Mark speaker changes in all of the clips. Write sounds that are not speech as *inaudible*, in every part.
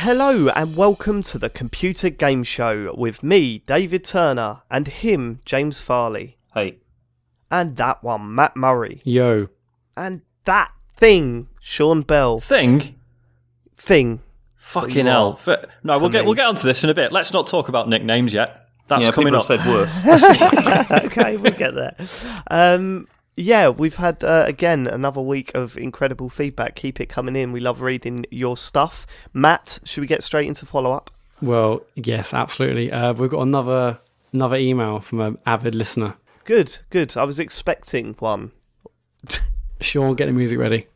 Speaker 1: Hello and welcome to the Computer Game Show with me, David Turner, and him, James Farley,
Speaker 2: Hey,
Speaker 1: and that one, Matt Murray,
Speaker 3: Yo.
Speaker 1: and that thing, Sean Bell.
Speaker 2: thing.
Speaker 1: Thing.
Speaker 2: Fucking
Speaker 1: you
Speaker 2: hell.
Speaker 1: are
Speaker 2: F- No, we'll get
Speaker 1: me.
Speaker 2: we'll get onto this in a bit. Let's not talk about nicknames yet. That's
Speaker 4: yeah,
Speaker 2: coming
Speaker 4: people
Speaker 2: up.
Speaker 4: have said worse. *laughs* *laughs*
Speaker 1: okay, we'll get there. Um, yeah, we've had uh, again another week of incredible feedback. Keep it coming in. We love reading your stuff. Matt, should we get straight into follow up?
Speaker 3: Well, yes, absolutely. Uh, we've got another another email from an avid listener.
Speaker 1: Good, good. I was expecting one. *laughs*
Speaker 3: Sean, get the music ready.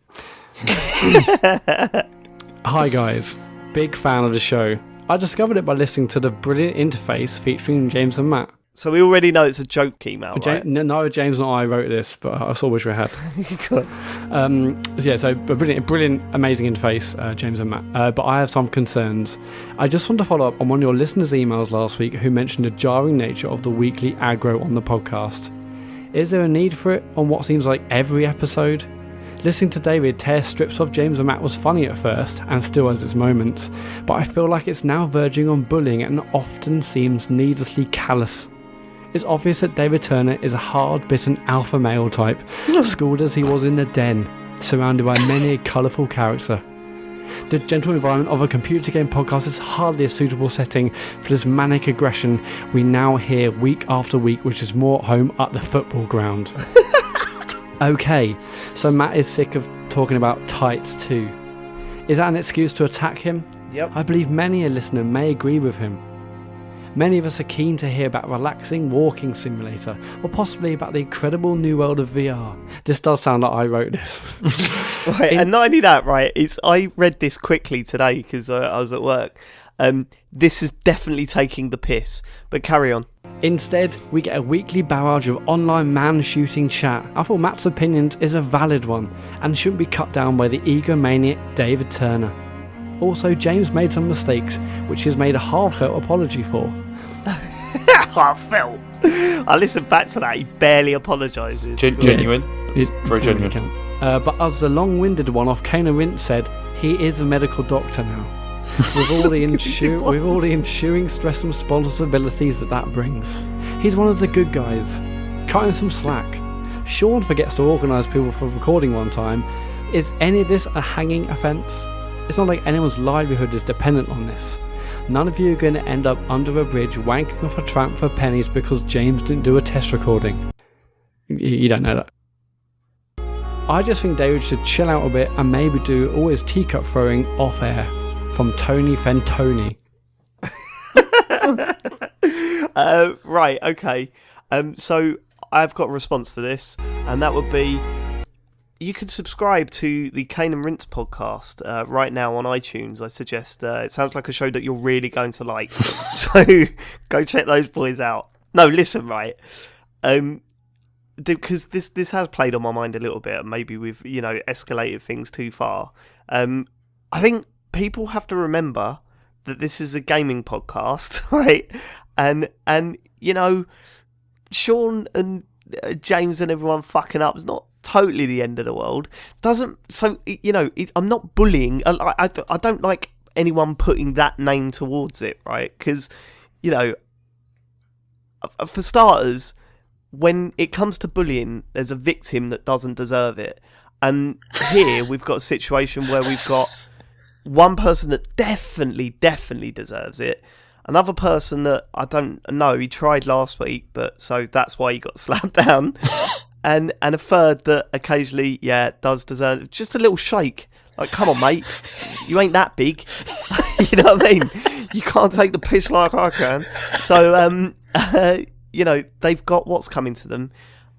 Speaker 3: Hi guys, big fan of the show. I discovered it by listening to the brilliant interface featuring James and Matt.
Speaker 1: So we already know it's a joke email,
Speaker 3: Ja-
Speaker 1: right?
Speaker 3: no, no, James and I wrote this, but I saw wish we had. *laughs* Um, so yeah, so a brilliant, brilliant, amazing interface, uh, James and Matt. Uh, but I have some concerns. I just want to follow up on one of your listeners' emails last week who mentioned the jarring nature of the weekly aggro on the podcast. Is there a need for it on what seems like every episode? Listening to David tear strips off James and Matt was funny at first, and still has its moments, but I feel like it's now verging on bullying and often seems needlessly callous. It's obvious that David Turner is a hard bitten alpha male type, hmm. schooled as he was in the den, surrounded by many a colourful character. The gentle environment of a computer game podcast is hardly a suitable setting for this manic aggression we now hear week after week, which is more at home at the football ground. *laughs* okay, so Matt is sick of talking about tights too. Is that an excuse to attack him?
Speaker 1: Yep.
Speaker 3: I believe many a listener may agree with him. Many of us are keen to hear about relaxing walking simulator, or possibly about the incredible new world of VR. This does sound like I wrote this. *laughs*
Speaker 1: Right,
Speaker 3: In-
Speaker 1: and not only that, right? It's I read this quickly today because uh, I was at work. Um, this is definitely taking the piss. But carry on.
Speaker 3: Instead, we get a weekly barrage of online man shooting chat. I thought Matt's opinion is a valid one and shouldn't be cut down by the egomaniac David Turner. Also, James made some mistakes, which he's made a heartfelt apology for. *laughs*
Speaker 1: Heartfelt. I listened back to that. He barely apologises.
Speaker 4: Gen- genuine. It's very genuine.
Speaker 3: Uh, but as the long-winded one off Cane and Rinse said, he is a medical doctor now. With all the *laughs* insu- with all the ensuing stress and responsibilities that that brings, he's one of the good guys. Cut him some slack. Sean forgets to organise people for recording one time. Is any of this a hanging offence? It's not like anyone's livelihood is dependent on this. None of you are going to end up under a bridge wanking off a tramp for pennies because James didn't do a test recording. You don't know that. I just think David should chill out a bit and maybe do all his teacup throwing off air from Tony Fentoni. *laughs*
Speaker 1: Uh, right. Okay. Um, so I've got a response to this, and that would be. You can subscribe to the Cane and Rinse podcast uh, right now on iTunes. I suggest uh, it sounds like a show that you're really going to like. *laughs* so go check those boys out. No, listen, right. Um, because this this has played on my mind a little bit. and Maybe we've you know escalated things too far. Um, I think people have to remember that this is a gaming podcast, *laughs* right? And and you know, Sean and uh, James and everyone fucking up is not totally the end of the world. Doesn't so you know? I'm not bullying. I, I I don't like anyone putting that name towards it, right? Because you know, for starters, when it comes to bullying, there's a victim that doesn't deserve it. And here we've got a situation where we've got one person that definitely, definitely deserves it. Another person that I don't know, he tried last week, but so that's why he got *laughs* slapped down. *laughs* and and a third that occasionally, yeah, does deserve just a little shake. Like, come on, mate, you ain't that big. *laughs* you know what I mean? You can't take the piss like I can. So, um, you know, they've got what's coming to them.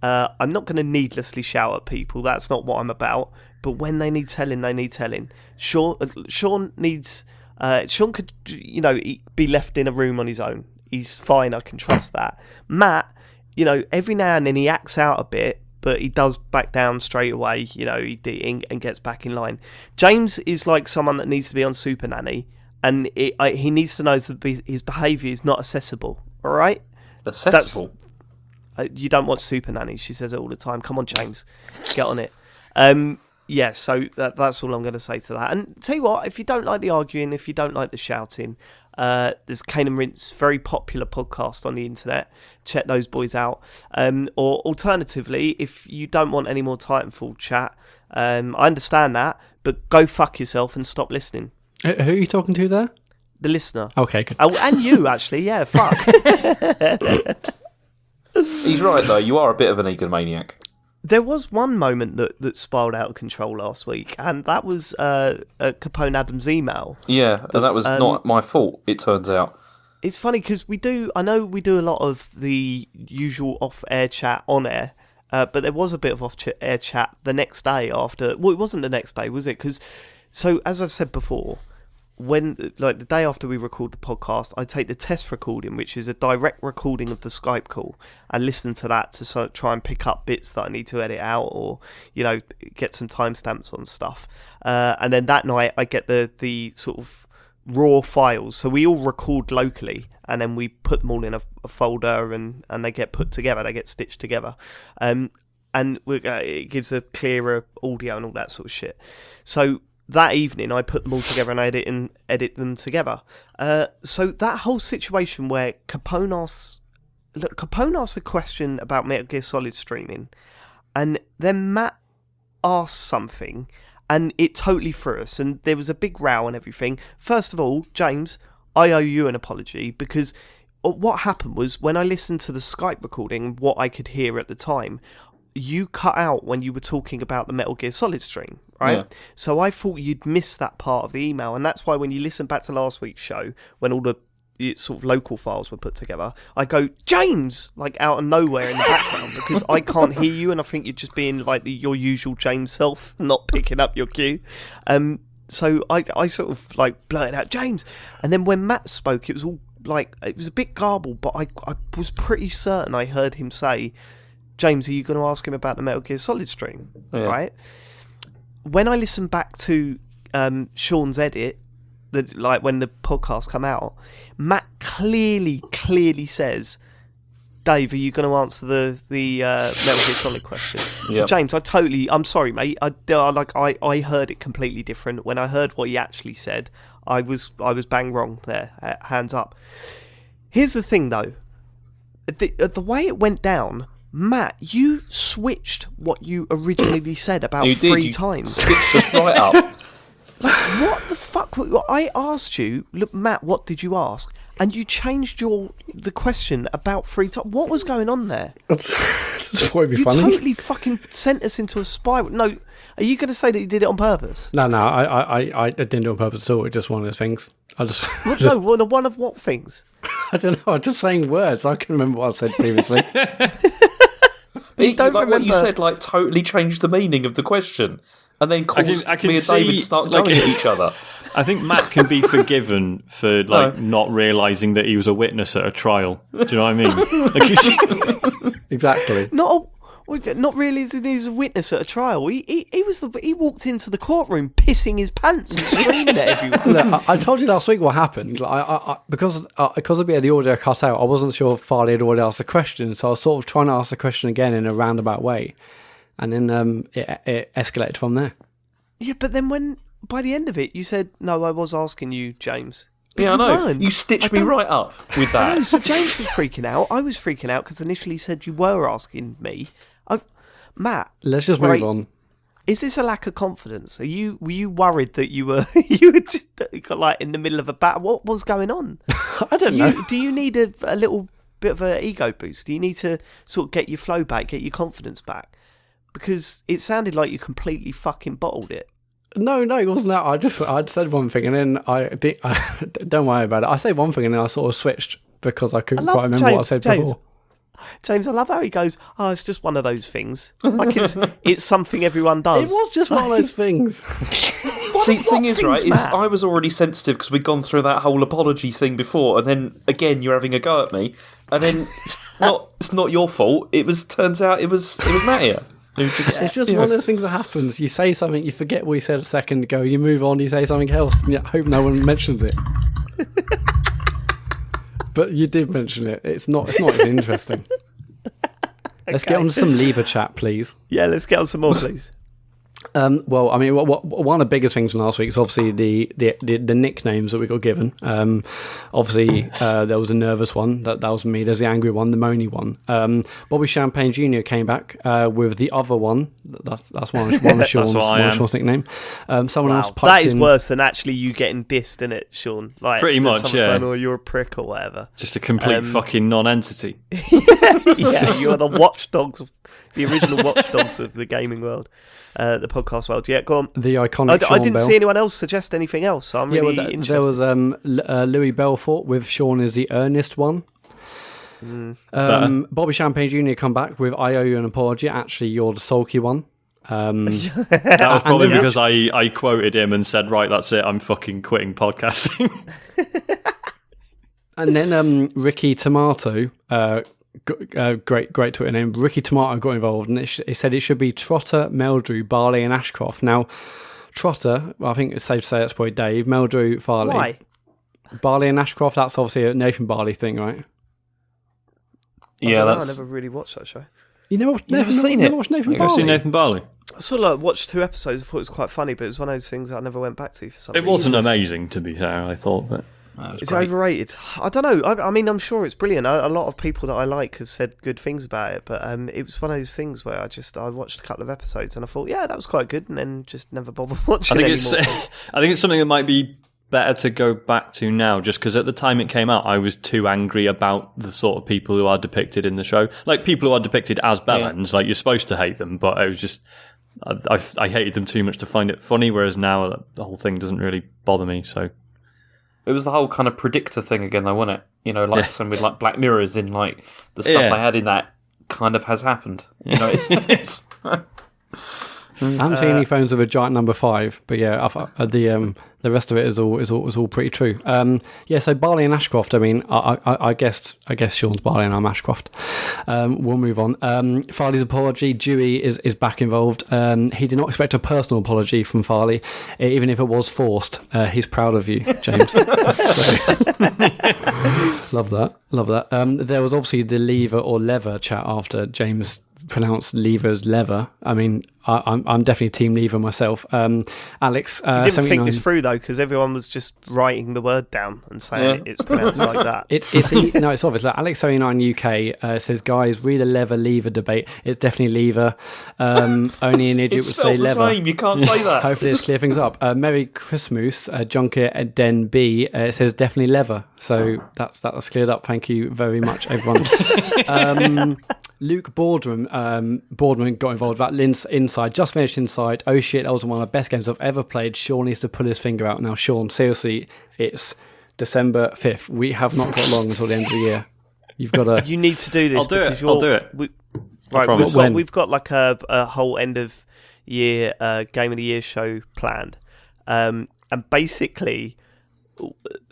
Speaker 1: Uh, I'm not going to needlessly shout at people. That's not what I'm about. But when they need telling, they need telling. Sean, uh, Sean needs. Uh, Sean could, you know, be left in a room on his own. He's fine. I can trust that. Matt, you know, every now and then he acts out a bit, but he does back down straight away. You know, he and, and gets back in line. James is like someone that needs to be on Super Nanny, and it, I, he needs to know that his behaviour is not accessible. All right,
Speaker 4: accessible.
Speaker 1: Uh, you don't watch Super Nanny. She says it all the time. Come on, James, get on it. Um, yeah, so that, that's all I'm going to say to that. And tell you what, if you don't like the arguing, if you don't like the shouting, uh, there's Cane and Rinse, very popular podcast on the internet. Check those boys out. Um, or alternatively, if you don't want any more Titanfall chat, um, I understand that, but go fuck yourself and stop listening.
Speaker 3: Who are you talking to there?
Speaker 1: The listener.
Speaker 3: Okay, good.
Speaker 1: Oh, and you actually, yeah. Fuck. *laughs*
Speaker 4: He's right though. You are a bit of an egomaniac.
Speaker 1: There was one moment that, that spiraled out of control last week, and that was uh, a Capone Adams email.
Speaker 4: Yeah, that, and that was um, not my fault. It turns out.
Speaker 1: It's funny because we do. I know we do a lot of the usual off-air chat on air, uh, but there was a bit of off-air chat the next day after. Well, it wasn't the next day, was it? Because so as I've said before, when like the day after we record the podcast, I take the test recording, which is a direct recording of the Skype call, and listen to that to sort of try and pick up bits that I need to edit out or you know get some timestamps on stuff. Uh, and then that night I get the the sort of raw files. So we all record locally, and then we put them all in a, a folder, and and they get put together. They get stitched together. Um, and uh, it gives a clearer audio and all that sort of shit. So that evening I put them all together and I edit and edit them together. Uh, so that whole situation where Capone asks, look, Capone asks a question about Metal Gear Solid streaming, and then Matt asks something, and it totally threw us, and there was a big row and everything. First of all, James, I owe you an apology because what happened was when I listened to the Skype recording, what I could hear at the time, you cut out when you were talking about the Metal Gear Solid stream, right? Yeah. So I thought you'd miss that part of the email, and that's why when you listen back to last week's show, when all the sort of local files were put together, I go James like out of nowhere in the background *laughs* because I can't hear you, and I think you're just being like the, your usual James self, *laughs* not picking up your cue. Um, so I I sort of like blurted out James, and then when Matt spoke, it was all like it was a bit garbled, but I I was pretty certain I heard him say James, are you going to ask him about the Metal Gear Solid stream? Yeah. Right. When I listen back to um, Sean's edit, that like when the podcast come out, Matt clearly, clearly says, "Dave, are you going to answer the the uh, Metal Gear Solid question?" So yep. James, I totally, I'm sorry, mate. I like I I heard it completely different. When I heard what he actually said, I was I was bang wrong there. Hands up. Here's the thing, though. The the way it went down Matt, you switched what you originally *coughs* said about
Speaker 4: you
Speaker 1: three
Speaker 4: you
Speaker 1: times.
Speaker 4: Switched us *laughs* right up.
Speaker 1: like what the fuck? I asked you, look, Matt, what did you ask? And you changed your the question about three times. What was going on there? *laughs*
Speaker 3: Just thought it'd be
Speaker 1: you
Speaker 3: funny.
Speaker 1: totally fucking sent us into a spiral. No, are you going to say that you did it on purpose?
Speaker 3: No, no, I, I, I didn't do it on purpose at all. It's just one of those things. I just, *laughs*
Speaker 1: what, just no, one, one of what things?
Speaker 3: I don't know. I'm just saying words. I can remember what I said previously.
Speaker 4: You don't like remember... what you said, like totally changed the meaning of the question, and then caused I can, I can me and see, David start like, going at *laughs* each other.
Speaker 2: I think Matt can be forgiven for *laughs* like no. not realizing that he was a witness at a trial. Do you know what I mean? *laughs*
Speaker 3: Like, exactly.
Speaker 1: Not not really he was a witness at a trial. He, he, he was the he walked into the courtroom pissing his pants and screaming at everyone.
Speaker 3: Look, I, I, told you last week what happened. Like, I, I, because uh, because a bit of the audio cut out, I wasn't sure if Farley had already asked the question, so I was sort of trying to ask the question again in a roundabout way, and then um, it, it escalated from there.
Speaker 1: Yeah, but then when by the end of it, you said, "No, I was asking you, James."
Speaker 4: But yeah, I know. Weren't. You stitched me right up with that.
Speaker 1: No, so James was freaking out. I was freaking out because initially he said you were asking me, Matt,
Speaker 3: let's just move on.
Speaker 1: Is this a lack of confidence? Are you were you worried that you were *laughs* you were just, like in the middle of a battle? What was going on? *laughs*
Speaker 3: I don't
Speaker 1: you,
Speaker 3: know.
Speaker 1: Do you need a, a little bit of an ego boost? Do you need to sort of get your flow back, get your confidence back? Because it sounded like you completely fucking bottled it.
Speaker 3: No, no, it wasn't that. I just I said one thing and then I, I *laughs* don't worry about it. I say one thing and then I sort of switched because I couldn't I quite remember James, what I said
Speaker 1: James,
Speaker 3: before.
Speaker 1: James, I love how he goes. Oh, it's just one of those things. Like it's it's something everyone does.
Speaker 3: It was just one of those things. *laughs*
Speaker 4: See, the thing is, right, is I was already sensitive because we'd gone through that whole apology thing before, and then again you're having a go at me, and then it's not it's not your fault. It was turns out it was it was Mattia.
Speaker 3: Just, it's just one of those things that happens. You say something, you forget what you said a second ago, you move on, you say something else, and you hope no one mentions it. *laughs* but you did mention it. It's not. It's not as interesting. *laughs* Let's get on to some lever chat, please.
Speaker 1: Yeah, let's get on some more, please.
Speaker 3: Um, well, I mean, what, what, one of the biggest things from last week is obviously the, the, the, the nicknames that we got given. Um, obviously, uh, there was a nervous one, that, that was me. There's the angry one, the moany one. Um, Bobby Champagne Jr. came back uh, with the other one. That, that's one, *laughs* one of Sean's, one of Sean's nickname. Um, someone wow. else
Speaker 1: That is
Speaker 3: in,
Speaker 1: worse than actually you getting dissed, in it, Sean? Like,
Speaker 2: Pretty much, yeah.
Speaker 1: Saying, oh, you're a prick or whatever.
Speaker 2: Just a complete um, fucking non-entity. *laughs* *laughs*
Speaker 1: yeah, you're the watchdogs, the original watchdogs of the gaming world uh, the podcast world. Yeah, go on.
Speaker 3: The iconic.
Speaker 1: I, I didn't Bell. see anyone else suggest anything else. So I'm yeah, really well,
Speaker 3: interested. There was um, uh, Louis Belfort with Sean as the earnest one. Mm, um, Bobby Champagne Jr. come back with I owe you an apology. Actually, you're the sulky one. Um, *laughs*
Speaker 2: that was probably because I, I quoted him and said, right, that's it, I'm fucking quitting podcasting. *laughs*
Speaker 3: and then um, Ricky Tomato uh, uh, great great Twitter name. Ricky Tomato got involved, and it, sh- it, said it should be Trotter, Meldrew, Barley, and Ashcroft. Now, Trotter, well, I think it's safe to say that's probably Dave. Meldrew, Farley,
Speaker 1: Why?
Speaker 3: Barley, and Ashcroft. That's obviously a Nathan Barley thing, right?
Speaker 1: Yeah, I, I never really watched that show.
Speaker 3: You never,
Speaker 1: you never, never seen never it?
Speaker 3: Watched Nathan Barley?
Speaker 2: seen Nathan Barley?
Speaker 1: I sort of like watched two episodes. I thought it was quite funny, but it was one of those things I never went back to for some.
Speaker 2: It wasn't amazing, to be fair. I thought, but
Speaker 1: it's great. overrated. I don't know. I, I, mean, I'm sure it's brilliant. A, a, lot of people that I like have said good things about it, but um, it was one of those things where I just I watched a couple of episodes and I thought, yeah, that was quite good, and then just never bothered *laughs* watching. I think
Speaker 2: it it's *laughs* I think it's something that might be better to go back to now, just because at the time it came out, I was too angry about the sort of people who are depicted in the show, like people who are depicted as Bellends. Yeah. Like you're supposed to hate them, but I was just. I, I, I hated them too much to find it funny, whereas now the whole thing doesn't really bother me. So
Speaker 4: it was the whole kind of predictor thing again, though, wasn't it? You know, like yeah. some with like Black Mirrors in like the stuff yeah. I had in that kind of has happened. You know, it's, *laughs* it's
Speaker 3: I haven't uh, seen any phones with a giant number five, but yeah, uh, the um, the rest of it is all is all is all pretty true. Um, yeah, so Barley and Ashcroft. I mean, I, I, I guessed I guess Sean's Barley and I'm Ashcroft. Um, we'll move on. Um, Farley's apology. Dewey is is back involved. Um, he did not expect a personal apology from Farley, even if it was forced. Uh, he's proud of you, James. *laughs* *laughs* love that. Love that. Um, there was obviously the lever or lever chat after James pronounced levers lever. I mean, I, am I'm, I'm definitely team lever myself. Um, Alex, uh,
Speaker 1: you didn't think this through though, because everyone was just writing the word down and saying yeah. it's pronounced like that. *laughs*
Speaker 3: It, it's no, it's obvious. Like Alex seventy nine UK uh, says, guys, read the lever lever debate. It's definitely lever. Um, *laughs* only an idiot would say lever.
Speaker 4: Same. You can't say that. *laughs*
Speaker 3: Hopefully, it's clear things up. Uh, Merry Christmas, uh, Junket Den B. Uh, it says definitely lever. So that's that's cleared up. Thank you very much, everyone. um, Luke Boardroom, um, Boardroom got involved about Lin's Inside. Just finished Inside. Oh shit, that was one of the best games I've ever played. Sean needs to pull his finger out now. Sean, seriously, it's December fifth. We have not got long until the end of the year. You've got to.
Speaker 1: You need to do this.
Speaker 2: I'll do it. I'll do it. We,
Speaker 1: right, we've got, we've got, like a, a whole end of year uh, game of the year show planned, um, and basically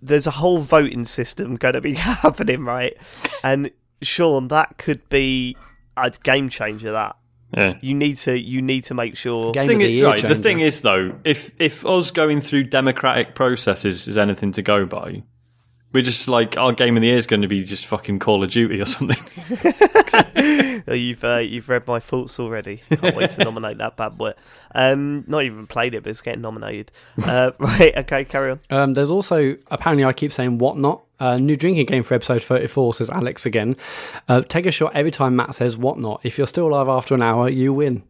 Speaker 1: there's a whole voting system going to be *laughs* happening, right? And Sean, that could be a game changer. That
Speaker 2: yeah.
Speaker 1: You need to you need to make sure.
Speaker 2: Game thing is, right, the thing is though, if if us going through democratic processes is anything to go by, we're just like our game of the year is going to be just fucking Call of Duty or something. *laughs* *laughs*
Speaker 1: you've uh, you've read my thoughts already. Can't wait to *laughs* nominate that bad boy. Um, not even played it, but it's getting nominated. Uh, right, okay, carry on.
Speaker 3: Um, there's also apparently I keep saying whatnot. Uh, new drinking game for episode 34 says Alex again. Uh, take a shot every time Matt says whatnot. If you're still alive after an hour, you win.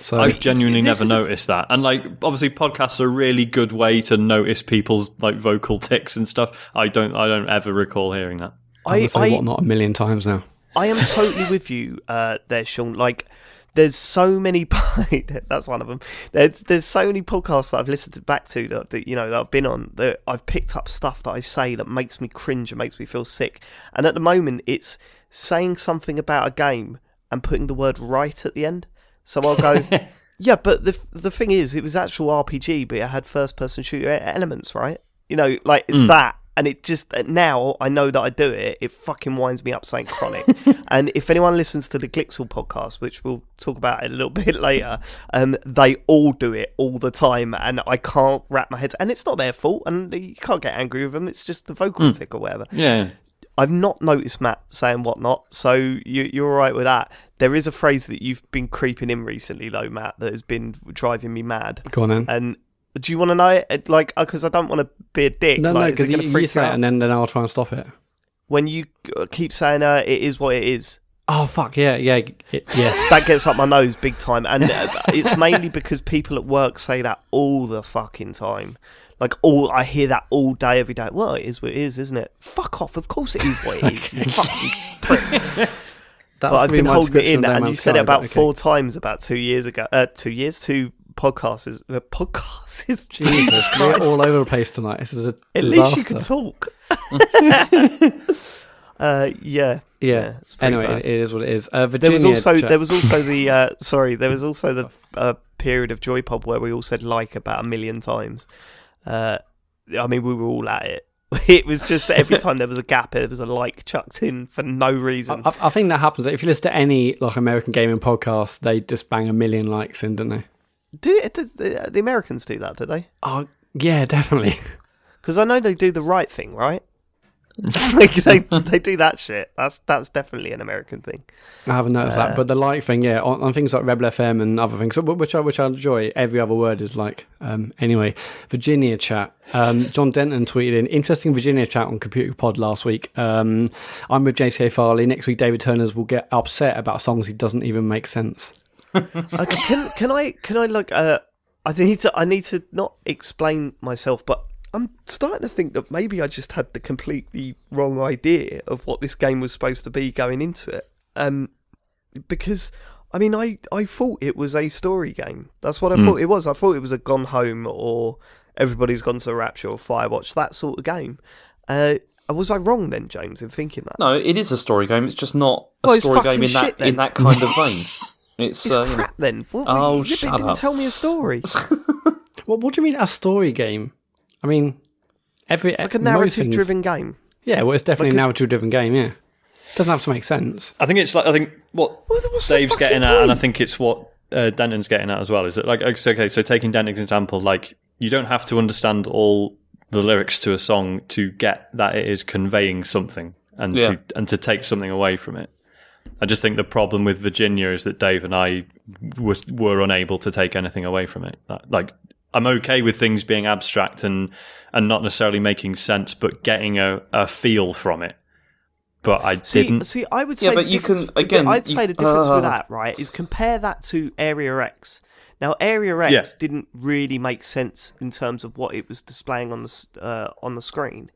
Speaker 2: So I've genuinely never noticed that. And like obviously podcasts are a really good way to notice people's like vocal *laughs* tics and stuff. I don't I don't ever recall hearing that.
Speaker 3: I, I what not a million times now.
Speaker 1: I am totally with you uh, there, Sean. Like there's so many *laughs* that's one of them there's there's so many podcasts that I've listened back to that, that, you know that I've been on that I've picked up stuff that I say that makes me cringe and makes me feel sick and at the moment it's saying something about a game and putting the word right at the end. So I'll go, *laughs* yeah, but the the thing is, it was actual RPG, but it had first person shooter elements, right? You know, like it's
Speaker 2: Mm.
Speaker 1: that. And it just now I know that I do it. It fucking winds me up saying chronic. *laughs* and if anyone listens to the Glixel podcast, which we'll talk about a little *laughs* bit later, um, they all do it all the time, and I can't wrap my head. And it's not their fault, and you can't get angry with them. It's just the vocal tick or whatever.
Speaker 2: Yeah.
Speaker 1: I've not noticed Matt saying whatnot, so you, you're all right with that. There is a phrase that you've been creeping in recently, though, Matt, that has been driving me mad.
Speaker 3: Go on then.
Speaker 1: And do you want to know it? Like, because I don't want to be a dick.
Speaker 3: No,
Speaker 1: like,
Speaker 3: no, because you, you say
Speaker 1: you
Speaker 3: it and then, then I'll try and stop it.
Speaker 1: when you uh, keep saying uh, it is what it is,
Speaker 3: Oh fuck yeah, yeah, it- yeah. *laughs*
Speaker 1: that gets up my nose big time, and uh, it's mainly because people at work say that all the fucking time. Like all, I hear that all day, every day. Well, it is what it is, isn't it? Fuck off! Of course it is what it is. You *laughs* fucking prick. *laughs*
Speaker 3: That's
Speaker 1: but I've been holding it in, and you said it about
Speaker 3: okay.
Speaker 1: four times about two years ago. Uh, two years, two podcasts. Is, uh, podcasts is *laughs* Jesus
Speaker 3: we're *laughs* all over the place tonight. This is a
Speaker 1: At least you
Speaker 3: disaster.
Speaker 1: can talk. *laughs* uh, yeah.
Speaker 3: Yeah.
Speaker 1: it's pretty
Speaker 3: anyway,
Speaker 1: bad.
Speaker 3: it is what it is. Uh,
Speaker 1: There was also there was also the uh, sorry there was also the uh, period of Joypop where we all said like about a million times. Uh, I mean, we were all at it. It was just every time there was a gap, there was a like chucked in for no reason.
Speaker 3: I, I think that happens. If you listen to any like American gaming podcast, they just bang a million likes in, don't they?
Speaker 1: Do it? Does the, the Americans do that? Do they?
Speaker 3: Oh yeah, definitely. *laughs*
Speaker 1: Because I know they do the right thing, right? *laughs* like they they do that shit. That's that's definitely an American thing.
Speaker 3: I haven't noticed
Speaker 1: Uh,
Speaker 3: that, but the like thing, yeah, on, on things like Rebel FM and other things, which I which I enjoy. Every other word is like. Um, anyway, Virginia chat. Um, John Denton tweeted in interesting Virginia chat on Computer Pod last week. Um, I'm with JCA Farley. Next week, David Turners will get upset about songs he doesn't even make sense.
Speaker 1: Okay, can can I can I like uh I need to I need to not explain myself, but I'm starting to think that maybe I just had the completely wrong idea of what this game was supposed to be going into it. Um, because I mean I I thought it was a story game. That's what I thought it was. I thought it was a Gone Home or Everybody's Gone to Rapture or Firewatch that sort of game. Uh, was I wrong then, James, in thinking that?
Speaker 4: No, it is a story game. It's just not a
Speaker 1: Well,
Speaker 4: story game in that
Speaker 1: then.
Speaker 4: in that kind of vein. *laughs* It's,
Speaker 1: It's
Speaker 4: uh, you know-
Speaker 1: crap then. What,
Speaker 4: Oh,
Speaker 1: you
Speaker 4: shut
Speaker 1: didn't
Speaker 4: up.
Speaker 1: tell me a story. *laughs*
Speaker 3: What what do you mean a story game? I mean, every
Speaker 1: Like a narrative-driven game.
Speaker 3: Yeah, well, it's definitely
Speaker 1: Like
Speaker 3: a
Speaker 1: a-
Speaker 3: narrative driven game. Yeah, doesn't have to make sense.
Speaker 2: I think it's like I think what
Speaker 1: Well, what's
Speaker 2: Dave's
Speaker 1: fucking
Speaker 2: getting at, and I think it's what uh, Denton's getting at as well. Is that like okay, okay, so taking Denton's example, like you don't have to understand all the lyrics to a song to get that it is conveying something and
Speaker 4: Yeah.
Speaker 2: to and to take something away from it. I just think the problem with Virginia is that Dave and I was were unable to take anything away from it. Like I'm okay with things being abstract and and not necessarily making sense, but getting a, a feel from it. But I
Speaker 1: See,
Speaker 2: didn't.
Speaker 1: see, I would
Speaker 4: Yeah,
Speaker 1: say
Speaker 4: but you can- again,
Speaker 1: I'd
Speaker 4: you-
Speaker 1: say the difference with
Speaker 4: uh,
Speaker 1: that, right, is compare that to Area X. Now, Area X
Speaker 2: Yeah.
Speaker 1: didn't really make sense in terms of what it was displaying on the uh, on the screen,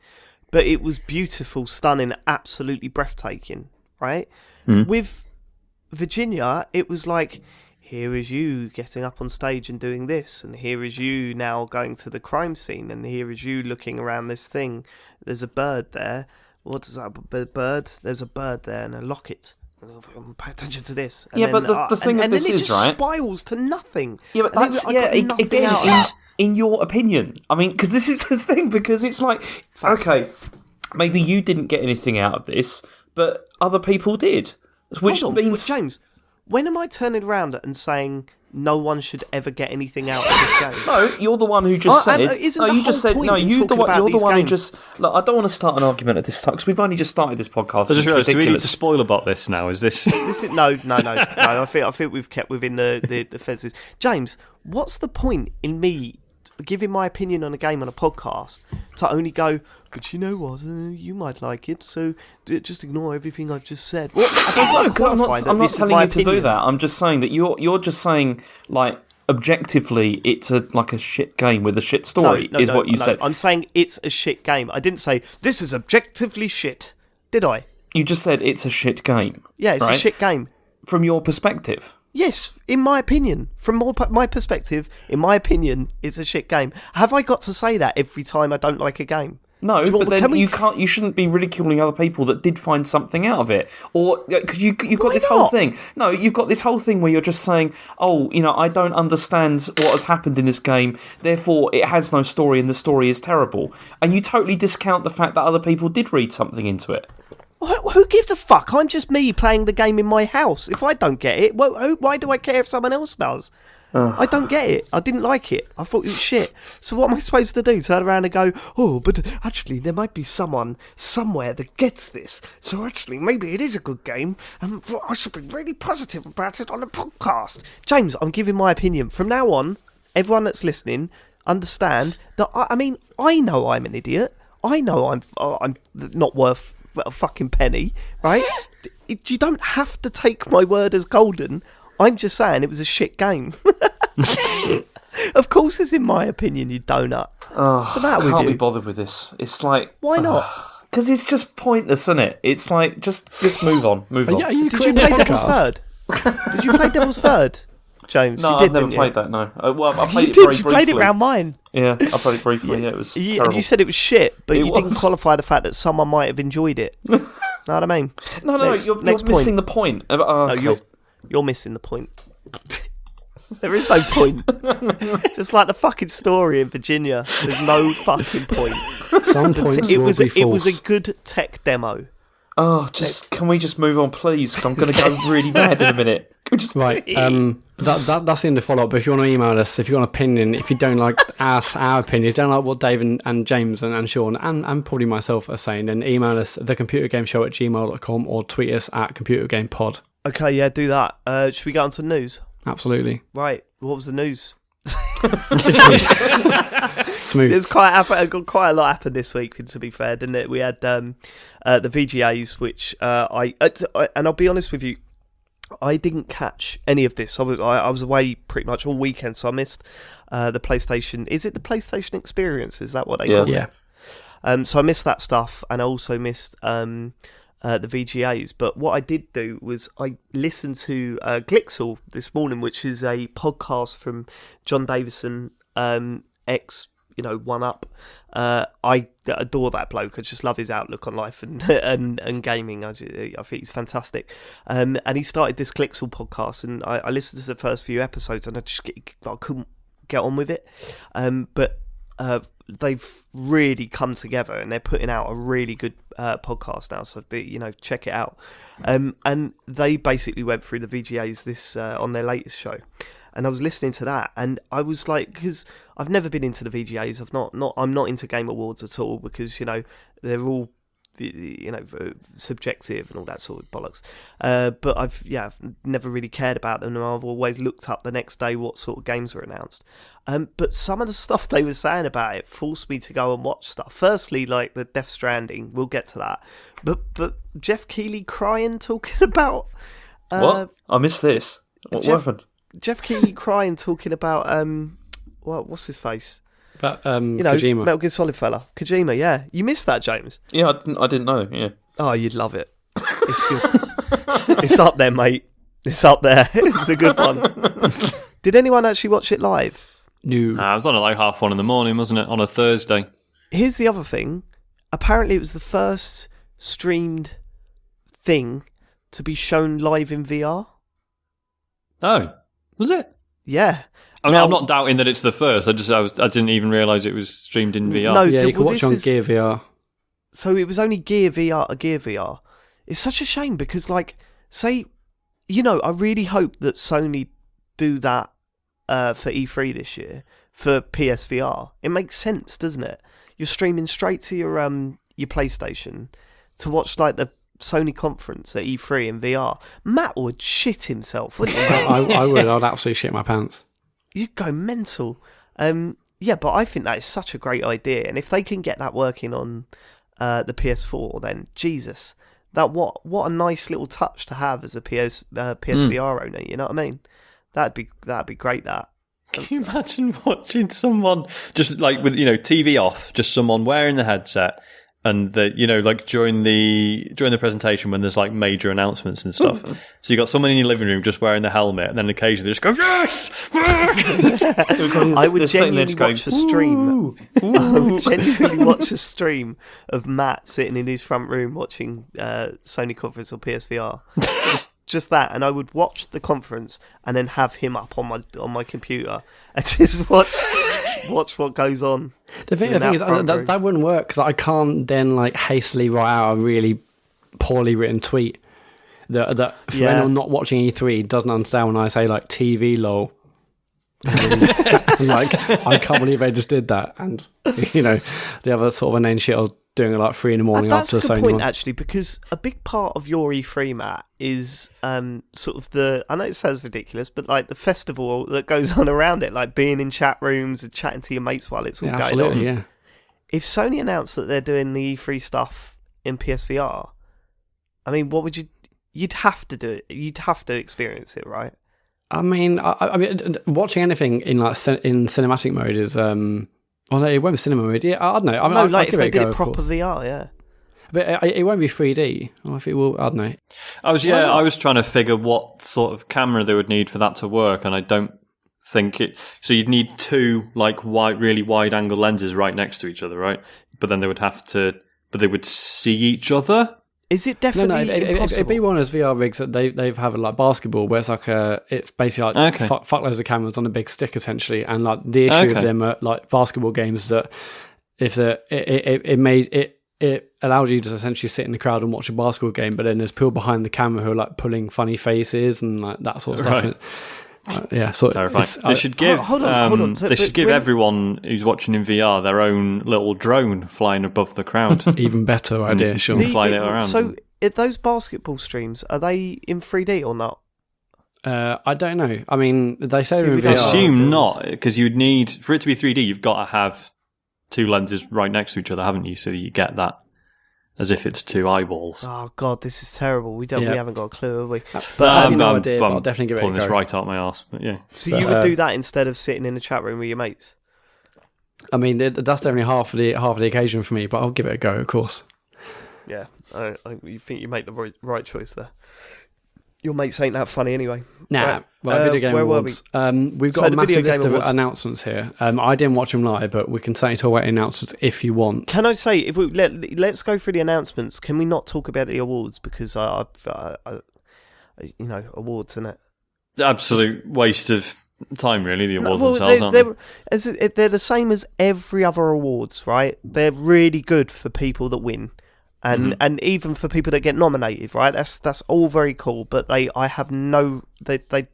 Speaker 1: but it was beautiful, stunning, absolutely breathtaking, right? With Virginia, it was like. Here is you getting up on stage and doing this, and here is you now going to the crime scene, and here is you looking around this thing. There's a bird there. What is that b- bird? There's a bird there and a locket. *laughs* Pay attention to this. And
Speaker 4: Yeah,
Speaker 1: then,
Speaker 4: but the-
Speaker 1: uh,
Speaker 4: the thing
Speaker 1: and,
Speaker 4: with
Speaker 1: and
Speaker 4: this
Speaker 1: then it
Speaker 4: is,
Speaker 1: just
Speaker 4: right?
Speaker 1: spirals to nothing.
Speaker 4: Yeah, but
Speaker 1: And
Speaker 4: that's
Speaker 1: I
Speaker 4: yeah.
Speaker 1: got
Speaker 4: Again, in, in your opinion, I mean, because this is the *laughs* thing. Because it's like, okay, maybe you didn't get anything out of this, but other people did, which
Speaker 1: Hold on,
Speaker 4: means
Speaker 1: James, when am I turning around and saying no one should ever get anything out of this game?
Speaker 4: No, you're the one who just
Speaker 1: Oh,
Speaker 4: said.
Speaker 1: isn't
Speaker 4: no,
Speaker 1: the
Speaker 4: you just said. No, you the one, you're the one
Speaker 1: games?
Speaker 4: who just. Look, I don't want to start an argument at this time because we've only just started this podcast.
Speaker 2: I just
Speaker 4: It's
Speaker 2: realised, do we need to
Speaker 4: ridiculous.
Speaker 2: spoil about this now? Is this? *laughs*
Speaker 1: This is no, no, no, no. I think I think we've kept within the, the, the fences. James, what's the point in me giving my opinion on a game on a podcast to only go? But you know what? Uh, you might like it, so d- just ignore everything I've just said. Well, I don't
Speaker 4: No,
Speaker 1: want to
Speaker 4: 'cause I'm not. I'm not telling you to do that. I'm just saying that you're. You're just saying like objectively, it's a like a shit game with a shit story.
Speaker 1: No, no,
Speaker 4: is
Speaker 1: no,
Speaker 4: what you said.
Speaker 1: I'm saying it's a shit game. I didn't say this is objectively shit. Did I?
Speaker 4: You just said it's a shit game.
Speaker 1: Yeah, it's a shit game.
Speaker 4: from your perspective.
Speaker 1: Yes, in my opinion, from more, my perspective, in my opinion, it's a shit game. Have I got to say that every time I don't like a game?
Speaker 4: No,
Speaker 1: you
Speaker 4: but then
Speaker 1: can we-
Speaker 4: you can't. You shouldn't be ridiculing other people that did find something out of it, or because you you've got
Speaker 1: Why
Speaker 4: this whole thing. No, you've got this whole thing where you're just saying, "Oh, you know, I don't understand what has happened in this game, therefore it has no story, and the story is terrible." And you totally discount the fact that other people did read something into it.
Speaker 1: Who who gives a fuck? I'm just me playing the game in my house. If I don't get it, well, who, why do I care if someone else does? I don't get it. I didn't like it. I thought it was shit. So what am I supposed to do? Turn around and go, oh, but actually there might be someone somewhere that gets this. So actually maybe it is a good game, and I should be really positive about it on a podcast. James, I'm giving my opinion from now on. Everyone that's listening, understand that. I, I mean, I know I'm an idiot. I know I'm uh, I'm not worth a fucking penny, right? *laughs* You don't have to take my word as golden. I'm just saying it was a shit game. *laughs* of course, it's in my opinion, you donut. What's the matter with
Speaker 4: Can't be bothered with this. It's like
Speaker 1: Why not?
Speaker 4: because it's just pointless, isn't it? It's like just just move on, move on.
Speaker 3: Yeah, you
Speaker 1: Did you
Speaker 3: quitting the
Speaker 1: play Devil's
Speaker 3: podcast?
Speaker 1: Third? Did you play Devil's *laughs* Third, James?
Speaker 4: no,
Speaker 1: you did,
Speaker 4: I've never
Speaker 1: didn't
Speaker 4: played
Speaker 1: you?
Speaker 4: that. No, uh, well, I played
Speaker 1: You
Speaker 4: it very
Speaker 1: did. You
Speaker 4: briefly.
Speaker 1: played it round mine.
Speaker 4: Yeah, I played it *laughs* briefly. Yeah, it was
Speaker 1: You,
Speaker 4: terrible.
Speaker 1: you said it was shit, but
Speaker 4: It
Speaker 1: you didn't qualify the fact that someone might have enjoyed it. *laughs* know what I mean?
Speaker 4: no, no,
Speaker 1: next-
Speaker 4: you're, you're missing the point. Uh, oh,
Speaker 1: No, you're you're missing the point. there is no point. *laughs* Just like the fucking story in Virginia, there's no fucking point.
Speaker 3: Some points
Speaker 1: It
Speaker 3: will
Speaker 1: was
Speaker 3: be
Speaker 1: a, it was a good tech demo.
Speaker 4: Oh, just can we just move on, please? I'm going to go really mad in a minute. Can we just
Speaker 3: Right. Um, that, that that's in the follow up. But if you want to email us, if you've got an opinion, if you don't like us, *laughs* our opinions, don't like what Dave and, and James and, and Sean and, and probably myself are saying, then email us at thecomputergameshow at gmail.com or tweet us at computergamepod.
Speaker 1: Okay, yeah, do that. Uh, should we get on to the news?
Speaker 3: Absolutely.
Speaker 1: Right, what was the news? *laughs*
Speaker 3: Smooth.
Speaker 1: There's quite happen- got quite a lot happened this week. To be fair, didn't it? We had um, uh, the VGAs, which uh, I uh, I- and I'll be honest with you, I didn't catch any of this. I was I, I was away pretty much all weekend, so I missed uh, the PlayStation. Is it the PlayStation Experience? Is that what they
Speaker 4: Yeah.
Speaker 1: call it?
Speaker 3: Yeah.
Speaker 1: Um, so I missed that stuff, and I also missed um, uh, the VGAs. But what I did do was I listened to uh, Glixel this morning, which is a podcast from John Davison, um, ex, you know, One Up. Uh, I adore that bloke. I just love his outlook on life and *laughs* and, and gaming. I, ju- I think he's fantastic. Um, and he started this Glixel podcast, and I, I listened to the first few episodes, and I just I couldn't get on with it. Um, but uh, they've really come together and they're putting out a really good uh, podcast now. So you know, check it out. Um, and they basically went through the VGAs this uh, on their latest show, and I was listening to that, and I was like, because I've never been into the VGAs. I've not, not, I'm not into Game Awards at all because you know they're all you know subjective and all that sort of bollocks uh, but i've yeah I've never really cared about them and i've always looked up the next day what sort of games were announced um, but some of the *laughs* stuff they were saying about it forced me to go and watch stuff firstly like the death stranding we'll get to that but but jeff keighley crying talking *laughs* about uh,
Speaker 4: what? I missed this. What,
Speaker 1: Jeff-
Speaker 4: what happened?
Speaker 1: Jeff keighley *laughs* crying talking about um what, what's his face
Speaker 3: But um,
Speaker 1: you know
Speaker 3: Kojima.
Speaker 1: metal gear solid fella kojima yeah you missed that james
Speaker 4: Yeah, I didn't. I didn't know. Yeah.
Speaker 1: Oh, you'd love it. It's good. *laughs* it's up there, mate. It's up there. *laughs* it's a good one. Did anyone actually watch it live?
Speaker 3: No.
Speaker 2: Nah, I was on at like half one in the morning, wasn't it? On a Thursday.
Speaker 1: Here's the other thing. Apparently, it was the first streamed thing to be shown live in VR.
Speaker 2: Oh, was it?
Speaker 1: Yeah.
Speaker 2: I mean,
Speaker 1: Now-
Speaker 2: I'm not doubting that it's the first. I just I, was, I didn't even realise it was streamed in VR.
Speaker 1: No,
Speaker 3: yeah,
Speaker 1: the-
Speaker 3: you can
Speaker 1: well,
Speaker 3: watch on
Speaker 1: is-
Speaker 3: Gear VR.
Speaker 1: So it was only Gear VR, a Gear VR. It's such a shame because, like, say, you know, I really hope that Sony do that uh, for E3 this year for PSVR. It makes sense, doesn't it? You're streaming straight to your um your PlayStation to watch like the Sony conference at E3 in VR. Matt would shit himself, wouldn't he? *laughs*
Speaker 3: I, I would. I'd absolutely shit my pants.
Speaker 1: You'd go mental. Um, yeah, but I think that is such a great idea, and if they can get that working on uh, the PS4, then Jesus, that what what a nice little touch to have as a PS uh, PSVR owner. You know what I mean? That'd be that'd be great. That
Speaker 2: Can you imagine *laughs* watching someone just like with you know TV off, just someone wearing the headset, and that you know like during the during the presentation when there's like major announcements and stuff
Speaker 1: Mm.
Speaker 2: so you got someone in your living room just wearing the helmet and then occasionally they just go yes fuck!"
Speaker 1: I would
Speaker 4: They're sitting there
Speaker 1: genuinely
Speaker 4: just going,
Speaker 1: watch a stream. *laughs* I would genuinely *laughs* watch a stream of Matt sitting in his front room watching uh, Sony conference or PSVR. *laughs* just, just that, and I would watch the conference and then have him up on my on my computer and just watch watch what goes on.
Speaker 3: The thing,
Speaker 1: in
Speaker 3: the thing is, that, that wouldn't work because I can't then like hastily write out a really poorly written tweet that that for
Speaker 1: Yeah.
Speaker 3: anyone not watching E3 doesn't understand when I say like TV lol. And, *laughs* and, *laughs* like I can't believe they just did that, and you know the other sort of inane shit I was doing at like three in the morning
Speaker 1: And that's
Speaker 3: after
Speaker 1: a good point, actually, because a big part of your E3, Matt, is um, sort of the. I know it sounds ridiculous, but like the festival that goes on around it, like being in chat rooms and chatting to your mates while it's all
Speaker 3: Yeah,
Speaker 1: going on.
Speaker 3: yeah.
Speaker 1: If Sony announced that they're doing the E3 stuff in PSVR, I mean, what would you? You'd have to do it. You'd have to experience it, right?
Speaker 3: I mean, I, I mean, watching anything in like in cinematic mode is um. Well, no, it won't be cinema mode. Yeah, I, I don't know. I mean,
Speaker 1: no,
Speaker 3: I'll,
Speaker 1: like
Speaker 3: I'll
Speaker 1: if they
Speaker 3: it a
Speaker 1: did
Speaker 3: go,
Speaker 1: it proper. VR, yeah.
Speaker 3: but uh, it, it won't be 3D. Or if it will, I don't know.
Speaker 2: I was yeah. I was trying to figure what sort of camera they would need for that to work, and I don't think it. So you'd need two like wide, really wide angle lenses right next to each other, right? But then they would have to, but they would see each other.
Speaker 1: Is it definitely
Speaker 3: no, it, it, it,
Speaker 1: impossible?
Speaker 3: it'd be one of those VR rigs that they they've have like basketball, where it's like a it's basically like
Speaker 2: Okay.
Speaker 3: fuck, fuck loads of cameras on a big stick essentially, and like the issue
Speaker 2: Okay.
Speaker 3: of them are like basketball games that if the it, it, it- it made it it allowed you to essentially sit in the crowd and watch a basketball game, but then there's people behind the camera who are like pulling funny faces and like that sort of stuff.
Speaker 2: Right.
Speaker 3: Uh, *laughs* yeah, so
Speaker 2: Terrifying.
Speaker 3: it's-
Speaker 2: They should give.
Speaker 1: hold on, hold on.
Speaker 2: um,
Speaker 1: So-
Speaker 2: they should give
Speaker 1: when-
Speaker 2: everyone who's watching in VR their own little drone flying above the crowd. *laughs*
Speaker 3: even better idea. Sure.
Speaker 2: The- fly that around.
Speaker 1: So, are those basketball streams are they in 3D or not?
Speaker 3: Uh, I don't know. I mean, they say
Speaker 1: See,
Speaker 3: they're in VR.
Speaker 2: Assume
Speaker 1: deals.
Speaker 2: not, because you'd need for it to be 3D. You've got to have two lenses right next to each other, haven't you? So that you get that as if it's two eyeballs.
Speaker 1: Oh god, this is terrible. We don't.
Speaker 3: Yeah.
Speaker 1: We haven't got a clue, have we?
Speaker 3: But
Speaker 2: No,
Speaker 3: I have
Speaker 2: I'm-
Speaker 3: no
Speaker 2: I'm-
Speaker 3: idea. But
Speaker 2: I'm
Speaker 3: I'll definitely give it a
Speaker 2: Pulling
Speaker 3: go.
Speaker 2: this right out my ass, but yeah.
Speaker 1: So
Speaker 3: But,
Speaker 1: you would
Speaker 3: uh,
Speaker 1: do that instead of sitting in a chat room with your mates.
Speaker 3: I mean, that's definitely half of the half of the occasion for me. But I'll give it a go, of course.
Speaker 1: Yeah, I, I, you think you make the right, right choice there. Your mates ain't that funny anyway.
Speaker 3: Nah,
Speaker 1: Right.
Speaker 3: well,
Speaker 1: Uh,
Speaker 3: video game
Speaker 1: where were
Speaker 3: awards. Um, we've
Speaker 1: So
Speaker 3: got a massive
Speaker 1: Video Game
Speaker 3: list of
Speaker 1: Awards-
Speaker 3: announcements here. Um, I didn't watch them live, but we can certainly talk about announcements if you want.
Speaker 1: Can I say if we let let's go through the announcements? Can we not talk about the awards because I, I've, uh, I, you know, awards and it.
Speaker 2: Absolute waste of time, really. The awards
Speaker 1: well,
Speaker 2: themselves,
Speaker 1: they,
Speaker 2: aren't
Speaker 1: they're, as they're the same as every other awards, right? They're really good for people that win, and
Speaker 2: Mhm.
Speaker 1: and even for people that get nominated, right? That's that's all very cool. But they, I have no, they they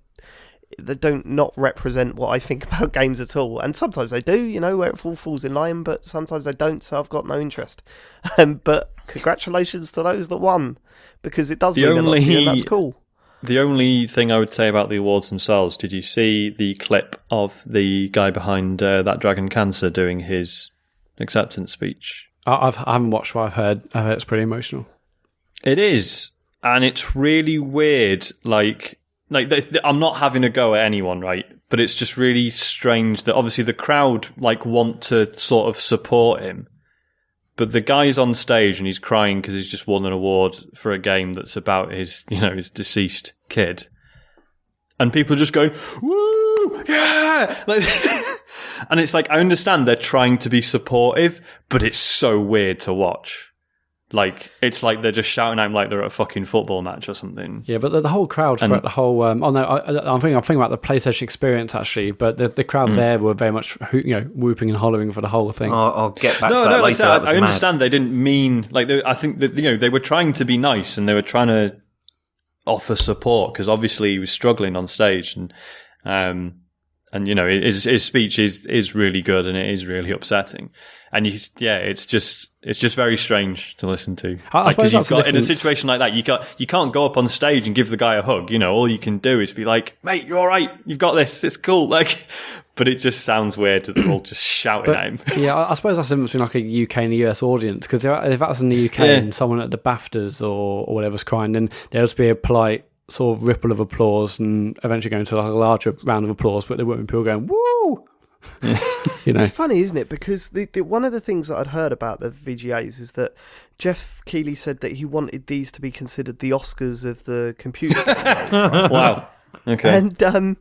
Speaker 1: they don't not represent what I think *laughs* about games at all. And sometimes they do, you know, where it all falls in line. But sometimes they don't. So I've got no interest. *laughs* Um, but congratulations to those that won, because it does
Speaker 2: The
Speaker 1: mean a lot to you, and that's cool.
Speaker 2: The only thing I would say about the awards themselves, did you see the clip of the guy behind uh, that Dragon Cancer doing his acceptance speech?
Speaker 3: I, I've, I haven't watched, what I've heard. I've heard it's pretty emotional.
Speaker 2: It is, and it's really weird. Like, like th- th- I'm not having a go at anyone, right? But it's just really strange that obviously the crowd like want to sort of support him, but the guy's on stage and he's crying because he's just won an award for a game that's about his, *laughs* you know, his deceased kid, and people are just going, "Woo, yeah!" Like, *laughs* and it's like I understand they're trying to be supportive, but it's so weird to watch. Like it's like they're just shouting out like they're at a fucking football match or something.
Speaker 3: Yeah, but the, the whole crowd
Speaker 2: And-
Speaker 3: for the whole. Um, oh no, I, I- I'm thinking. I'm thinking about the PlayStation experience actually, but the the crowd there were very much you know whooping and hollering for the whole thing.
Speaker 4: I'll, I'll get back
Speaker 2: No,
Speaker 4: to that
Speaker 2: no, like that,
Speaker 4: That
Speaker 2: I
Speaker 4: mad.
Speaker 2: understand they didn't mean like they, I think that you know they were trying to be nice and they were trying to offer support because obviously he was struggling on stage and um and you know his his speech is is really good and it is really upsetting. And you yeah it's just it's just very strange to listen to.
Speaker 3: I- I
Speaker 2: Like, you've got in a situation like that you can't you can't go up on stage and give the guy a hug you know all you can do is be like mate you're all right you've got this it's cool *laughs* like but it just sounds weird that they're all just *clears throat* shouting at him *laughs*
Speaker 3: yeah, I, I suppose that's the difference between like a UK and a US audience because if, if that's in the UK
Speaker 2: Yeah.
Speaker 3: and someone at the BAFTAs or, or whatever's crying, then there'll just be a polite sort of ripple of applause and eventually go into like a larger round of applause. But there won't be people going woo. *laughs* *laughs* you know,
Speaker 1: It's funny, isn't it? Because the, the one of the things that I'd heard about the VGAs is that Jeff Keighley said that he wanted these to be considered the Oscars of the computer. game.
Speaker 2: wow. Okay.
Speaker 1: and um,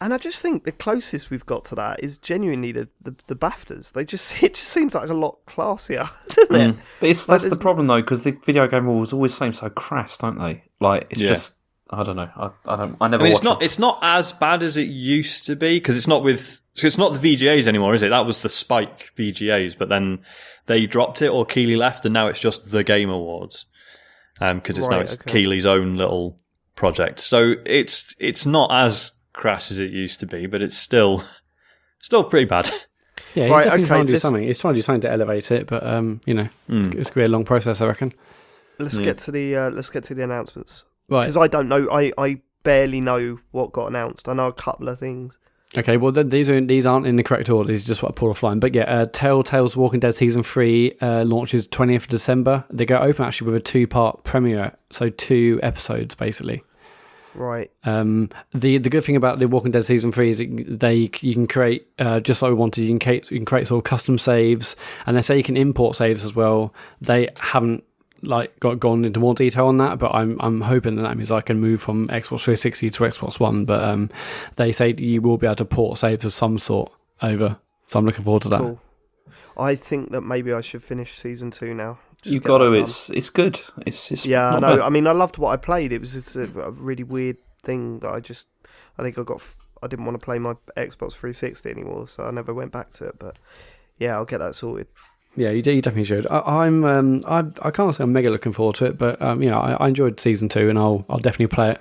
Speaker 1: and I just think the closest we've got to that is genuinely the, the, the BAFTAs. They just *laughs* it just seems like a lot classier, *laughs* doesn't it?
Speaker 2: Mm.
Speaker 4: But it's
Speaker 1: Like,
Speaker 4: that's the problem though, because the video game rules always seem so crass, don't they? Like it's
Speaker 2: Yeah.
Speaker 4: just I don't know. I, I don't. I never.
Speaker 2: I mean, it's not
Speaker 4: them.
Speaker 2: it's not as bad as it used to be because it's not with so it's not the VGAs anymore, is it? That was the Spike VGAs, but then they dropped it or Keighley left, and now it's just the Game Awards because it's now it's
Speaker 1: okay.
Speaker 2: Keighley's own little project. So it's it's not as crass as it used to be, but it's still *laughs* still pretty bad.
Speaker 3: yeah, he's
Speaker 1: Right,
Speaker 3: definitely
Speaker 1: okay,
Speaker 3: trying to do
Speaker 1: this-
Speaker 3: something. He's trying to do something to elevate it, but um, you know,
Speaker 2: Mm.
Speaker 3: it's, it's gonna be a long process, I reckon.
Speaker 1: Let's
Speaker 2: Yeah.
Speaker 1: get to the uh, let's get to the announcements
Speaker 3: Right.
Speaker 1: because I don't know. I, I barely know what got announced. I know a couple of things.
Speaker 3: Okay, well then these are these aren't in the correct order. These are just what I pulled offline. But yeah, uh, Telltale's Walking Dead season three uh, launches twentieth of December. They go open actually with a two part premiere, so two episodes basically.
Speaker 1: Right.
Speaker 3: Um, the the good thing about the Walking Dead season three is it, they you can create uh, just like we wanted. You can create you can create sort of custom saves, and they say you can import saves as well. They haven't like got gone into more detail on that, but I'm I'm hoping that, that means I can move from Xbox 360 to Xbox One. But um, they say you will be able to port saves of some sort over. So I'm looking forward to that.
Speaker 1: Cool. I think that maybe I should finish season two now. Just
Speaker 4: You've got
Speaker 1: that
Speaker 4: to.
Speaker 1: done.
Speaker 4: It's it's good. It's it's
Speaker 1: Yeah, I know.
Speaker 4: bad.
Speaker 1: I mean, I loved what I played. It was just a, a really weird thing that I just, I think I got, f- I didn't want to play my Xbox 360 anymore, so I never went back to it. But yeah, I'll get that sorted.
Speaker 3: Yeah, you, do, you definitely should. I, I'm um I I can't say I'm mega looking forward to it, but um you know I, I enjoyed season two and I'll I'll definitely play it.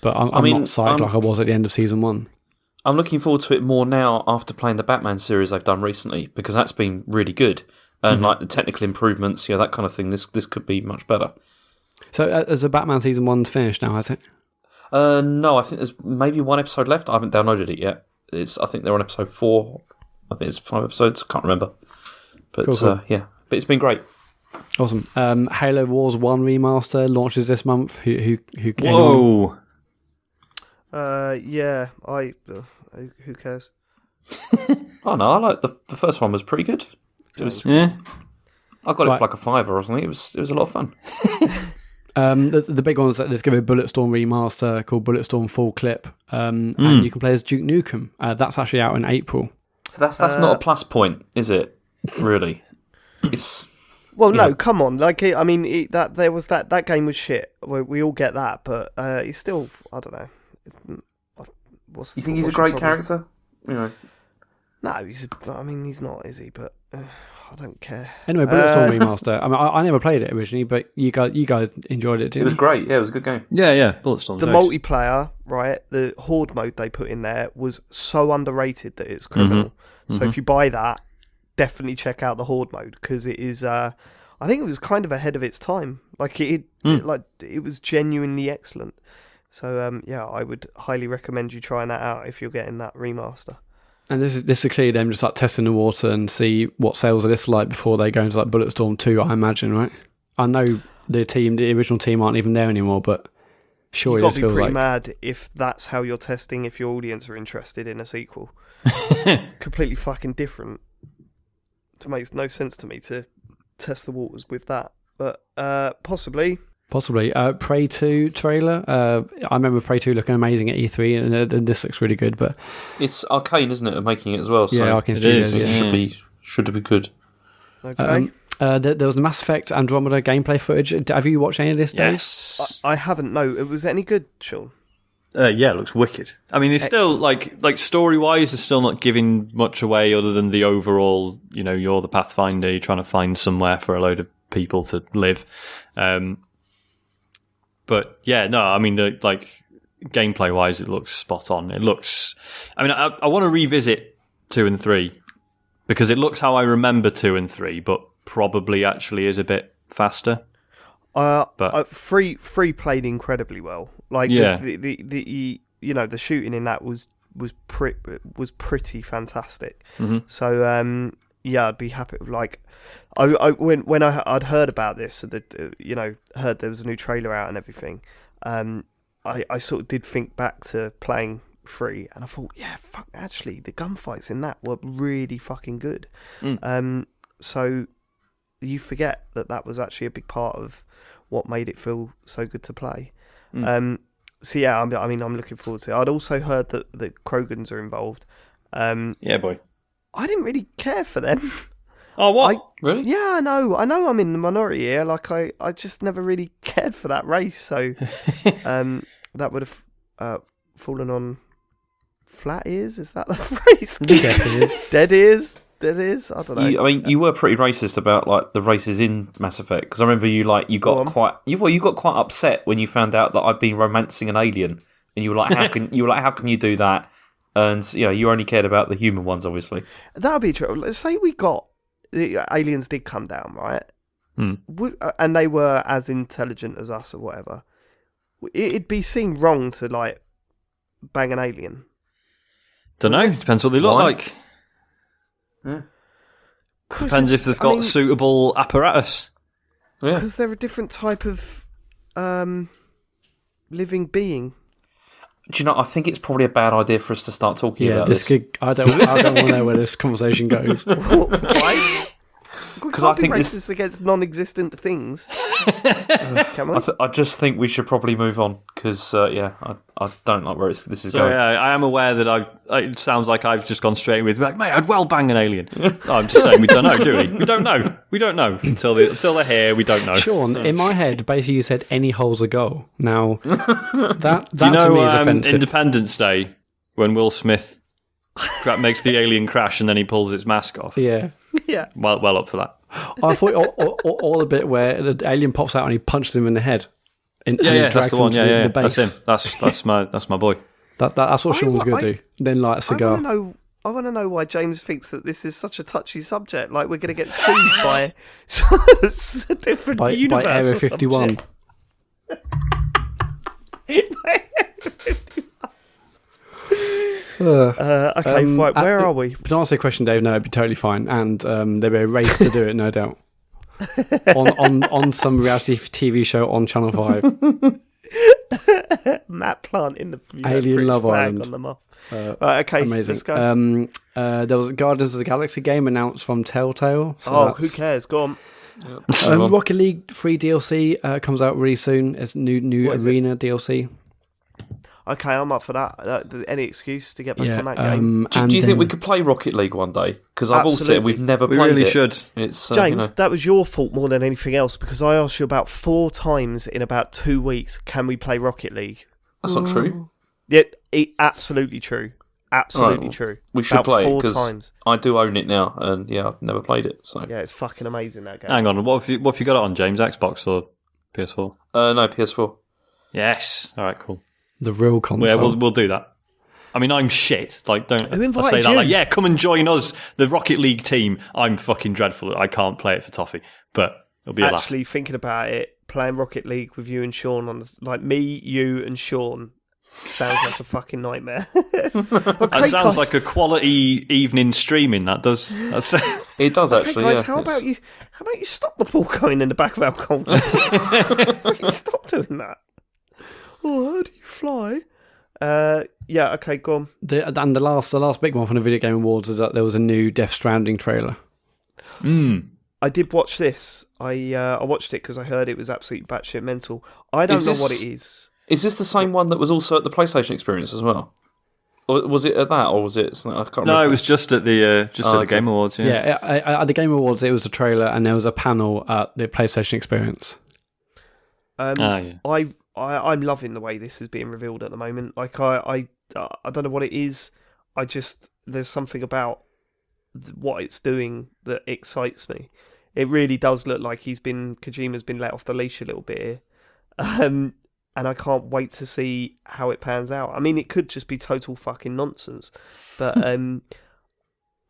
Speaker 3: But I'm, I'm
Speaker 4: mean,
Speaker 3: not psyched
Speaker 4: um,
Speaker 3: like I was at the end of season one.
Speaker 4: I'm looking forward to it more now after playing the Batman series I've done recently because that's been really good. And
Speaker 1: Mm-hmm.
Speaker 4: like the technical improvements, yeah, that kind of thing. This this could be much better.
Speaker 3: So uh, as the Batman season one's finished now, has it?
Speaker 4: Uh, no, I think there's maybe one episode left. I haven't downloaded it yet. It's I think they're on episode four. I think it's five episodes. Can't remember. But
Speaker 3: Cool, cool.
Speaker 4: Uh, yeah, but it's been great.
Speaker 3: Awesome. Um, Halo Wars One remaster launches this month. Who who who? anyone?
Speaker 2: Whoa.
Speaker 1: Uh, yeah, I, uh, who- who cares? *laughs*
Speaker 4: Oh no, I like the the first one was pretty good. It was.
Speaker 2: Yeah.
Speaker 4: I got it for like a fiver or something. It was it was a lot of fun. *laughs*
Speaker 3: Um, the, the big ones that there's going to be a Bulletstorm remaster called Bulletstorm Full Clip, um,
Speaker 2: Hmm.
Speaker 3: and you can play as Duke Nukem. Uh, that's actually out in April.
Speaker 4: So that's that's
Speaker 1: Uh,
Speaker 4: not a plus point, is it? *laughs* Really? It's
Speaker 1: Well, no,
Speaker 4: Yeah.
Speaker 1: come on. Like, I mean, it, that there was that that game was shit. We, we all get that, but uh, he's still, I don't know. It's, what's
Speaker 4: you think he's a great
Speaker 1: problem?
Speaker 4: character? You know.
Speaker 1: No, he's. I mean, he's not, is he? But uh, I don't care.
Speaker 3: Anyway, Bulletstorm
Speaker 1: Uh,
Speaker 3: remaster. I mean, I, I never played it originally, but you guys you guys enjoyed it,
Speaker 4: Too.
Speaker 3: It
Speaker 4: was great. Yeah, it was a good game.
Speaker 2: Yeah, yeah. Bulletstorm's
Speaker 1: The
Speaker 2: ace.
Speaker 1: multiplayer, right? The horde mode they put in there was so underrated that it's criminal. So if you buy that, definitely check out the horde mode because it is. Uh, I think it was kind of ahead of its time. Like it, it like it was genuinely excellent. So um, yeah, I would highly recommend you trying that out if you're getting that remaster.
Speaker 3: And this is this is clearly them just like testing the water and see what sales are this like before they go into like Bulletstorm two. I imagine, right? I know the team, the original team, aren't even there anymore, but surely
Speaker 1: You've got
Speaker 3: this
Speaker 1: to be
Speaker 3: feels
Speaker 1: pretty
Speaker 3: like
Speaker 1: mad if that's how you're testing if your audience are interested in a sequel. *laughs* Completely fucking different. It makes no sense to me to test the waters with that, but uh, possibly.
Speaker 3: Possibly. Uh, Prey two trailer. Uh, I remember Prey two looking amazing at E three, and, uh, and this looks really good. But
Speaker 4: It's Arkane, isn't it? Making it as well. So
Speaker 3: yeah, Arkane
Speaker 2: it
Speaker 3: Studios.
Speaker 2: is,
Speaker 3: Yeah.
Speaker 4: it should be should be good.
Speaker 1: Okay.
Speaker 3: Um, uh, there, there was the Mass Effect Andromeda gameplay footage. Have you watched any of this? Dave?
Speaker 2: Yes.
Speaker 1: I, I haven't. No, it was any good, Sean.
Speaker 2: Uh, yeah, it looks wicked. I mean, it's still like like story wise, it's still not giving much away other than the overall. You know, you're the Pathfinder, you're trying to find somewhere for a load of people to live. Um, but yeah, no, I mean, the like gameplay wise, it looks spot on. It looks. I mean, I, I want to revisit two and three because it looks how I remember two and three, but probably actually is a bit faster.
Speaker 1: Uh,
Speaker 2: But-
Speaker 1: uh, free free played incredibly well. Like
Speaker 2: Yeah.
Speaker 1: the, the, the the you know the shooting in that was was pre- was pretty fantastic.
Speaker 2: Mhm.
Speaker 1: So um yeah, I'd be happy. Like I, I when when I I'd heard about this, so that uh, you know heard there was a new trailer out and everything. Um, I I sort of did think back to playing Three, and I thought, yeah, fuck. Actually, the gunfights in that were really fucking good.
Speaker 2: Mm.
Speaker 1: Um, so you forget that that was actually a big part of what made it feel so good to play.
Speaker 2: Mm.
Speaker 1: Um, so yeah, I'm, I mean, I'm looking forward to it. I'd also heard that the Krogans are involved. Um,
Speaker 2: Yeah, boy.
Speaker 1: I didn't really care for them. *laughs*
Speaker 2: Oh, what?
Speaker 1: I-
Speaker 4: Really?
Speaker 1: yeah, I know. I know I'm in the minority here. Like I, I just never really cared for that race. So *laughs* um, that would have uh, fallen on flat ears. Is that the *laughs* phrase?
Speaker 3: Dead ears.
Speaker 1: Dead ears. Dead ears. I don't know.
Speaker 4: You, I mean, you were pretty racist about like the races in Mass Effect because I remember you like you got
Speaker 1: on.
Speaker 4: quite you well you got quite upset when you found out that I'd been romancing an alien, and you were like, how can you were like, how can you do that? And you know, you only cared about the human ones, obviously.
Speaker 1: That would be true. Let's say we got the aliens did come down, right?
Speaker 2: Hmm.
Speaker 1: Would, uh, and they were as intelligent as us or whatever. it- It'd be seen wrong to like bang an alien.
Speaker 2: Don't know. Depends what they look
Speaker 4: Why?
Speaker 2: like. Depends if they've got suitable apparatus.
Speaker 4: Yeah.
Speaker 1: because they're a different type of um, living being.
Speaker 4: Do you know? I think it's probably a bad idea for us to start talking
Speaker 3: Yeah,
Speaker 4: about
Speaker 3: this
Speaker 4: this.
Speaker 3: could. I don't. I don't want to know where this conversation goes. *laughs*
Speaker 1: Why? *laughs* We
Speaker 4: 'Cause
Speaker 1: can't
Speaker 4: I
Speaker 1: be
Speaker 4: think
Speaker 1: racist
Speaker 4: this-
Speaker 1: against non-existent things. *laughs* Uh, Can we?
Speaker 4: I, th- I just think we should probably move on because uh, yeah, I, I don't like where it's, this is
Speaker 2: So
Speaker 4: going.
Speaker 2: yeah, I am aware that I've. It sounds like I've just gone straight with like, mate, I'd well bang an alien. *laughs* I'm just saying we don't know, do we? We don't know. We don't know until they, until they're here. We don't know.
Speaker 3: Sean, in my head, basically you said any hole's a goal. Now that that
Speaker 2: Do you
Speaker 3: to
Speaker 2: know
Speaker 3: me is
Speaker 2: um,
Speaker 3: offensive.
Speaker 2: Independence Day when Will Smith cra- makes the alien crash and then he pulls its mask off?
Speaker 3: yeah.
Speaker 1: yeah.
Speaker 2: Well, well up for that.
Speaker 3: I thought all, all, all- all the bit where the alien pops out and he punches him in the head. And,
Speaker 2: Yeah,
Speaker 3: and
Speaker 2: yeah, that's the one. Yeah,
Speaker 3: the,
Speaker 2: yeah,
Speaker 3: the base.
Speaker 2: that's him. That's that's my that's my boy.
Speaker 3: That, that, that's what
Speaker 1: I
Speaker 3: Sean was going to
Speaker 1: I-
Speaker 3: do. Then light a
Speaker 1: I
Speaker 3: cigar.
Speaker 1: want to know. I want to know why James thinks that this is such a touchy subject. Like we're going to get sued by *laughs* *laughs* a different
Speaker 3: by,
Speaker 1: universe *laughs*
Speaker 3: by Area 51.
Speaker 1: shit. Uh, okay,
Speaker 3: Um,
Speaker 1: right.
Speaker 3: uh,
Speaker 1: Where are we?
Speaker 3: But to answer your question, Dave, no, it'd be totally fine. And um, there'd be a race to do it, no doubt. *laughs* on, on on some reality TV show on Channel 5. *laughs*
Speaker 1: Matt Plant in the you know,
Speaker 3: Alien Love
Speaker 1: flag
Speaker 3: Island.
Speaker 1: on the muff.
Speaker 3: Uh,
Speaker 1: Right, okay,
Speaker 3: Amazing.
Speaker 1: let's go.
Speaker 3: Um, uh, there was a Guardians of the Galaxy game announced from Telltale. So
Speaker 1: oh,
Speaker 3: that's-
Speaker 1: who cares? Go on.
Speaker 3: Um, Rocket League free DLC uh, comes out really soon. It's new new
Speaker 1: What is it?
Speaker 3: arena DLC.
Speaker 1: Okay, I'm up for that. Uh, any excuse to get back
Speaker 3: Yeah.
Speaker 1: on that game.
Speaker 3: Um,
Speaker 4: Do,
Speaker 3: and
Speaker 4: do you think we could play Rocket League one day? Because I've bought it, we've never
Speaker 2: We
Speaker 4: played
Speaker 2: really
Speaker 4: it.
Speaker 2: should.
Speaker 4: It's uh,
Speaker 1: James,
Speaker 4: you know,
Speaker 1: that was your fault more than anything else because I asked you about four times in about two weeks. Can we play Rocket League?
Speaker 4: that's not true.
Speaker 1: Yeah, it, absolutely true. Absolutely
Speaker 4: Right,
Speaker 1: true.
Speaker 4: We should
Speaker 1: about
Speaker 4: play
Speaker 1: four
Speaker 4: because
Speaker 1: times.
Speaker 4: I do own it now, and yeah, I've never played it. So
Speaker 1: Yeah, it's fucking amazing that game.
Speaker 2: Hang on. What have you what have you got it on, James? Xbox or PS4?
Speaker 4: uh, no PS4.
Speaker 2: Yes. All right. Cool.
Speaker 3: The real console.
Speaker 2: Yeah, we'll we'll do that. I mean, I'm shit. Like, don't
Speaker 1: Who
Speaker 2: I
Speaker 1: invited
Speaker 2: say that?
Speaker 1: you?
Speaker 2: Like, yeah, come and join us, the Rocket League team. I'm fucking dreadful. I can't play it for toffee, but it'll be a laugh.
Speaker 1: Actually, thinking about it, playing Rocket League with you and Sean on the- like me, you, and Sean sounds like a fucking nightmare. *laughs* *laughs* okay,
Speaker 2: That sounds
Speaker 1: guys,
Speaker 2: like a quality evening streaming. That does. That's, *laughs*
Speaker 4: It does
Speaker 1: Okay,
Speaker 4: actually.
Speaker 1: guys,
Speaker 4: yeah,
Speaker 1: how
Speaker 4: It's-
Speaker 1: about you? How about you stop the ball going in the back of our culture? Stop doing that. Oh, how do you fly? Uh, yeah. Okay, go on.
Speaker 3: The, and the last the last big one from the Video Game Awards is that there was a new Death Stranding trailer.
Speaker 2: mm.
Speaker 1: I did watch this. I uh, I watched it because I heard it was absolutely batshit mental. I don't
Speaker 4: Is
Speaker 1: know
Speaker 4: this-
Speaker 1: what it is.
Speaker 4: Is this the same one that was also at the PlayStation Experience as well? Or was it at that, or was it? I can't remember.
Speaker 2: No, it was just at the uh, just
Speaker 4: Oh,
Speaker 2: at the
Speaker 4: okay.
Speaker 2: Game Awards. Yeah.
Speaker 3: Yeah, I, I, at the Game Awards, it was a trailer, and there was a panel at the PlayStation Experience.
Speaker 1: Um,
Speaker 2: Ah, yeah.
Speaker 1: I, I I'm loving the way this is being revealed at the moment. Like I I uh, I don't know what it is. I just there's something about th- what it's doing that excites me. It really does look like he's been Kojima's been let off the leash a little bit here. Um, and I can't wait to see how it pans out. I mean, it could just be total fucking nonsense, but *laughs* um,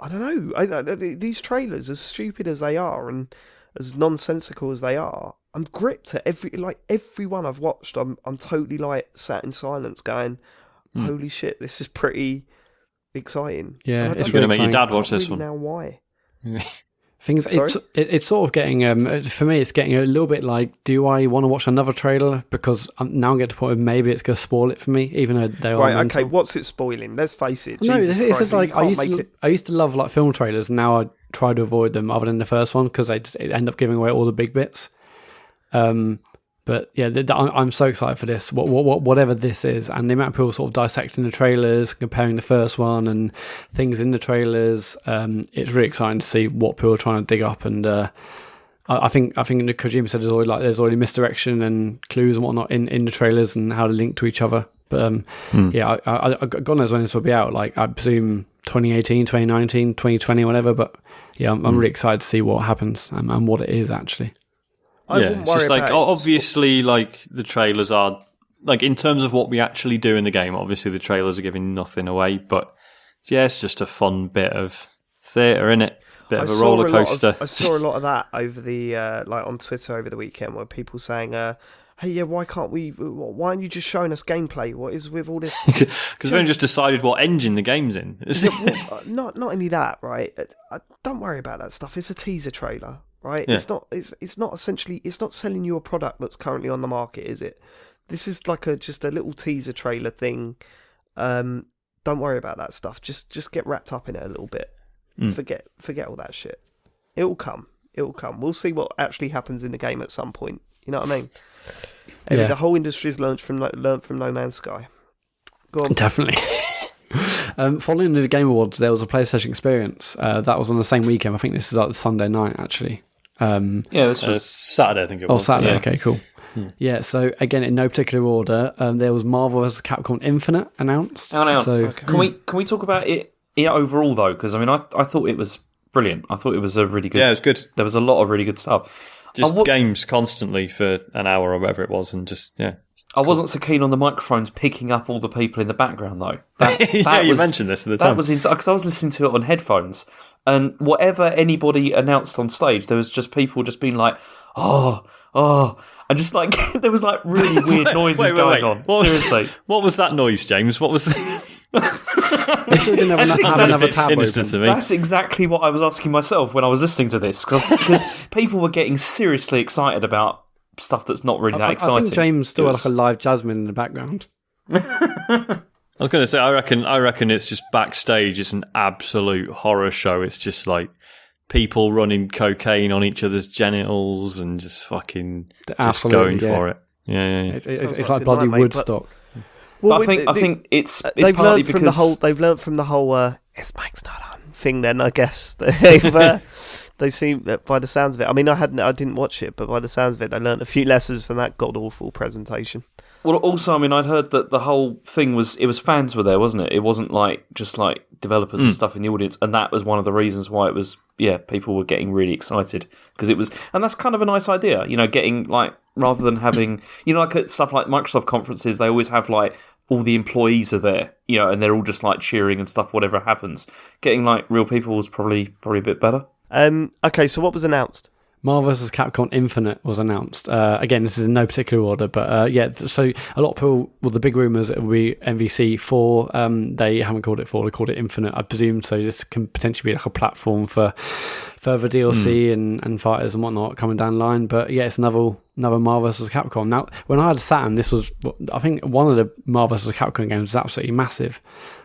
Speaker 1: I don't know. I, I, these trailers, as stupid as they are and as nonsensical as they are, I'm gripped to every like every one I've watched. I'm I'm totally like sat in silence, going,
Speaker 2: Hmm.
Speaker 1: "Holy shit, this is pretty exciting."
Speaker 3: Yeah,
Speaker 1: I
Speaker 3: it's really
Speaker 2: gonna make your dad watch this
Speaker 1: really
Speaker 2: one.
Speaker 1: Now, why? *laughs*
Speaker 3: Things it's it, it's sort of getting um for me it's getting a little bit like do I want to watch another trailer because I'm now getting to the point of maybe it's going to spoil it for me even though they are
Speaker 1: right
Speaker 3: mental.
Speaker 1: okay what's it spoiling let's face it
Speaker 3: no
Speaker 1: Jesus
Speaker 3: it's, it's
Speaker 1: Christ,
Speaker 3: just
Speaker 1: you
Speaker 3: like I used to
Speaker 1: it
Speaker 3: I used to love like film trailers and now I try to avoid them other than the first one because they just end up giving away all the big bits um but yeah, I'm so excited for this. What, what, whatever this is, and the amount of people sort of dissecting the trailers, comparing the first one, and things in the trailers. Um, it's really exciting to see what people are trying to dig up. And uh, I, I, think I think the Kojima said there's already like there's already misdirection and clues and whatnot in, in the trailers and how to link to each other. But um, hmm. yeah, I, I, God knows when this will be out. Like I presume 2018, 2019, 2020, whatever. But yeah, I'm, I'm hmm. really excited to see what happens and, and what it is actually.
Speaker 2: I yeah, it's just like obviously, like the trailers are like in terms of what we actually do in the game. Obviously, the trailers are giving nothing away, but yeah, it's just a fun bit of theatre, in it. Bit of a roller coaster.
Speaker 1: Of, I saw a lot of that over the uh, like on Twitter over the weekend, where people saying, uh, "Hey, yeah, why can't we? Why aren't you just showing us gameplay? What is with all this?" *laughs*
Speaker 2: Because we only just decided what engine the game's in. *laughs*
Speaker 1: well, uh, not not only that, right? Uh, don't worry about that stuff. It's a teaser trailer right? Yeah. It's not it's it's not essentially it's not selling you a product that's currently on the market, is it? This is like a just a little teaser trailer thing. Um, don't worry about that stuff. Just just get wrapped up in it a little bit. Mm. Forget forget all that shit. It will come. It will come. We'll see what actually happens in the game at some point. You know what I mean? I mean the whole industry has learned from learned from No Man's Sky.
Speaker 3: Go on. Definitely. *laughs* um, following the Game Awards, there was a PlayStation Experience. Uh, that was on the same weekend. I think this is like Sunday night, actually. Um,
Speaker 2: yeah, this was uh, Saturday, I think it oh, was.
Speaker 3: Oh, Saturday. Yeah. Okay, cool. Hmm. Yeah, so again, in no particular order, um, there was Marvel vs. Capcom Infinite announced.
Speaker 4: Hang on, so okay. can we can we talk about it, it overall though? Because I mean, I I thought it was brilliant. I thought it was a really good.
Speaker 2: Yeah, it was good.
Speaker 4: There was a lot of really good stuff.
Speaker 2: Just uh, games constantly for an hour or whatever it was, and just yeah.
Speaker 4: I wasn't so keen on the microphones picking up all the people in the background though.
Speaker 2: That, *laughs* that yeah, was, you mentioned this at the
Speaker 4: that time. That was because I was listening to it on headphones, and whatever anybody announced on stage, there was just people just being like, "Oh, oh," and just like *laughs* there was like really *laughs* weird noises wait, wait, going wait. on. What Seriously,
Speaker 2: was, what was that noise, James? What was?
Speaker 3: Didn't have, have another tab
Speaker 4: open. That's exactly what I was asking myself when I was listening to this because *laughs* people were getting seriously excited about stuff that's not really that I, exciting. I
Speaker 3: think James still was... had like a LiveJasmin in the background. *laughs*
Speaker 2: I was going to say, I reckon, I reckon it's just backstage. It's an absolute horror show. It's just like people running cocaine on each other's genitals and just fucking just going yeah. for it. Yeah, yeah, yeah.
Speaker 3: It's, it's, it's like, bloody Woodstock.
Speaker 4: Well, I think the, I think it's, it's they've
Speaker 1: learned
Speaker 4: from
Speaker 1: the whole they've learned from the whole uh, "his mic's not on" thing. Then I guess *laughs* they've uh, *laughs* they seem that by the sounds of it. I mean, I hadn't I didn't watch it, but by the sounds of it, I learned a few lessons from that god awful presentation.
Speaker 4: Well, also, I mean, I'd heard that the whole thing was it was fans were there, wasn't it? It wasn't like just like developers mm. and stuff in the audience, and that was one of the reasons why it was. Yeah, people were getting really excited because it was, and that's kind of a nice idea, you know, getting like rather than having, you know, like at stuff like Microsoft conferences, they always have like all the employees are there, you know, and they're all just like cheering and stuff, whatever happens. Getting like real people was probably probably a bit better.
Speaker 1: Um, okay, so what was announced?
Speaker 3: Marvel vs. Capcom Infinite was announced. Uh, again, this is in no particular order, but uh, yeah, so a lot of people, well, the big rumours it will be MVC 4. Um, they haven't called it 4, they called it Infinite, I presume. So this can potentially be like a platform for further DLC mm. and, and fighters and whatnot coming down the line. But yeah, it's another another Marvel vs. Capcom. Now, when I had Saturn, this was, I think, one of the Marvel vs. Capcom games was absolutely massive.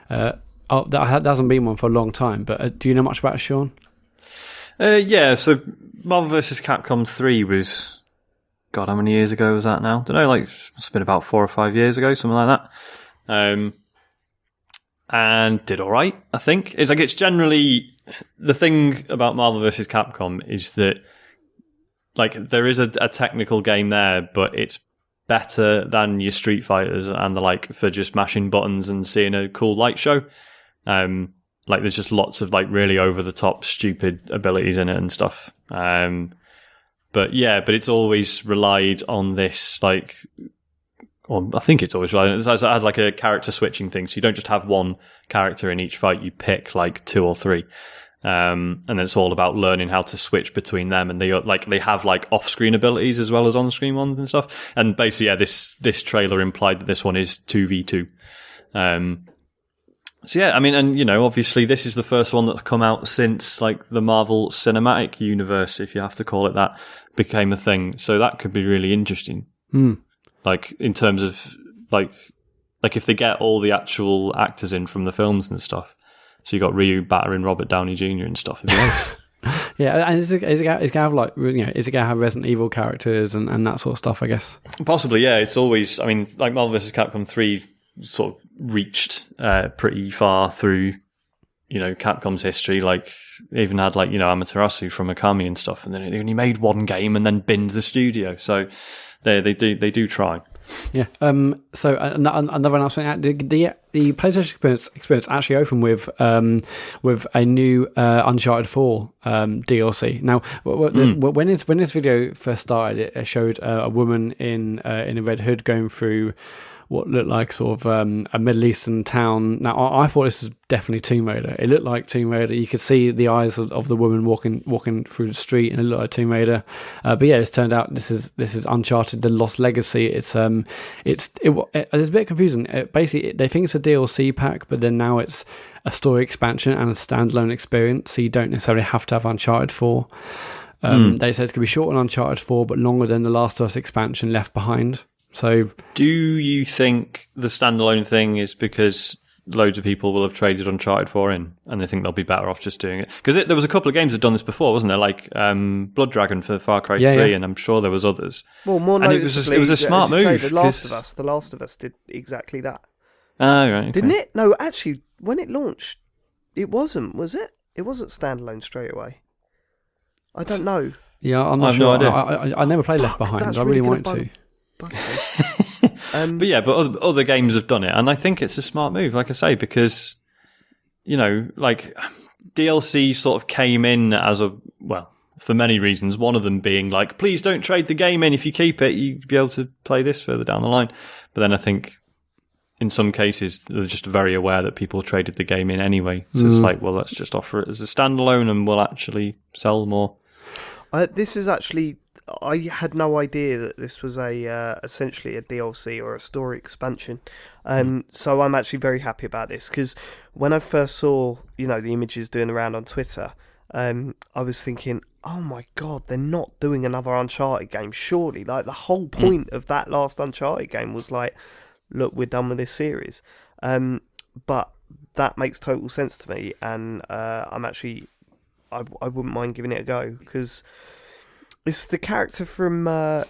Speaker 3: Uh, oh, that hasn't been one for a long time, but uh, do you know much about it, Sean?
Speaker 2: Uh, yeah, so Marvel vs. Capcom 3 was, God, how many years ago was that now? I don't know, like, it's been about four or five years ago, something like that. Um, and did alright, I think. It's like, it's generally, the thing about Marvel vs. Capcom is that, like, there is a, a technical game there, but it's better than your Street Fighters and the like for just mashing buttons and seeing a cool light show. Um, like there's just lots of like really over the top stupid abilities in it and stuff. Um, but yeah, but it's always relied on this like well, I think it's always relied on it has, it has like a character switching thing. So you don't just have one character in each fight, you pick like two or three. Um, and then it's all about learning how to switch between them, and they like they have like off-screen abilities as well as on-screen ones and stuff. And basically, yeah, this this trailer implied that this one is two v two, um, So yeah, I mean, and you know, obviously, this is the first one that's come out since like the Marvel Cinematic Universe, if you have to call it that, became a thing. So that could be really interesting.
Speaker 3: Hmm.
Speaker 2: Like in terms of like like if they get all the actual actors in from the films and stuff. So you got Ryu battering Robert Downey Jr. and stuff. *laughs* *laughs*
Speaker 3: Yeah, and is it, is it, is it gonna have like you know is it gonna have Resident Evil characters and, and that sort of stuff? I guess.
Speaker 2: Possibly, yeah. It's always, I mean, like Marvel vs. Capcom 3 sort of reached uh, pretty far through, you know, Capcom's history. Like, even had, like, you know, Amaterasu from Okami and stuff, and then they only made one game and then binned the studio. So they, they, do, they do try.
Speaker 3: Yeah. Um. So uh, an- an- another announcement: the, the the PlayStation experience, experience actually opened with um with a new uh, Uncharted Four um DLC. Now, the- when this when this video first started, it, it showed uh, a woman in uh, in a red hood going through what looked like sort of um, a Middle Eastern town. Now, I, I thought this was definitely Tomb Raider. It looked like Tomb Raider. You could see the eyes of, of the woman walking walking through the street, and it looked like Tomb Raider. Uh, but yeah, it's turned out this is this is Uncharted: The Lost Legacy. It's um, it's it, it, it's a bit confusing. It, basically, they think it's a DLC pack, but then now it's a story expansion and a standalone experience, so you don't necessarily have to have Uncharted Four. Um, They say it's going to be shorter than Uncharted 4, but longer than the Last of Us expansion left behind. So
Speaker 2: Do you think the standalone thing is because loads of people will have traded Uncharted 4 in and they think they'll be better off just doing it? Because there was a couple of games that done this before, wasn't there? Like um, Blood Dragon for Far Cry
Speaker 3: Yeah,
Speaker 2: 3,
Speaker 3: yeah.
Speaker 2: and I'm sure there was others.
Speaker 1: Well, more
Speaker 2: And it was a- it was a
Speaker 1: as
Speaker 2: smart
Speaker 1: you say,
Speaker 2: move,
Speaker 1: The Last
Speaker 2: 'cause-
Speaker 1: of Us, The Last of Us did exactly that,
Speaker 2: Ah, right. okay.
Speaker 1: didn't it? No, actually, when it launched, it wasn't. Was it? It wasn't standalone straight away. I don't know.
Speaker 3: yeah, I'm
Speaker 2: I
Speaker 3: not
Speaker 2: have no
Speaker 3: sure.
Speaker 2: idea.
Speaker 3: I, I, I never played Left Behind.
Speaker 1: that's
Speaker 3: I really,
Speaker 1: really
Speaker 3: want
Speaker 1: gonna
Speaker 3: to.
Speaker 1: Bug- bug me. um,
Speaker 2: But yeah, but other, other games have done it, and I think it's a smart move, like I say, because you know, like DLC sort of came in as a well for many reasons. One of them being like, please don't trade the game in. If you keep it, you'd be able to play this further down the line. But then I think in some cases they're just very aware that people traded the game in anyway. So it's like, well, let's just offer it as a standalone, and we'll actually sell more.
Speaker 1: I, this is actually. I had no idea that this was a uh, essentially a DLC or a story expansion. Um, So I'm actually very happy about this because when I first saw you know the images doing around on Twitter, um, I was thinking, oh my god, they're not doing another Uncharted game. Surely, like the whole point of that last Uncharted game was like, look, we're done with this series. Um, but that makes total sense to me, and uh, I'm actually I, I wouldn't mind giving it a go because it's the character from uh,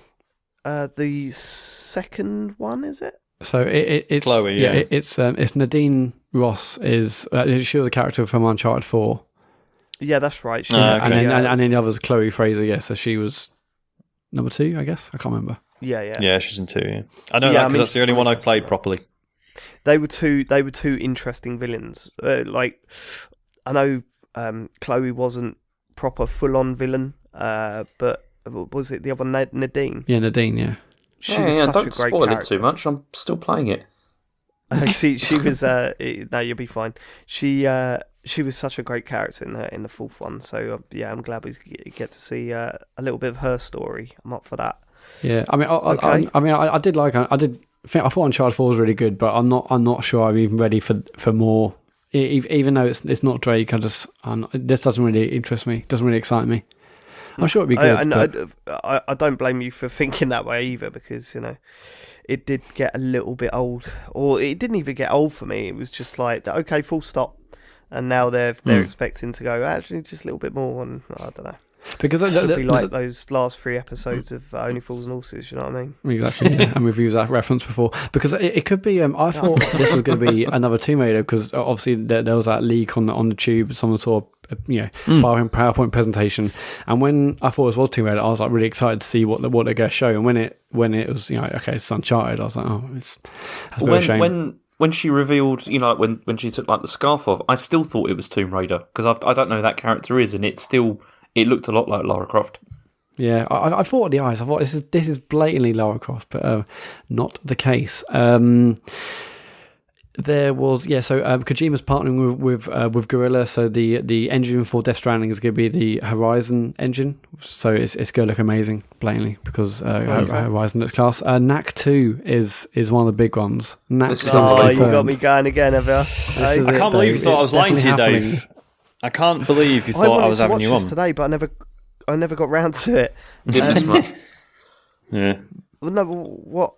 Speaker 1: uh, the second one, is it?
Speaker 3: So it, it, it's
Speaker 2: Chloe, yeah.
Speaker 3: it, it's um, it's Nadine Ross is uh, she was a character from Uncharted Four,
Speaker 1: Yeah, that's right. She
Speaker 2: Ah,
Speaker 1: was
Speaker 2: okay.
Speaker 3: and
Speaker 1: the,
Speaker 3: then
Speaker 1: uh,
Speaker 3: and, and then the others Chloe Frazer. Yeah, so she was number two, I guess. I can't remember.
Speaker 1: yeah, yeah,
Speaker 2: Yeah, she's in two. Yeah, I know
Speaker 1: Yeah,
Speaker 2: that
Speaker 1: I'm
Speaker 2: because that's the only one
Speaker 1: I'm
Speaker 2: I've played
Speaker 1: interested
Speaker 2: properly.
Speaker 1: They were two. They were two interesting villains. Uh, like, I know um, Chloe wasn't proper full-on villain, uh, but was it the other Na- Nadine?
Speaker 3: Yeah, Nadine. Yeah,
Speaker 1: She
Speaker 4: yeah,
Speaker 1: was
Speaker 4: yeah,
Speaker 1: such
Speaker 4: don't
Speaker 1: a great
Speaker 4: spoil
Speaker 1: character.
Speaker 4: it too much. I'm still playing it.
Speaker 1: Uh, *laughs* she she *laughs* was uh no you'll be fine. She uh she was such a great character in the in the fourth one. So uh, yeah, I'm glad we get get to see uh, a little bit of her story. I'm up for that.
Speaker 3: yeah. I mean, I, I,
Speaker 1: Okay.
Speaker 3: I, I mean, I, I did like. I did. Think, I thought Uncharted Four was really good, but I'm not. I'm not sure I'm even ready for for more. Even though it's it's not Drake, I just I'm this doesn't really interest me. Doesn't really excite me. I'm sure it'd be good.
Speaker 1: I, I,
Speaker 3: but-
Speaker 1: I, I don't blame you for *laughs* thinking that way either because you know it did get a little bit old, or it didn't even get old for me. It was just like okay, full stop. And now they're they're
Speaker 2: Hmm.
Speaker 1: expecting to go actually just a little bit more, and I don't know.
Speaker 3: Because
Speaker 1: It'll be like those last three episodes of uh, Only Fools and Horses. You know what I mean?
Speaker 3: Exactly, yeah. *laughs* and we've used that reference before because it, it could be. Um, I thought this was going to be another Tomb Raider because obviously there, there was that leak on the on the tube, someone saw a, you know PowerPoint PowerPoint presentation, and when I thought it was Tomb Raider, I was like really excited to see what the, what they're going to show. And when it when it was you know okay, it's Uncharted, I was like, oh, it's that's a
Speaker 4: when
Speaker 3: shame.
Speaker 4: when when she revealed, you know, like when when she took like the scarf off, I still thought it was Tomb Raider because I don't know who that character is, and it still it looked a lot like Lara Croft.
Speaker 3: Yeah, I, I- I thought the eyes. I thought this is this is blatantly Lara Croft, but uh, not the case. Um, there was yeah. So um, Kojima's partnering with with, uh, with Guerrilla. So the the engine for Death Stranding is going to be the Horizon engine. So it's it's going to look amazing, blatantly because uh,
Speaker 1: Okay.
Speaker 3: Horizon looks class. Uh, Knack Two is is one of the big ones. Knack
Speaker 4: This is
Speaker 3: Two
Speaker 1: Oh, you got me going again, have you?
Speaker 3: This
Speaker 2: I can't believe you
Speaker 3: though.
Speaker 2: thought I was lying to you,
Speaker 3: definitely
Speaker 2: Dave.
Speaker 3: Happening.
Speaker 2: I can't believe you
Speaker 1: I
Speaker 2: thought
Speaker 1: wanted
Speaker 2: I was
Speaker 1: to
Speaker 2: having
Speaker 1: watch
Speaker 2: you
Speaker 1: this
Speaker 2: on.
Speaker 1: today, but I never, I never got round to it.
Speaker 4: Didn't miss um, much.
Speaker 2: Yeah.
Speaker 1: No, what?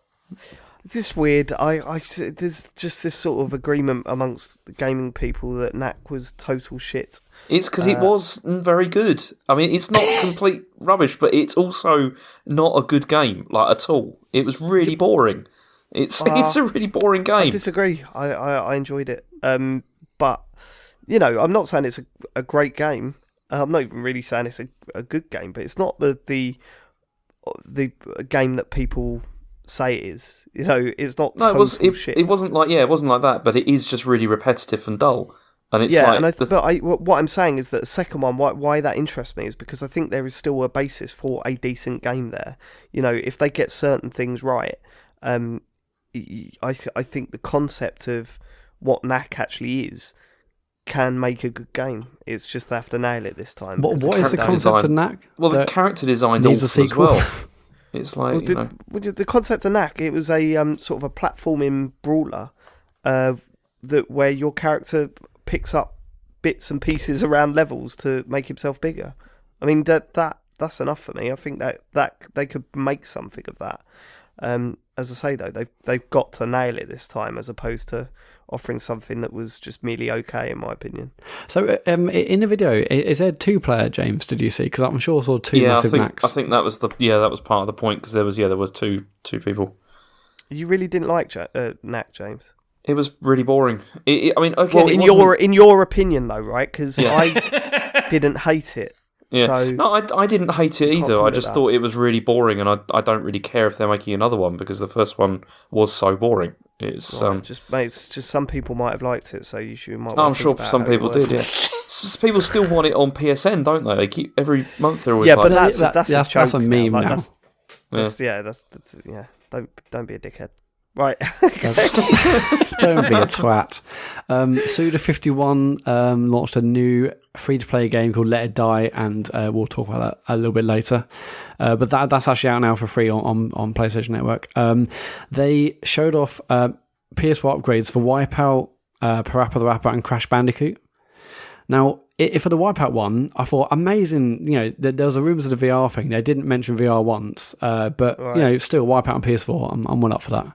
Speaker 1: This is weird. I, I, there's just this sort of agreement amongst the gaming people that Knack was total shit.
Speaker 4: It's because it uh, was very good. I mean, it's not *coughs* complete rubbish, but it's also not a good game, like at all. It was really boring. It's *laughs* it's uh, a really boring
Speaker 1: I
Speaker 4: game.
Speaker 1: disagree. I, I, I enjoyed it. Um, but you know, I'm not saying it's a, a great game. I'm not even really saying it's a, a good game, but it's not the the the game that people say it is. You know, it's not
Speaker 4: No, it was it,
Speaker 1: shit.
Speaker 4: it wasn't like yeah, it wasn't like that, but it is just really repetitive and dull. And it's
Speaker 1: yeah,
Speaker 4: like
Speaker 1: and I,
Speaker 4: the-
Speaker 1: but I, what I'm saying is that the second one, why, why that interests me is because I think there is still a basis for a decent game there. You know, if they get certain things right, um, I th- I think the concept of what Knack actually is can make a good game. It's just they have to nail it this time.
Speaker 3: What,
Speaker 1: because
Speaker 3: what
Speaker 1: the
Speaker 3: is the
Speaker 1: character
Speaker 3: concept
Speaker 4: design-
Speaker 3: of Knack?
Speaker 4: well, the character design
Speaker 3: needs a
Speaker 4: awful as
Speaker 3: sequel?
Speaker 4: well. *laughs* *laughs* It's like
Speaker 1: Well,
Speaker 4: you
Speaker 1: the,
Speaker 4: know,
Speaker 1: well, the concept of Knack, it was a um, sort of a platforming brawler uh, that where your character picks up bits and pieces around levels to make himself bigger. I mean that that that's enough for me. I think that that they could make something of that. Um, as I say though, they've they've got to nail it this time, as opposed to offering something that was just merely okay, in my opinion.
Speaker 3: So um, in the video, i- is there two player James? Did you see? Because I'm sure I saw two
Speaker 4: yeah, I
Speaker 3: massive
Speaker 4: think
Speaker 3: Knacks.
Speaker 4: I think that was the yeah that was part of the point because there was yeah there was two two people.
Speaker 1: You really didn't like ja- uh, Knack, James.
Speaker 4: It was really boring. It, it- I mean, okay,
Speaker 1: Well, in
Speaker 4: wasn't-
Speaker 1: your in your opinion though, right? Because
Speaker 4: Yeah.
Speaker 1: I *laughs* didn't hate it.
Speaker 4: Yeah.
Speaker 1: So
Speaker 4: no, I, I didn't hate it either. I just thought it was really boring, and I I don't really care if they're making another one because the first one was so boring. It's
Speaker 1: Well,
Speaker 4: um,
Speaker 1: just mate, it's just some people might have liked it, so you should. Might
Speaker 4: I'm sure some people did. Yeah, *laughs* S- s- people still want it on PSN, don't they? They keep every month they're always
Speaker 1: Yeah,
Speaker 4: like,
Speaker 1: but that's
Speaker 3: that-
Speaker 1: that's,
Speaker 3: that's-
Speaker 1: a joke
Speaker 3: that's a
Speaker 1: now,
Speaker 3: meme
Speaker 1: like,
Speaker 3: now.
Speaker 1: That's, that's, yeah, that's, that's yeah. Don't don't be a dickhead. Right. *laughs* *laughs*
Speaker 3: Don't be a twat. Um, Suda51 um, launched a new free to play game called Let It Die, and uh, we'll talk about that a little bit later. Uh, but that, that's actually out now for free on, on, on PlayStation Network. Um, they showed off uh, PS4 upgrades for Wipeout, uh, Parappa the Rapper, and Crash Bandicoot. Now, if for the Wipeout one, I thought amazing. You know, there, there was a rumours of the VR thing. They didn't mention VR once, uh, but
Speaker 1: Right.
Speaker 3: you know, still Wipeout on PS4. I'm, I'm well up for that.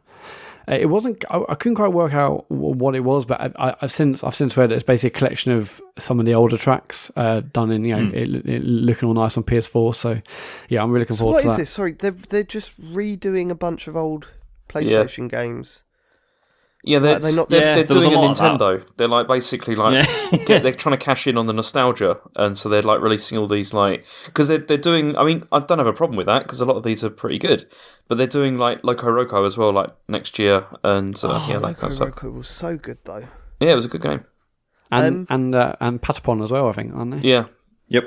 Speaker 3: Uh, It wasn't. I, I couldn't quite work out what it was, but I, I, I've since I've since read that it's basically a collection of some of the older tracks uh, done in you know it, it looking all nice on PS4. So yeah, I'm really looking
Speaker 1: so
Speaker 3: forward
Speaker 1: what
Speaker 3: to
Speaker 1: is
Speaker 3: that.
Speaker 1: this? Sorry, they're they're just redoing a bunch of old PlayStation games.
Speaker 4: Yeah, they're,
Speaker 1: Like, they not-
Speaker 4: they're,
Speaker 2: Yeah,
Speaker 4: they're doing
Speaker 2: a
Speaker 4: a
Speaker 2: lot of that.
Speaker 4: Nintendo. They're like basically like get, they're trying to cash in on the nostalgia, and so they're like releasing all these like because they're they're doing. I mean, I don't have a problem with that because a lot of these are pretty good, but they're doing like Loco Roco as well, like next year, and uh,
Speaker 1: Oh,
Speaker 4: yeah, that
Speaker 1: Loco
Speaker 4: kind of stuff.
Speaker 1: Roco was so good though.
Speaker 4: Yeah, it was a good game.
Speaker 3: And
Speaker 1: Um,
Speaker 3: and uh, and Patapon as well, I think, aren't they?
Speaker 4: Yeah,
Speaker 2: Yep.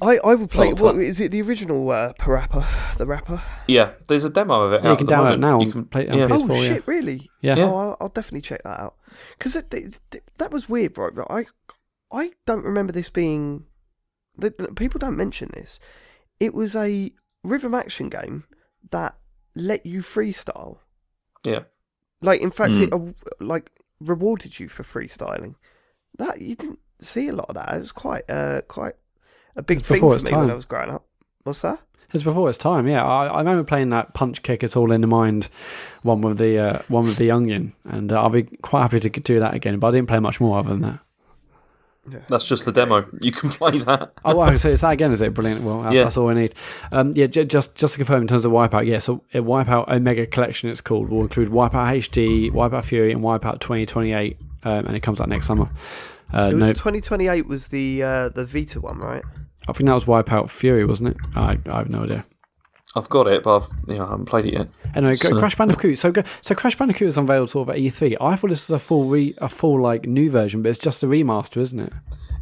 Speaker 1: I, I would play.
Speaker 4: Oh,
Speaker 1: What it? The original uh, Parappa, the rapper.
Speaker 4: yeah. There's a demo of it.
Speaker 3: Yeah,
Speaker 4: out
Speaker 3: you can download it now
Speaker 4: You can
Speaker 3: play it on
Speaker 4: yeah.
Speaker 3: PS4.
Speaker 1: Oh
Speaker 3: yeah.
Speaker 1: shit! Really?
Speaker 3: Yeah.
Speaker 4: Yeah.
Speaker 1: Oh, I'll, I'll definitely check that out. Because that was weird, right? right? I I don't remember this being. The, the- people don't mention this. It was a rhythm action game that let you freestyle.
Speaker 4: Yeah.
Speaker 1: Like in fact,
Speaker 2: Hmm.
Speaker 1: it uh, like rewarded you for freestyling. That you didn't see a lot of that. It was quite uh quite a big
Speaker 3: It's
Speaker 1: thing for me
Speaker 3: time.
Speaker 1: when I was growing up. What's that?
Speaker 3: It's before its time, yeah. I, I remember playing that punch kick. It's all in the mind, one with the uh, one with the onion, and uh, I'll be quite happy to do that again. But I didn't play much more other than that. Yeah.
Speaker 4: That's just the demo. You can *laughs* play that.
Speaker 3: Oh, well, so it's that again, is it? Brilliant. Well, that's,
Speaker 4: Yeah.
Speaker 3: that's all we need. Um, yeah, j- just just to confirm in terms of Wipeout, yeah. So uh, Wipeout Omega Collection, it's called, will include Wipeout HD, Wipeout Fury, and Wipeout 2028, um, and it comes out next summer. Uh,
Speaker 1: It was
Speaker 3: no,
Speaker 1: 2028 was the uh, the Vita one, right?
Speaker 3: I think that was Wipeout Fury, wasn't it? I, I have no idea.
Speaker 4: I've got it, but I've, yeah, I haven't played it yet.
Speaker 3: Anyway,
Speaker 4: So-
Speaker 3: Crash Bandicoot. So, go- so Crash Bandicoot was unveiled sort of at E3. I thought this was a full, re- a full like new version, but it's just a remaster, isn't it?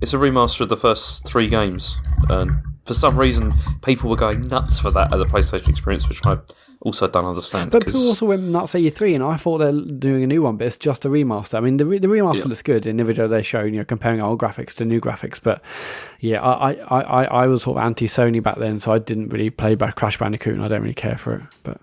Speaker 4: It's a remaster of the first three games um, for some reason people were going nuts for that at the PlayStation experience, which I also don't understand.
Speaker 3: But people also went nuts at E3, and I thought they're doing a new one, but it's just a remaster. I mean, the, the remaster yeah. looks good in the video they're showing, you know, comparing old graphics to new graphics. But yeah, I, I, I, I was sort of anti Sony back then, so I didn't really play back Crash Bandicoot, and I don't really care for it. But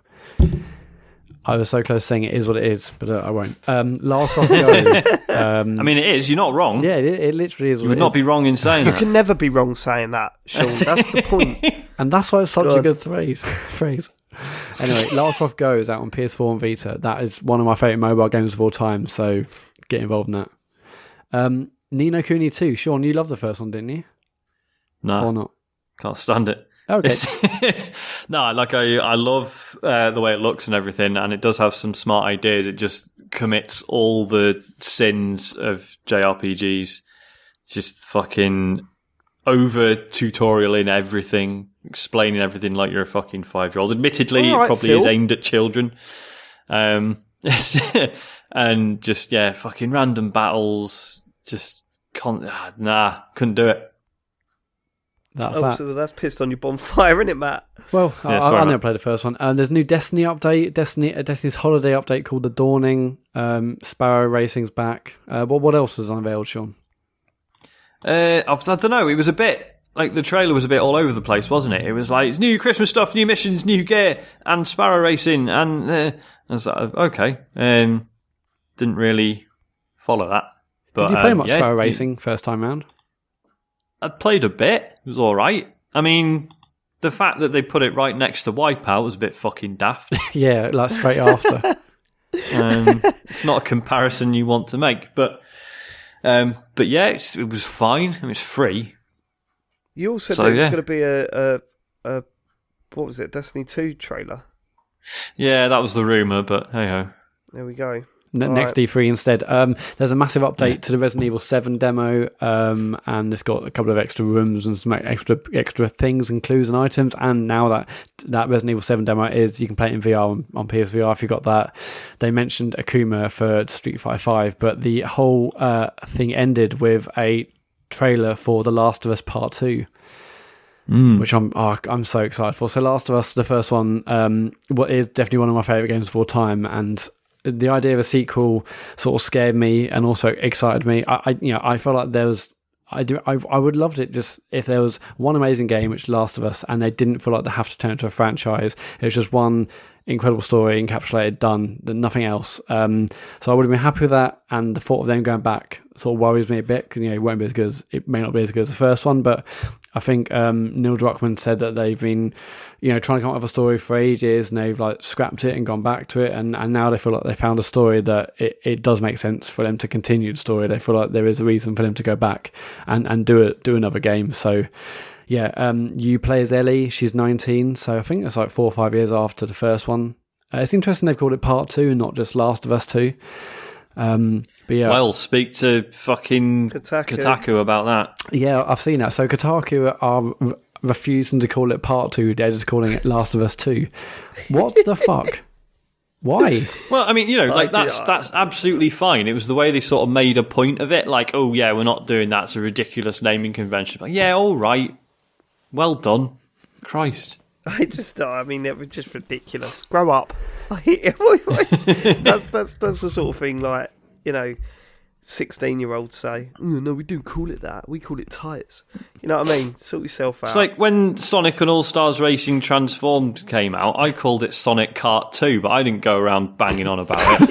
Speaker 3: I was so close to saying it is what it is, but uh, I won't. Um, Lara Croft Go.
Speaker 2: Um, I mean, it is. You're not wrong.
Speaker 3: Yeah, it, it literally is.
Speaker 2: You would not
Speaker 3: is.
Speaker 2: be wrong in saying
Speaker 1: you
Speaker 2: that.
Speaker 1: You can never be wrong saying that, Sean. That's the point. *laughs*
Speaker 3: and that's why it's such God. a good phrase. *laughs* phrase. *laughs* Anyway, Lara Croft Go is out on PS4 and Vita. That is one of my favourite mobile games of all time, so get involved in that. Um, Ni no Kuni 2. Sean, you loved the first one, didn't you?
Speaker 2: No.
Speaker 3: Or not?
Speaker 2: Can't stand it.
Speaker 3: Okay. *laughs*
Speaker 2: no, like I, I love uh, the way it looks and everything, and it does have some smart ideas. It just commits all the sins of JRPGs. Just fucking over tutorial in everything, explaining everything like you're a fucking five year old. Admittedly, right, it probably Phil. is aimed at children. Um, *laughs* and just yeah, fucking random battles. Just con- ah, nah, couldn't do it.
Speaker 1: That's oh, that. so that's pissed on your bonfire, isn't it, Matt?
Speaker 3: Well, yeah, I, I, never played the first one. And there's a new Destiny update, Destiny, uh, Destiny's holiday update called The Dawning. Um, Sparrow Racing's back. Uh, what what else is unveiled, Sean?
Speaker 2: Uh, I, I don't know. It was a bit like the trailer was a bit all over the place, wasn't it? It was like it's new Christmas stuff, new missions, new gear, and Sparrow Racing, and uh, I was like, okay. Um, didn't really follow that.
Speaker 3: But, Did you play um, much yeah, Sparrow Racing first time round?
Speaker 2: I played a bit. It was all right. I mean, the fact that they put it right next to Wipeout was a bit fucking daft. *laughs*
Speaker 3: yeah, like straight after. *laughs*
Speaker 2: um, it's not a comparison you want to make, but um, but yeah, it was fine. I mean, it's free.
Speaker 1: You also so, said there was going to be a, a, a what was it, Destiny Two trailer?
Speaker 2: Yeah, that was the rumor, but hey ho.
Speaker 1: There we go
Speaker 3: next right. E3 instead. Um, there's a massive update to the Resident Evil 7 demo, um, and it's got a couple of extra rooms and some extra extra things and clues and items. And now that that Resident Evil 7 demo is, you can play it in VR on, on PSVR if you got that. They mentioned Akuma for Street Fighter 5, but the whole uh, thing ended with a trailer for The Last of Us Part 2. Mm. Which I'm oh, I'm so excited for. So, Last of Us, the first one, um, what is definitely one of my favorite games of all time, and the idea of a sequel sort of scared me and also excited me. I, I you know I felt like there was I do I, I would loved it just if there was one amazing game which Last of Us and they didn't feel like they have to turn it into a franchise. It was just one incredible story encapsulated, done, nothing else. Um, so I would have been happy with that. And the thought of them going back sort of worries me a bit because you know it won't be as good as it may not be as good as the first one. But I think um, Neil Druckmann said that they've been you know trying to come up with a story for ages and they've like scrapped it and gone back to it and, and now they feel like they found a story that it, it does make sense for them to continue the story. They feel like there is a reason for them to go back and, and do it do another game. So yeah, um, you play as Ellie. She's 19, so I think it's like four or five years after the first one. Uh, it's interesting they've called it Part Two and not just Last of Us Two. Um, but yeah,
Speaker 2: well, speak to fucking Kotaku. Kotaku about that.
Speaker 3: Yeah, I've seen that. So Kotaku are re- refusing to call it Part Two; they're just calling it Last of Us Two. What the *laughs* fuck? Why?
Speaker 2: Well, I mean, you know, like that's that's absolutely fine. It was the way they sort of made a point of it, like, oh yeah, we're not doing that. It's a ridiculous naming convention. But yeah, all right, well done. Christ. *laughs*
Speaker 1: I just, I mean, it was just ridiculous. Grow up. *laughs* *laughs* that's that's that's the sort of thing like you know, sixteen year olds say. Mm, no, we don't call it that. We call it tights. You know what I mean? Sort yourself out.
Speaker 2: It's like when Sonic and All Stars Racing Transformed came out. I called it Sonic Kart Two, but I didn't go around banging on about it.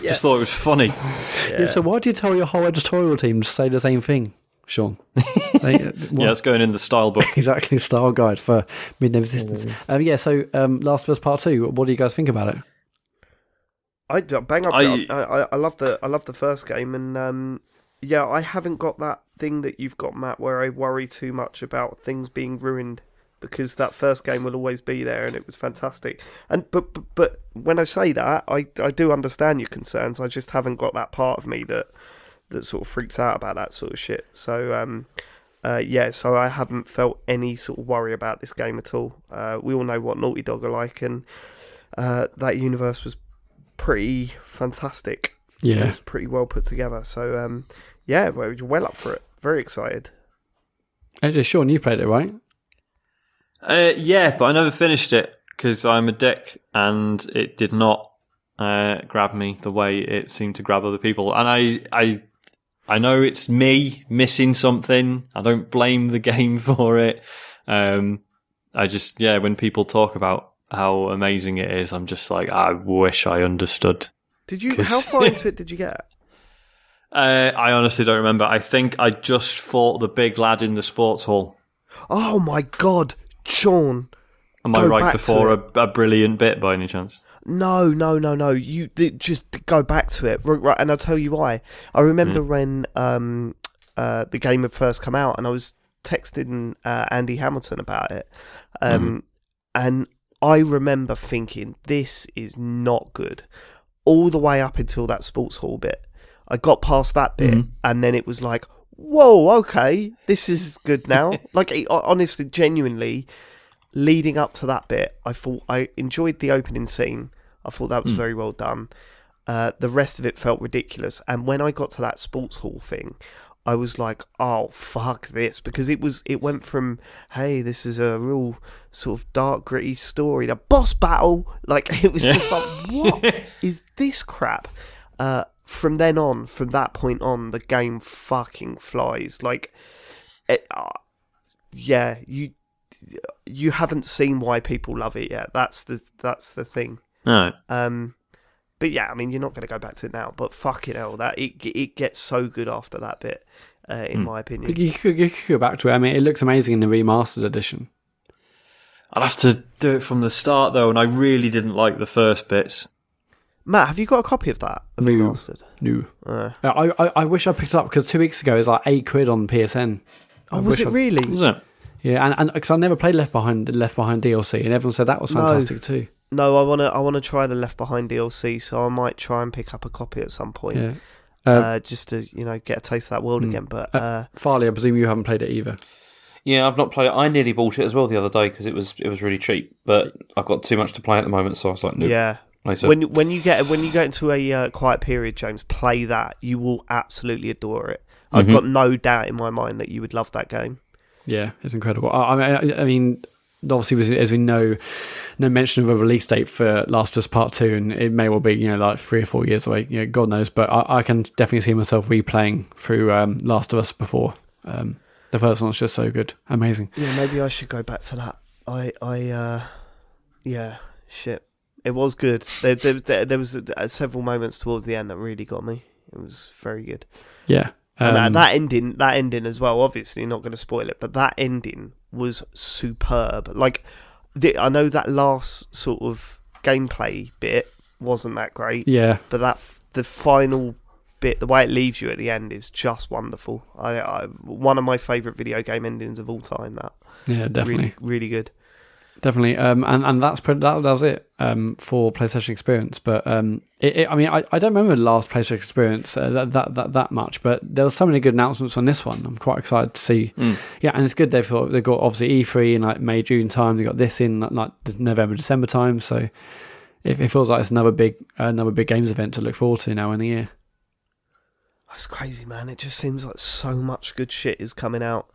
Speaker 2: yeah. Just thought it was funny.
Speaker 3: Yeah. Yeah, so why do you tell your whole editorial team to say the same thing? Sean. *laughs*
Speaker 2: yeah, it's going in the style book. *laughs*
Speaker 3: exactly, style guide for mid resistance. Um, yeah, so um, Last of Us Part Two. What do you guys think about it?
Speaker 1: I bang up. I, I, I love the I love the first game, and um, yeah, I haven't got that thing that you've got, Matt, where I worry too much about things being ruined because that first game will always be there, and it was fantastic. And but but, but when I say that, I I do understand your concerns. I just haven't got that part of me that that sort of freaks out about that sort of shit. So um, uh, yeah, so I haven't felt any sort of worry about this game at all. Uh, we all know what Naughty Dog are like, and uh, that universe was pretty fantastic.
Speaker 3: Yeah,
Speaker 1: it was pretty well put together. So um, yeah, we're well up for it. Very excited.
Speaker 3: Actually, Sean, you played it, right?
Speaker 2: Uh, yeah, but I never finished it because I'm a dick, and it did not uh, grab me the way it seemed to grab other people. And I, I, I know it's me missing something. I don't blame the *laughs* game for it. Um, I just, yeah, when people talk about how amazing it is, I'm just like, I wish I understood.
Speaker 1: Did you? How far *laughs* into it did you get?
Speaker 2: Uh, I honestly don't remember. I think I just fought the big lad in the sports hall.
Speaker 1: Oh my god, Sean!
Speaker 2: Am I right before a, a, brilliant bit by any chance?
Speaker 1: No, no, no, no. You just go back to it, right? And I'll tell you why. I remember mm. when um, uh, the game had first come out, and I was texting uh, Andy Hamilton about it, um, mm. and I remember thinking this is not good, all the way up until that sports hall bit. I got past that bit, mm. and then it was like, whoa, okay, this is good now. *laughs* like, honestly, genuinely, leading up to that bit, I thought I enjoyed the opening scene. I thought that was mm. very well done. Uh, the rest of it felt ridiculous, and when I got to that sports hall thing, I was like, "Oh fuck this!" Because it was it went from, "Hey, this is a real sort of dark, gritty story," to boss battle. Like *laughs* it was just like, *laughs* "What is this crap?" Uh, from then on, from that point on, the game fucking flies. Like, it, uh, yeah, you you haven't seen why people love it yet. That's the that's the thing.
Speaker 2: No.
Speaker 1: Um, but yeah, I mean, you're not going to go back to it now. But fucking hell, that it it gets so good after that bit, uh, in mm. my opinion.
Speaker 3: You could, you could go back to it. I mean, it looks amazing in the remastered edition.
Speaker 2: I'd have to do it from the start though, and I really didn't like the first bits.
Speaker 1: Matt, have you got a copy of that? The
Speaker 3: no. remastered? No. Uh. I, I, I wish I picked it up because two weeks ago it was like eight quid on PSN.
Speaker 1: Oh, was it
Speaker 3: I,
Speaker 1: really?
Speaker 2: Was it?
Speaker 3: Yeah, and and because I never played Left Behind, Left Behind DLC, and everyone said that was fantastic no. too.
Speaker 1: No, I wanna, I wanna try the Left Behind DLC, so I might try and pick up a copy at some point. Yeah. Uh, uh, just to you know get a taste of that world mm. again. But uh, uh,
Speaker 3: Farley, I presume you haven't played it either.
Speaker 4: Yeah, I've not played it. I nearly bought it as well the other day because it was it was really cheap, but I've got too much to play at the moment, so I was like, nope.
Speaker 1: Yeah, when when you get when you get into a uh, quiet period, James, play that. You will absolutely adore it. I've mm-hmm. got no doubt in my mind that you would love that game.
Speaker 3: Yeah, it's incredible. I, I, I mean, obviously, as we know, no mention of a release date for Last of Us Part Two, and it may well be you know like three or four years away. You know, God knows, but I, I can definitely see myself replaying through um, Last of Us before. Um, the first one. one's just so good, amazing.
Speaker 1: Yeah, maybe I should go back to that. I, I, uh, yeah, shit. It was good. There, there, there was uh, several moments towards the end that really got me. It was very good.
Speaker 3: Yeah,
Speaker 1: um, and that, that ending, that ending as well. Obviously, not going to spoil it, but that ending was superb. Like, the, I know that last sort of gameplay bit wasn't that great.
Speaker 3: Yeah,
Speaker 1: but that the final bit, the way it leaves you at the end, is just wonderful. I, I one of my favorite video game endings of all time. That
Speaker 3: yeah, definitely,
Speaker 1: really, really good
Speaker 3: definitely. Um, and and that's that, that was it um, for PlayStation Experience. But um, it, it, I mean, I, I don't remember the last PlayStation Experience uh, that, that that that much. But there were so many good announcements on this one. I'm quite excited to see. Mm. Yeah, and it's good they've got, they've got obviously E3 in like May June time. They got this in like, like November December time. So it, it feels like it's another big another big games event to look forward to now in the year.
Speaker 1: That's crazy, man. It just seems like so much good shit is coming out,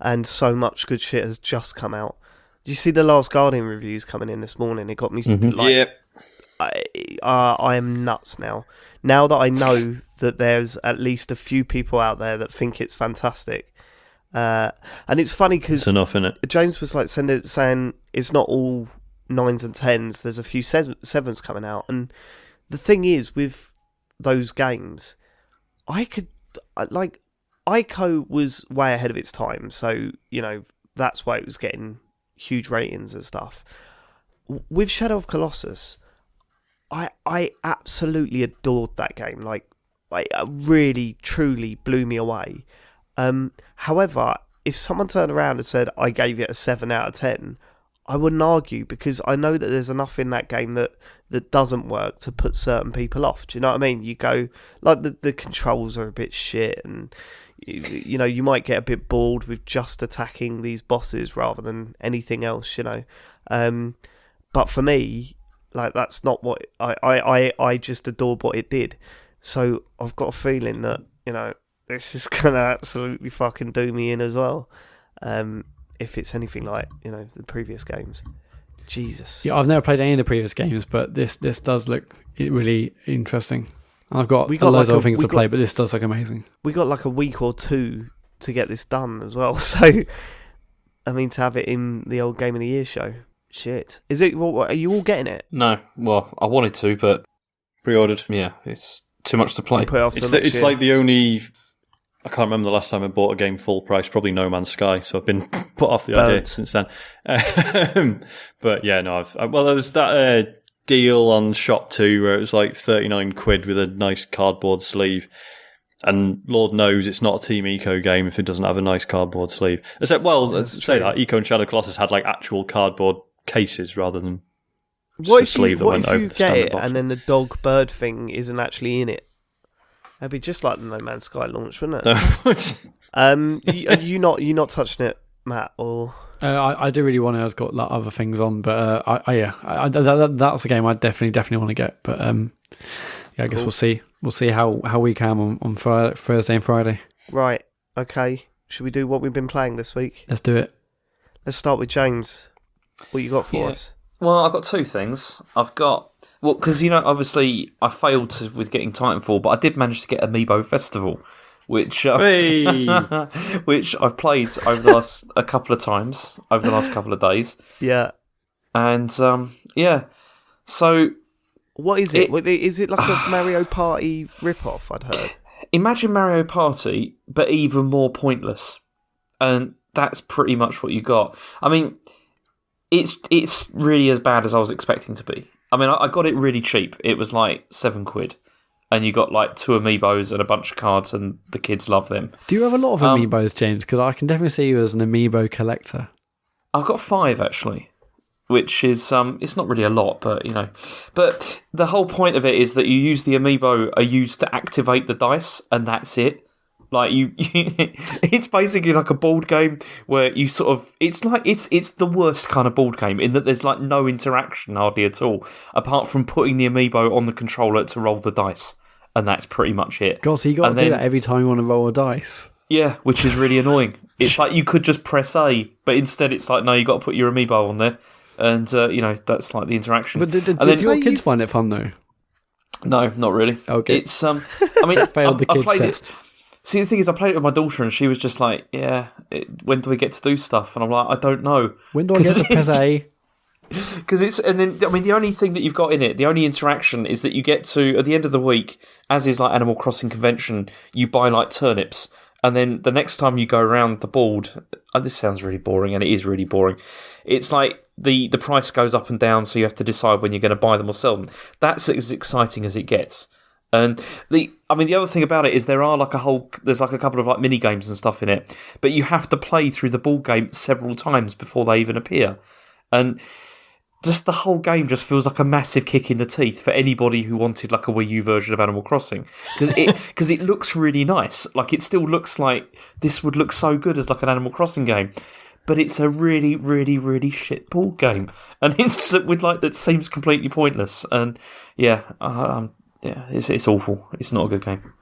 Speaker 1: and so much good shit has just come out do you see the Last Guardian reviews coming in this morning? It got me mm-hmm. like,
Speaker 2: yep.
Speaker 1: I, uh, I am nuts now. Now that I know *laughs* that there's at least a few people out there that think it's fantastic, uh, and it's funny because
Speaker 2: enough in it.
Speaker 1: James was like sending, saying it's not all nines and tens. There's a few sevens coming out, and the thing is with those games, I could like Ico was way ahead of its time, so you know that's why it was getting huge ratings and stuff. With Shadow of Colossus, I I absolutely adored that game. Like, like it really truly blew me away. Um, however, if someone turned around and said I gave it a seven out of ten, I wouldn't argue because I know that there's enough in that game that that doesn't work to put certain people off. Do you know what I mean? You go like the the controls are a bit shit and you, know you might get a bit bored with just attacking these bosses rather than anything else you know um, but for me like that's not what I, I, I, I just adored what it did so I've got a feeling that you know this is *laughs* gonna absolutely fucking do me in as well um, if it's anything like you know the previous games. Jesus.
Speaker 3: Yeah, I've never played any of the previous games, but this this does look really interesting. I've got,
Speaker 1: We got
Speaker 3: loads
Speaker 1: like
Speaker 3: of
Speaker 1: a-
Speaker 3: things to
Speaker 1: got-
Speaker 3: play, but this does look amazing.
Speaker 1: We got like a week or two to get this done as well. *laughs* So, I mean, to have it in the old Game of the Year show. Shit. Is it? Well, are you all getting it?
Speaker 4: No, well, I wanted to, but
Speaker 2: Pre-ordered.
Speaker 4: yeah, it's too much to play.
Speaker 1: Put it off
Speaker 2: It's, the, it's like the only. I can't remember the last time I bought a game full price. Probably No Man's Sky. So I've been *laughs* put off the idea since then. *laughs* Um, but yeah, no. I've I, well, there's that uh, deal on ShopTo where it was like thirty nine quid with a nice cardboard sleeve. And Lord knows it's not a Team Ico game if it doesn't have a nice cardboard sleeve. Except, well, let's say that Ico and Shadow Colossus had like actual cardboard cases rather than just
Speaker 1: what
Speaker 2: a
Speaker 1: if
Speaker 2: sleeve
Speaker 1: you,
Speaker 2: that went over
Speaker 1: you
Speaker 2: the
Speaker 1: get it
Speaker 2: box.
Speaker 1: and then the dog bird thing isn't actually in it? That'd be just like the No Man's Sky launch, wouldn't it? *laughs* Um, you, are you not you not touching it, Matt? Or
Speaker 3: Uh, I, I do really want to. I've got like, other things on, but uh, I, I yeah, I, I- that, that, that's a game I definitely definitely want to get. But um, yeah, I guess
Speaker 1: Cool.
Speaker 3: we'll see. We'll see how how we can on on Friday, Thursday and Friday.
Speaker 1: right? Okay. Should we do what we've been playing this week?
Speaker 3: Let's do it.
Speaker 1: Let's start with James. What you got for
Speaker 4: Yeah.
Speaker 1: us?
Speaker 4: Well, I've got two things. I've got well, because you know, obviously, I failed to, with getting Titanfall, but I did manage to get Amiibo Festival, which uh, *laughs*
Speaker 2: Hey!
Speaker 4: which I've played over the last a couple of times over the last couple of days,
Speaker 1: Yeah.
Speaker 4: and um, yeah, so
Speaker 1: What is it?
Speaker 4: It-
Speaker 1: it like a *sighs* Mario Party rip-off? I'd heard.
Speaker 4: imagine Mario Party, but even more pointless, and that's pretty much what you got. I mean, it's it's really as bad as I was expecting to be. I mean, I, I got it really cheap. It was like seven quid, and you got like two amiibos and a bunch of cards, and the kids love them.
Speaker 3: Do you have a lot of
Speaker 4: Um,
Speaker 3: amiibos, James? Because I can definitely see you as an amiibo collector.
Speaker 4: I've got five actually, which is um, it's not really a lot, but you know, but the whole point of it is that you use the amiibo are used to activate the dice, and that's it. Like you, *laughs* it's basically like a board game where you sort of it's like it's it's the worst kind of board game in that there's like no interaction hardly at all, apart from putting the amiibo on the controller to roll the dice, and that's pretty much it.
Speaker 3: God, so you got to
Speaker 4: And
Speaker 3: do
Speaker 4: then-
Speaker 3: that every time you want to roll a dice.
Speaker 4: Yeah, which is really annoying. *laughs* It's like you could just press A, but instead it's like no, you got to put your amiibo on there, and uh, you know that's like the interaction.
Speaker 3: But did,
Speaker 4: then-
Speaker 3: your kids
Speaker 1: you-
Speaker 3: find it fun though?
Speaker 4: no, not really.
Speaker 3: Okay.
Speaker 4: It's um, I mean, *laughs*
Speaker 3: Failed the
Speaker 4: I, I
Speaker 3: kids
Speaker 4: played
Speaker 3: test.
Speaker 4: it. See, the thing is, I played it with my daughter, and she was just like, "Yeah, it, when do we get to do stuff?" And I'm like, "I don't know."
Speaker 3: When do I get to *laughs* A? *laughs*
Speaker 4: Because it's and then I mean the only thing that you've got in it, the only interaction is that you get to at the end of the week, as is like Animal Crossing convention, you buy like turnips, and then the next time you go around the board, oh, this sounds really boring, and it is really boring. It's like the the price goes up and down, so you have to decide when you're going to buy them or sell them. That's as exciting as it gets. And the, I mean, the other thing about it is there are like a whole, there's like a couple of like mini games and stuff in it, but you have to play through the ball game several times before they even appear. And just the whole game just feels like a massive kick in the teeth for anybody who wanted like a Wii U version of Animal Crossing because it *laughs* because it looks really nice. Like it still looks like this would look so good as like an Animal Crossing game, but it's a really really really shit ball game, and *laughs* it's with like that seems completely pointless. And yeah, um, yeah, it's it's awful. It's not a good game.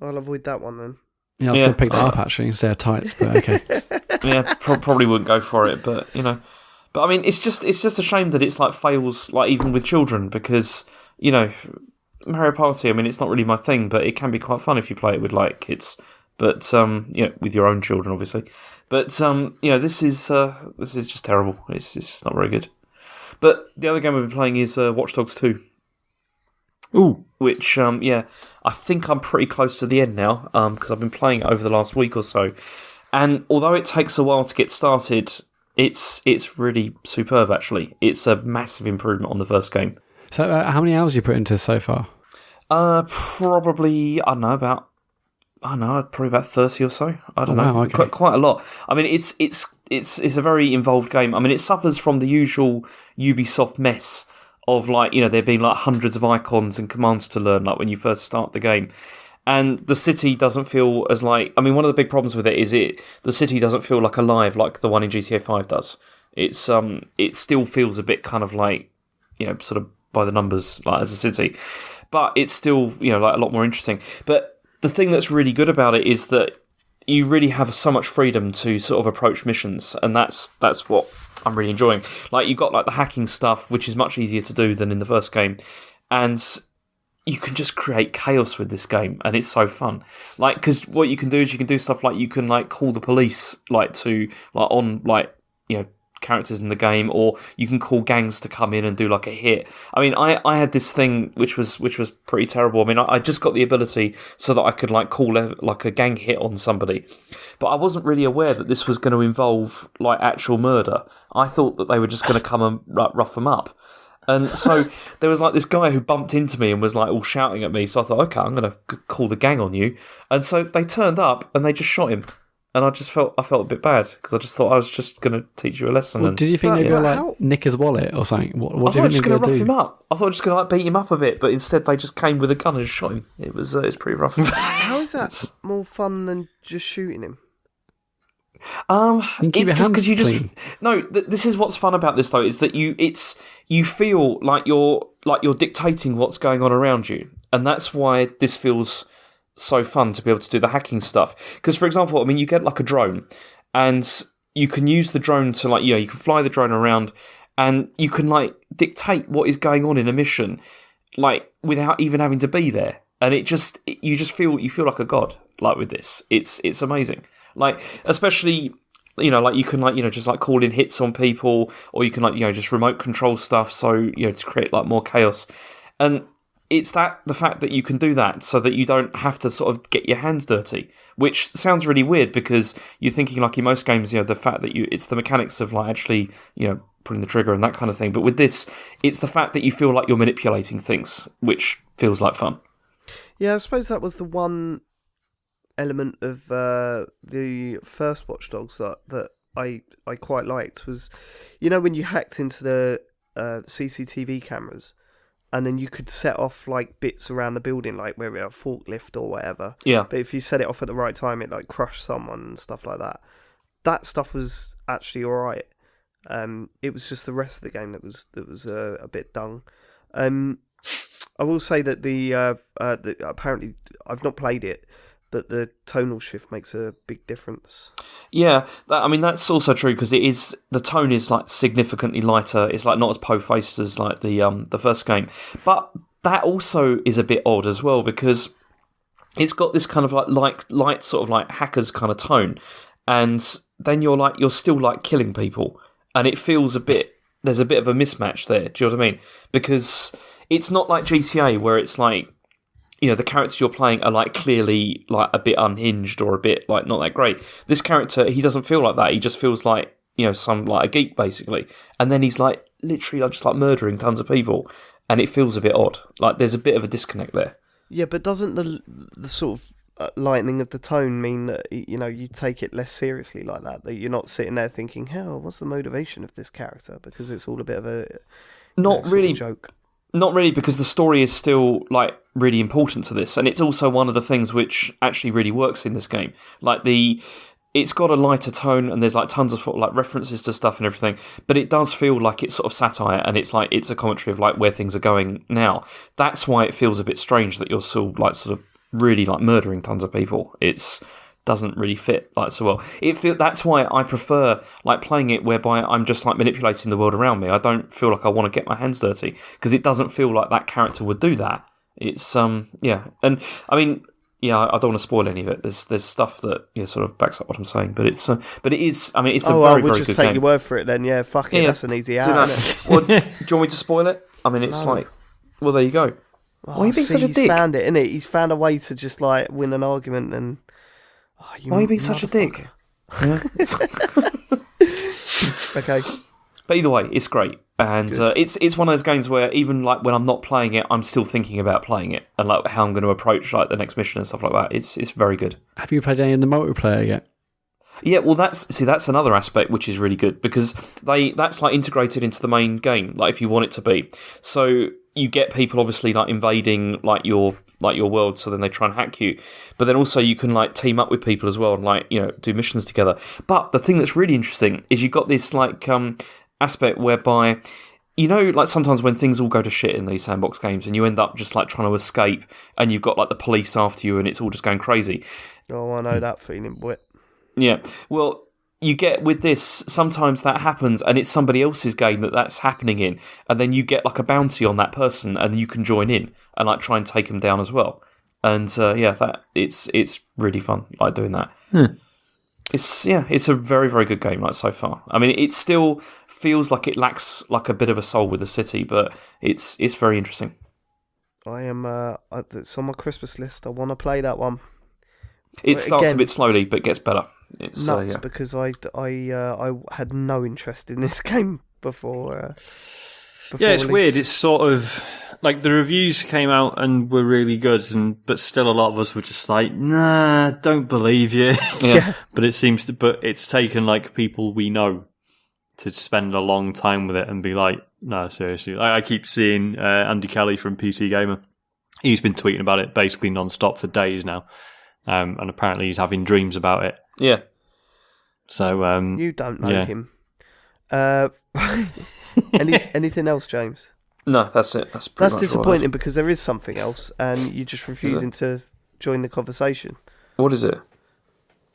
Speaker 1: I'll avoid that one then.
Speaker 3: Yeah, I was
Speaker 4: Yeah.
Speaker 3: going to pick that up *laughs* actually instead of tights, but okay. *laughs*
Speaker 4: yeah, pro- probably wouldn't go for it, but you know, but I mean, it's just it's just a shame that it's like fails like even with children because you know Mario Party. I mean, it's not really my thing, but it can be quite fun if you play it with like kids. But um, you know, with your own children, obviously. But um, you know, this is uh, this is just terrible. It's it's just not very good. But the other game we've been playing is uh, Watch Dogs Two
Speaker 2: Ooh,
Speaker 4: which um, yeah, I think I'm pretty close to the end now because I've been playing it over the last week or so, and although it takes a while to get started, it's it's really superb. Actually, it's a massive improvement on the first game.
Speaker 3: So, uh, how many hours you put into so far?
Speaker 4: Uh, probably I don't know about I don't know probably about thirty or so. I don't
Speaker 3: Oh,
Speaker 4: know,
Speaker 3: wow, okay.
Speaker 4: quite, quite a lot. I mean, it's it's it's it's a very involved game. I mean, it suffers from the usual Ubisoft mess of like you know there being like hundreds of icons and commands to learn like when you first start the game. And the city doesn't feel as like I mean one of the big problems with it is it the city doesn't feel like alive like the one in GTA 5 does. It's um it still feels a bit kind of like you know sort of by the numbers like as a city but it's still you know like a lot more interesting but the thing that's really good about it is that you really have so much freedom to sort of approach missions, and that's that's what I'm really enjoying. Like you got like the hacking stuff, which is much easier to do than in the first game, and you can just create chaos with this game, and it's so fun. Like because what you can do is you can do stuff like you can like call the police like to like on like characters in the game, or you can call gangs to come in and do like a hit. I mean, I, I had this thing which was which was pretty terrible. I mean, I, I just got the ability so that I could like call a, like a gang hit on somebody, but I wasn't really aware that this was going to involve like actual murder. I thought that they were just going to come and rough them up. And so *laughs* there was like this guy who bumped into me and was like all shouting at me. So I thought, okay, I'm going to call the gang on you. And so they turned up and they just shot him and I just felt I felt a bit bad because I just thought I was just going to teach you a lesson.
Speaker 3: Well,
Speaker 4: and,
Speaker 3: did you think they were like how? nick his wallet or something? What, what
Speaker 4: I thought I was just going to rough do? him up. I thought I was just going to like beat him up a bit, but instead they just came with a gun and shot him. It was uh, it's pretty rough. *laughs*
Speaker 1: how is that more fun than just shooting him?
Speaker 4: Um, it's just because you just no. Th- this is what's fun about this though is that you it's you feel like you're like you're dictating what's going on around you, and that's why this feels so fun to be able to do the hacking stuff. Because, for example, I mean, you get like a drone, and you can use the drone to like, you know, you can fly the drone around, and you can like dictate what is going on in a mission, like without even having to be there. And it just, you just feel, you feel like a god, like with this. It's, it's amazing. Like, especially you know, like you can like you know just like call in hits on people, or you can like you know just remote control stuff, so you know to create like more chaos. And it's that the fact that you can do that so that you don't have to sort of get your hands dirty, which sounds really weird because you're thinking like in most games, you know, the fact that you it's the mechanics of like actually, you know, putting the trigger and that kind of thing. But with this, it's the fact that you feel like you're manipulating things, which feels like fun.
Speaker 1: Yeah, I suppose that was the one element of uh, the first Watch Dogs that that I I quite liked was, you know, when you hacked into the uh, CCTV cameras and then you could set off like bits around the building, like where we have a forklift or whatever.
Speaker 4: Yeah.
Speaker 1: But if you set it off at the right time, it like crushed someone and stuff like that. That stuff was actually all right. Um, it was just the rest of the game that was that was uh, a bit dung. Um, I will say that the, uh, uh, the apparently I've not played it, that the tonal shift makes a big difference.
Speaker 4: Yeah, that, I mean that's also true because it is the tone is like significantly lighter. It's like not as po-faced as like the um the first game, but that also is a bit odd as well because it's got this kind of like light, light sort of like hackers kind of tone, and then you're like you're still like killing people, and it feels a bit there's a bit of a mismatch there. Do you know what I mean? Because it's not like GTA where it's like you know the characters you're playing are like clearly like a bit unhinged or a bit like not that great. This character he doesn't feel like that. He just feels like you know some like a geek basically, and then he's like literally like, just like murdering tons of people, and it feels a bit odd. Like there's a bit of a disconnect there.
Speaker 1: Yeah, but doesn't the the sort of uh, lightening of the tone mean that you know you take it less seriously like that? That you're not sitting there thinking, "Hell, what's the motivation of this character?" Because it's all a bit of a
Speaker 4: not
Speaker 1: know,
Speaker 4: really
Speaker 1: joke.
Speaker 4: Not really, because the story is still like really important to this, and it's also one of the things which actually really works in this game. Like the, it's got a lighter tone, and there's like tons of like references to stuff and everything, but it does feel like it's sort of satire, and it's like it's a commentary of like where things are going now. That's why it feels a bit strange that you're still like sort of really like murdering tons of people. It's doesn't really fit like so well. It feel that's why I prefer like playing it whereby I'm just like manipulating the world around me. I don't feel like I want to get my hands dirty because it doesn't feel like that character would do that. It's um yeah, and I mean yeah, I don't want to spoil any of it. There's there's stuff that yeah sort of backs up what I'm saying, but it's uh, but it is. I mean, it's a
Speaker 1: oh,
Speaker 4: very
Speaker 1: well, we'll
Speaker 4: very
Speaker 1: just
Speaker 4: good
Speaker 1: take
Speaker 4: game.
Speaker 1: your word for it then. Yeah, fuck it. Yeah, that's an easy out. *laughs*
Speaker 4: well, *laughs* do you want me to spoil it? I mean, it's
Speaker 1: No.
Speaker 4: like well, there you go.
Speaker 1: Oh,
Speaker 4: Why are you being
Speaker 1: see,
Speaker 4: such a dick?
Speaker 1: he's found it, innit? He's found a way to just like win an argument and. Oh, you
Speaker 4: Why are you being such a dick?
Speaker 1: motherfucker. *laughs* okay.
Speaker 4: But either way, it's great, and uh, it's it's one of those games where even like when I'm not playing it, I'm still thinking about playing it and like how I'm going to approach like the next mission and stuff like that. It's it's very good.
Speaker 3: Have you played any of the multiplayer yet?
Speaker 4: Yeah, well, that's see, that's another aspect which is really good because they that's like integrated into the main game, like if you want it to be. So you get people obviously like invading like your like your world, so then they try and hack you. But then also you can like team up with people as well and like you know do missions together. But the thing that's really interesting is you've got this like um aspect whereby you know, like sometimes when things all go to shit in these sandbox games, and you end up just like trying to escape, and you've got like the police after you, and it's all just going crazy.
Speaker 1: Oh, I know that feeling, boy.
Speaker 4: Yeah. Well, you get with this sometimes that happens and it's somebody else's game that that's happening in and then you get like a bounty on that person and you can join in and like try and take them down as well and uh, yeah that it's it's really fun like doing that
Speaker 2: Hmm.
Speaker 4: it's yeah it's a very very good game like so far i mean it still feels like it lacks like a bit of a soul with the city but it's it's very interesting
Speaker 1: I am. Uh, I- it's on my Christmas list. I want to play that one.
Speaker 4: it
Speaker 1: But
Speaker 4: starts
Speaker 1: again-
Speaker 4: a bit slowly but gets better it's uh,
Speaker 1: Nuts
Speaker 4: yeah.
Speaker 1: because I I uh, I had no interest in this *laughs* game before. Uh, before
Speaker 2: Yeah, it's
Speaker 1: release.
Speaker 2: weird. It's sort of like the reviews came out and were really good, and but still a lot of us were just like, "Nah, don't believe you." *laughs*
Speaker 4: Yeah.
Speaker 2: but it seems to, but it's taken like people we know to spend a long time with it and be like, "No, seriously." I, I keep seeing uh, Andy Kelly from PC Gamer. He's been tweeting about it basically non-stop for days now, um, and apparently he's having dreams about it.
Speaker 4: Yeah
Speaker 2: So um,
Speaker 1: You don't know
Speaker 2: Yeah.
Speaker 1: him. Uh, *laughs* any *laughs* anything else, James?
Speaker 4: no that's it that's pretty
Speaker 1: That's
Speaker 4: much all
Speaker 1: disappointing because there is something else, and you're just refusing to join the conversation.
Speaker 4: what is it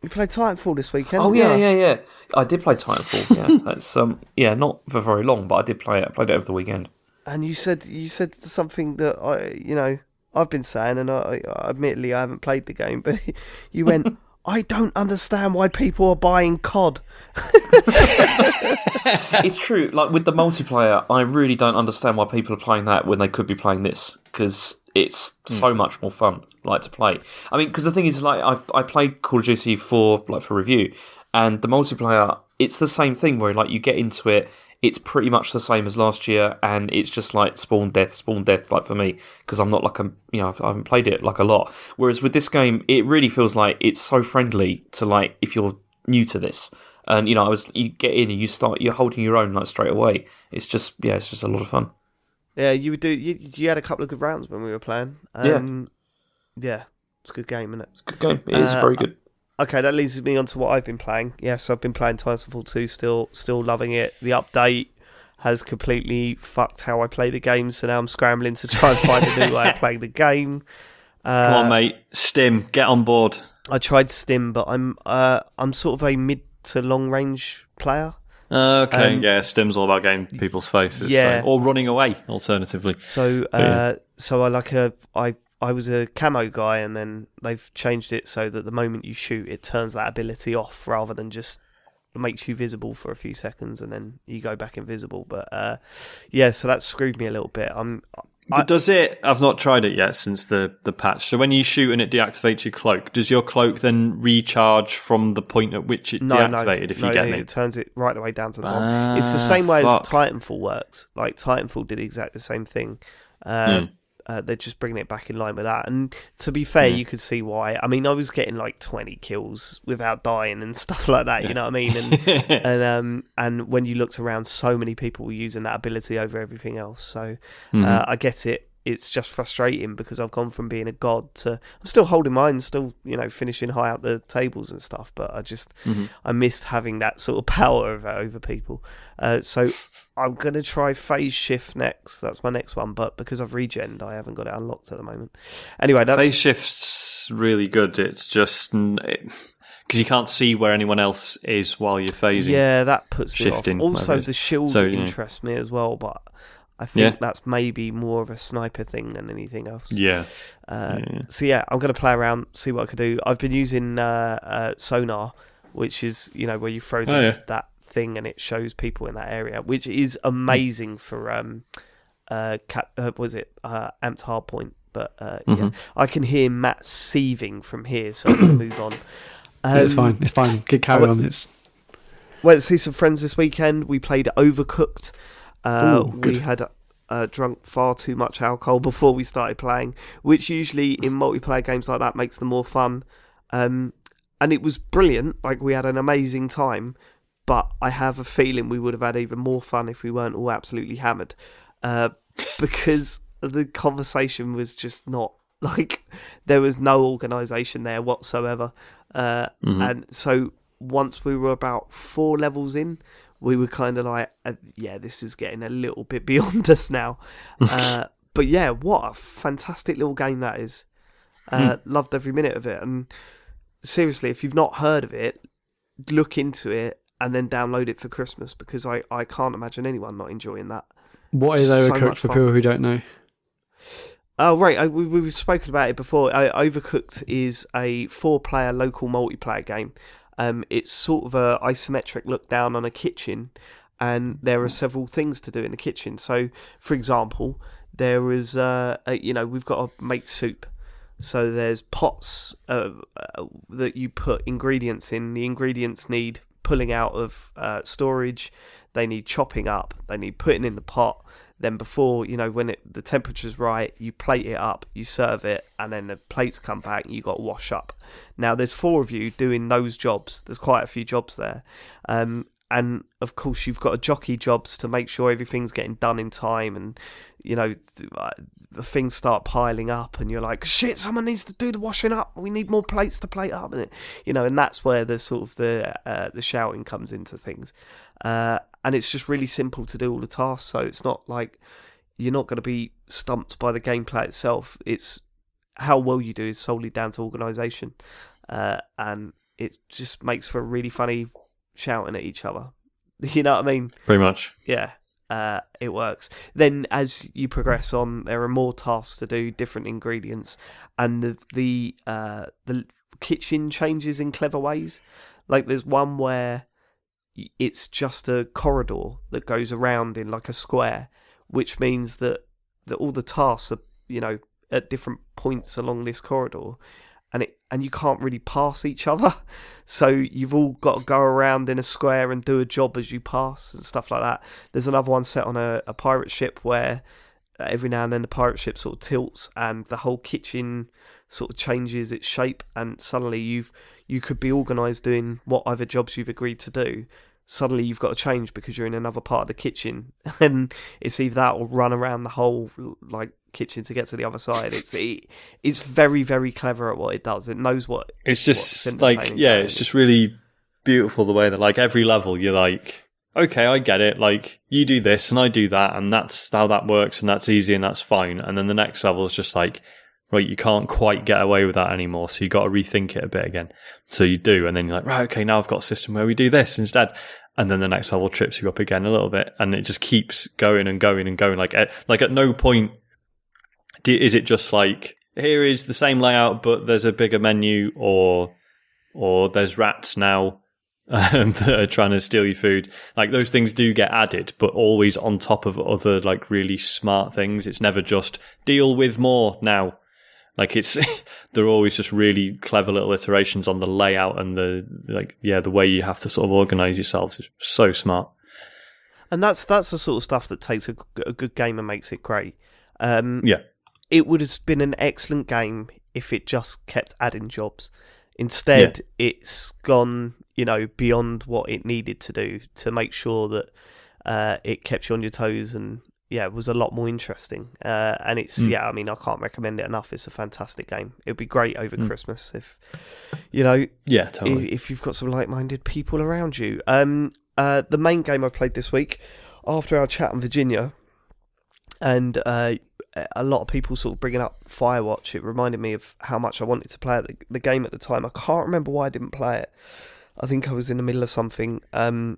Speaker 1: You played Titanfall this weekend.
Speaker 4: Oh
Speaker 1: didn't
Speaker 4: yeah, yeah, yeah. I did play Titanfall. Yeah, *laughs* that's um, yeah, not for very long, but I did play it. I played it over the weekend.
Speaker 1: And you said you said something that I, you know, I've been saying, and I, I admittedly I haven't played the game, but you went. I don't understand why people are buying COD. *laughs*
Speaker 4: it's true. Like with the multiplayer, I really don't understand why people are playing that when they could be playing this because it's hmm. so much more fun. Like to play. I mean, because the thing is, like I I played Call of Duty for like for review, and the multiplayer, it's the same thing where like you get into it. It's pretty much the same as last year, and it's just like spawn death, spawn death. Like for me, because I'm not like a you know I haven't played it like a lot. Whereas with this game, it really feels like it's so friendly to like if you're new to this, and you know I was you get in and you start you're holding your own like straight away. It's just yeah, it's just a lot of fun.
Speaker 1: Yeah, you would do. You, you had a couple of good rounds when we were playing.
Speaker 4: Yeah.
Speaker 1: Um, yeah, it's a good game, isn't it?
Speaker 4: It's a good game. It is
Speaker 1: Uh,
Speaker 4: very good.
Speaker 1: Okay, that leads me on to what I've been playing. Yes, I've been playing Titanfall 2, still still loving it. The update has completely fucked how I play the game, so now I'm scrambling to try and find a new way of *laughs* playing the game. Uh,
Speaker 2: come on, mate, Stim, get on board.
Speaker 1: I tried Stim, but I'm uh, I'm sort of a mid to long range player.
Speaker 2: Okay,
Speaker 1: Um,
Speaker 2: yeah, Stim's all about getting people's faces,
Speaker 1: Yeah.
Speaker 2: so- or running away. Alternatively,
Speaker 1: So
Speaker 2: yeah.
Speaker 1: uh, so I like a I I was a camo guy, and then they've changed it so that the moment you shoot, it turns that ability off rather than just makes you visible for a few seconds and then you go back invisible. But uh, yeah, so that screwed me a little bit. I'm I-
Speaker 2: does it? I've not tried it yet since the the patch. So when you shoot and it deactivates your cloak, does your cloak then recharge from the point at which it
Speaker 1: no
Speaker 2: deactivated?
Speaker 1: no
Speaker 2: if
Speaker 1: no,
Speaker 2: you get
Speaker 1: it,
Speaker 2: me,
Speaker 1: it turns it right the way down to the bottom. It's the
Speaker 2: Ah,
Speaker 1: same way
Speaker 2: fuck.
Speaker 1: as Titanfall works. Like Titanfall did exactly the same thing. Uh,
Speaker 2: Hmm.
Speaker 1: Uh, they're just bringing it back in line with that. And to be fair,
Speaker 2: Hmm.
Speaker 1: you could see why. I mean, I was getting like 20 kills without dying and *laughs* stuff like that. You know what I mean? And *laughs* and um and when you looked around, so many people were using that ability over everything else. So
Speaker 2: Mm-hmm.
Speaker 1: uh, I get it. It's just frustrating because I've gone from being a god to I'm still holding mine, still you know finishing high out the tables and stuff. But I just
Speaker 2: Mm-hmm.
Speaker 1: I missed having that sort of *laughs* power over, over people. Uh, so I'm gonna try phase shift next. That's my next one. But because I've regened, I haven't got it unlocked at the moment. Anyway, that's
Speaker 2: phase shift's really good. It's just because you can't see where anyone else is while you're phasing.
Speaker 1: yeah, that puts me off. Also,
Speaker 2: whatever it is.
Speaker 1: the shield
Speaker 2: So, yeah.
Speaker 1: interests me as well, but. I think
Speaker 2: Yeah.
Speaker 1: that's maybe more of a sniper thing than anything else.
Speaker 2: yeah.
Speaker 1: Uh,
Speaker 2: Yeah.
Speaker 1: So yeah, I'm going to play around, see what I can do. I've been using uh, uh, sonar, which is you know where you throw the,
Speaker 2: Oh, yeah.
Speaker 1: that thing and it shows people in that area, which is amazing for um, uh, cat, uh, was it uh, amped hardpoint? But uh, yeah,
Speaker 2: Mhm.
Speaker 1: I can hear Matt seething from here, so I'm to move on.
Speaker 3: Yeah, it's
Speaker 1: Um,
Speaker 3: fine. It's fine. Get carry
Speaker 1: I
Speaker 3: on. It's
Speaker 1: Went to see some friends this weekend. We played Overcooked. Uh,
Speaker 3: Ooh,
Speaker 1: we had uh, drunk far too much alcohol before we started playing, which usually in multiplayer games like that makes them more fun. Um, and it was brilliant. Like we had an amazing time, but I have a feeling we would have had even more fun if we weren't all absolutely hammered, uh, *laughs* because the conversation was just not *laughs* like there was no organisation there whatsoever. Uh,
Speaker 2: Mhm.
Speaker 1: and so once we were about four levels in, we were kind of like, uh, yeah, this is getting a little bit *laughs* beyond us now. uh, but yeah, what a fantastic little game that is. Uh, hmm. Loved every minute of it. And seriously, if you've not heard of it, look into it and then download it for Christmas because I, I can't imagine anyone not enjoying that.
Speaker 3: What is Just Overcooked so for fun. people who don't know?
Speaker 1: Oh right, I, we, we've spoken about it before. I, Overcooked is a four-player local multiplayer game. Um, it's sort of a isometric look down on a kitchen, and there are several things to do in the kitchen. So, for example, there is, uh, a, you know, we've got to make soup. So there's pots uh, uh, that you put ingredients in. The ingredients need pulling out of uh, storage. They need chopping up. They need putting in the pot. Then before you know when it, the temperature's right, you plate it up, you serve it, and then the plates come back. You got wash up. Now there's four of you doing those jobs. There's quite a few jobs there, um, and of course you've got a jockey jobs to make sure everything's getting done in time and you know uh, the things start piling up and you're like shit someone needs to do the washing up. We need more plates to plate up. And it, you know and that's where the sort of the uh, the shouting comes into things. Uh, and it's just really simple to do all the tasks so it's not like you're not going to be stumped by the gameplay itself. It's how well you do is solely down to organization. Uh, and it just makes for a really funny shouting at each other *laughs* you know what i mean
Speaker 2: pretty much
Speaker 1: yeah uh, it works. Then, as you progress on, there are more tasks to do, different ingredients, and the the uh, the kitchen changes in clever ways. Like there's one where it's just a corridor that goes around in like a square, which means that that all the tasks are you know at different points along this corridor, and it and you can't really pass each other. *laughs* So you've all got to go around in a square and do a job as you pass and stuff like that. There's another one set on a, a pirate ship where uh, every now and then the pirate ship sort of tilts and the whole kitchen sort of changes its shape and suddenly you've you could be organized doing what other jobs you've agreed to do suddenly you've got to change because you're in another part of the kitchen. *laughs* And it's either that or run around the whole like kitchen to get to the other side. It's it, it's very very clever at what it does. It knows what
Speaker 2: it's just like yeah it's just really beautiful the way that like every level you're like okay i get it. Like you do this and i do that and that's how that works and that's easy and that's fine. And then the next level is just like right, you can't quite get away with that anymore. So you've got to rethink it a bit again. So you do, and then you're like, right, okay, now I've got a system where we do this instead. And then the next level trips you up again a little bit, and it just keeps going and going and going. Like, at, like at no point is it just like here is the same layout, but there's a bigger menu, or or there's rats now *laughs* um, that are trying to steal your food. Like those things do get added, but always on top of other like really smart things. It's never just deal with more now. Like it's *laughs* they're always just really clever little iterations on the layout and the like yeah the way you have to sort of organize yourselves is so smart.
Speaker 1: And that's that's the sort of stuff that takes a, a good game and makes it great. Um,
Speaker 2: yeah,
Speaker 1: it would have been an excellent game if it just kept adding jobs. Instead, yeah. it's gone you know beyond what it needed to do to make sure that uh, it kept you on your toes and yeah, was a lot more interesting. Uh, and it's mm. yeah, I mean, I can't recommend it enough. It's a fantastic game. It'd be great over mm. Christmas if you know,
Speaker 2: yeah, totally.
Speaker 1: If, if, you've got some like-minded people around you. Um, uh, the main game I played this week after our chat in Virginia, and uh, a lot of people sort of bringing up Firewatch. It reminded me of how much I wanted to play the, the game at the time. I can't remember why I didn't play it. I think I was in the middle of something. Um,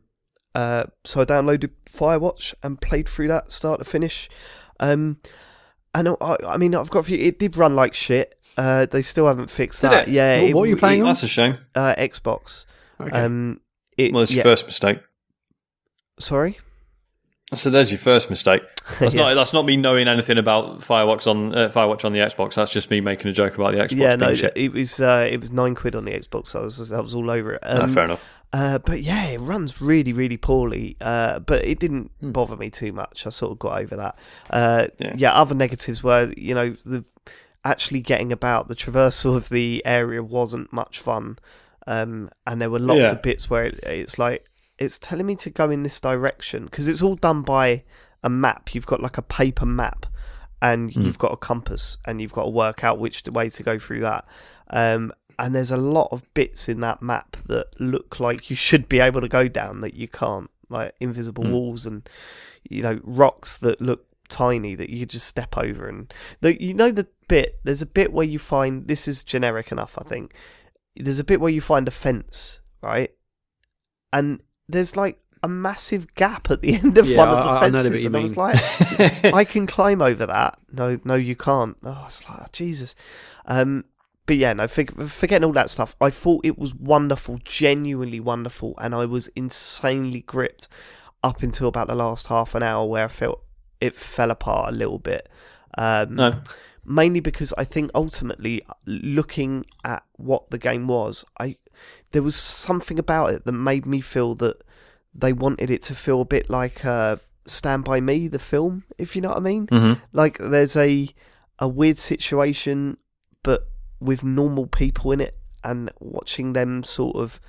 Speaker 1: uh, so I downloaded Firewatch and played through that start to finish. Um, and I, I mean, I've got a few. It did run like shit. Uh, they still haven't fixed did that. It? Yeah.
Speaker 3: What, what are you playing it, on?
Speaker 2: That's a shame.
Speaker 1: Uh, Xbox. Okay. Um,
Speaker 2: it, well, it's yeah. your first mistake.
Speaker 1: Sorry.
Speaker 2: So there's your first mistake. *laughs* That's yeah. not that's not me knowing anything about Firewatch on uh, Firewatch on the Xbox. That's just me making a joke about the Xbox.
Speaker 1: Yeah, no, shit. it was uh, it was nine quid on the Xbox. So I was I was all over it.
Speaker 2: Um, no, fair enough.
Speaker 1: Uh, but yeah, it runs really, really poorly. Uh, but it didn't hmm. bother me too much. I sort of got over that. Uh, yeah. yeah. other negatives were, you know, the actually getting about the traversal of the area wasn't much fun. Um, and there were lots yeah. of bits where it, it's like it's telling me to go in this direction because it's all done by a map. You've got like a paper map, and mm. you've got a compass, and you've got to work out which way to go through that. Um, and there's a lot of bits in that map that look like you should be able to go down that you can't. like invisible mm. walls and you know rocks that look tiny that you could just step over and the, you know the bit there's a bit where you find this is generic enough I think there's a bit where you find a fence right and there's like a massive gap at the *laughs* end of
Speaker 3: yeah,
Speaker 1: one of the
Speaker 3: I,
Speaker 1: fences,
Speaker 3: I
Speaker 1: and
Speaker 3: mean.
Speaker 1: I was like, *laughs* I can climb over that. No, no, you can't. Oh, it's like oh, Jesus. Um, but yeah, no, forgetting all that stuff. I thought it was wonderful, genuinely wonderful, and I was insanely gripped up until about the last half an hour where I felt it fell apart a little bit. Um,
Speaker 2: no.
Speaker 1: Mainly because I think ultimately, looking at what the game was, I there was something about it that made me feel that they wanted it to feel a bit like uh, Stand by Me, the film, if you know what I mean.
Speaker 2: Mm-hmm.
Speaker 1: Like there's a a weird situation, but with normal people in it, and watching them sort of.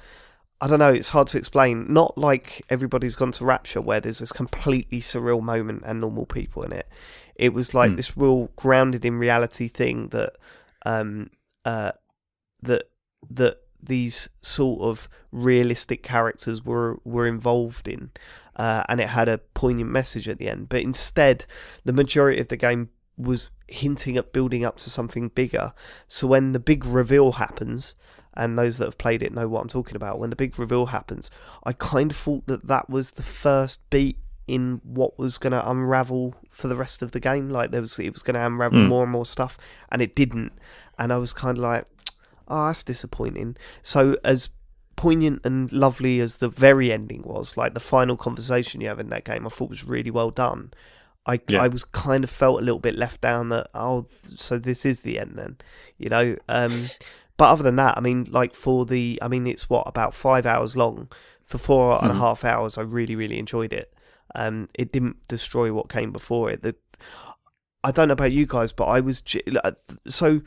Speaker 1: I don't know, it's hard to explain. Not like everybody's gone to Rapture where there's this completely surreal moment and normal people in it. It was like mm. this real grounded in reality thing that um uh that that these sort of realistic characters were were involved in, uh, and it had a poignant message at the end. But instead, the majority of the game was hinting at building up to something bigger. So when the big reveal happens, and those that have played it know what I'm talking about. When the big reveal happens, I kind of thought that that was the first beat in what was going to unravel for the rest of the game. Like there was, it was going to unravel mm. more and more stuff, and it didn't. And I was kind of like, oh, that's disappointing. So as poignant and lovely as the very ending was, like the final conversation you have in that game, I thought was really well done. I yeah. I was kind of felt a little bit left down that oh, so this is the end then, you know. Um, but other than that, I mean, like for the, I mean, it's what about five hours long. For four mm. and a hmm. half hours, I really really enjoyed it. Um, it didn't destroy what came before it. The, I don't know about you guys, but I was so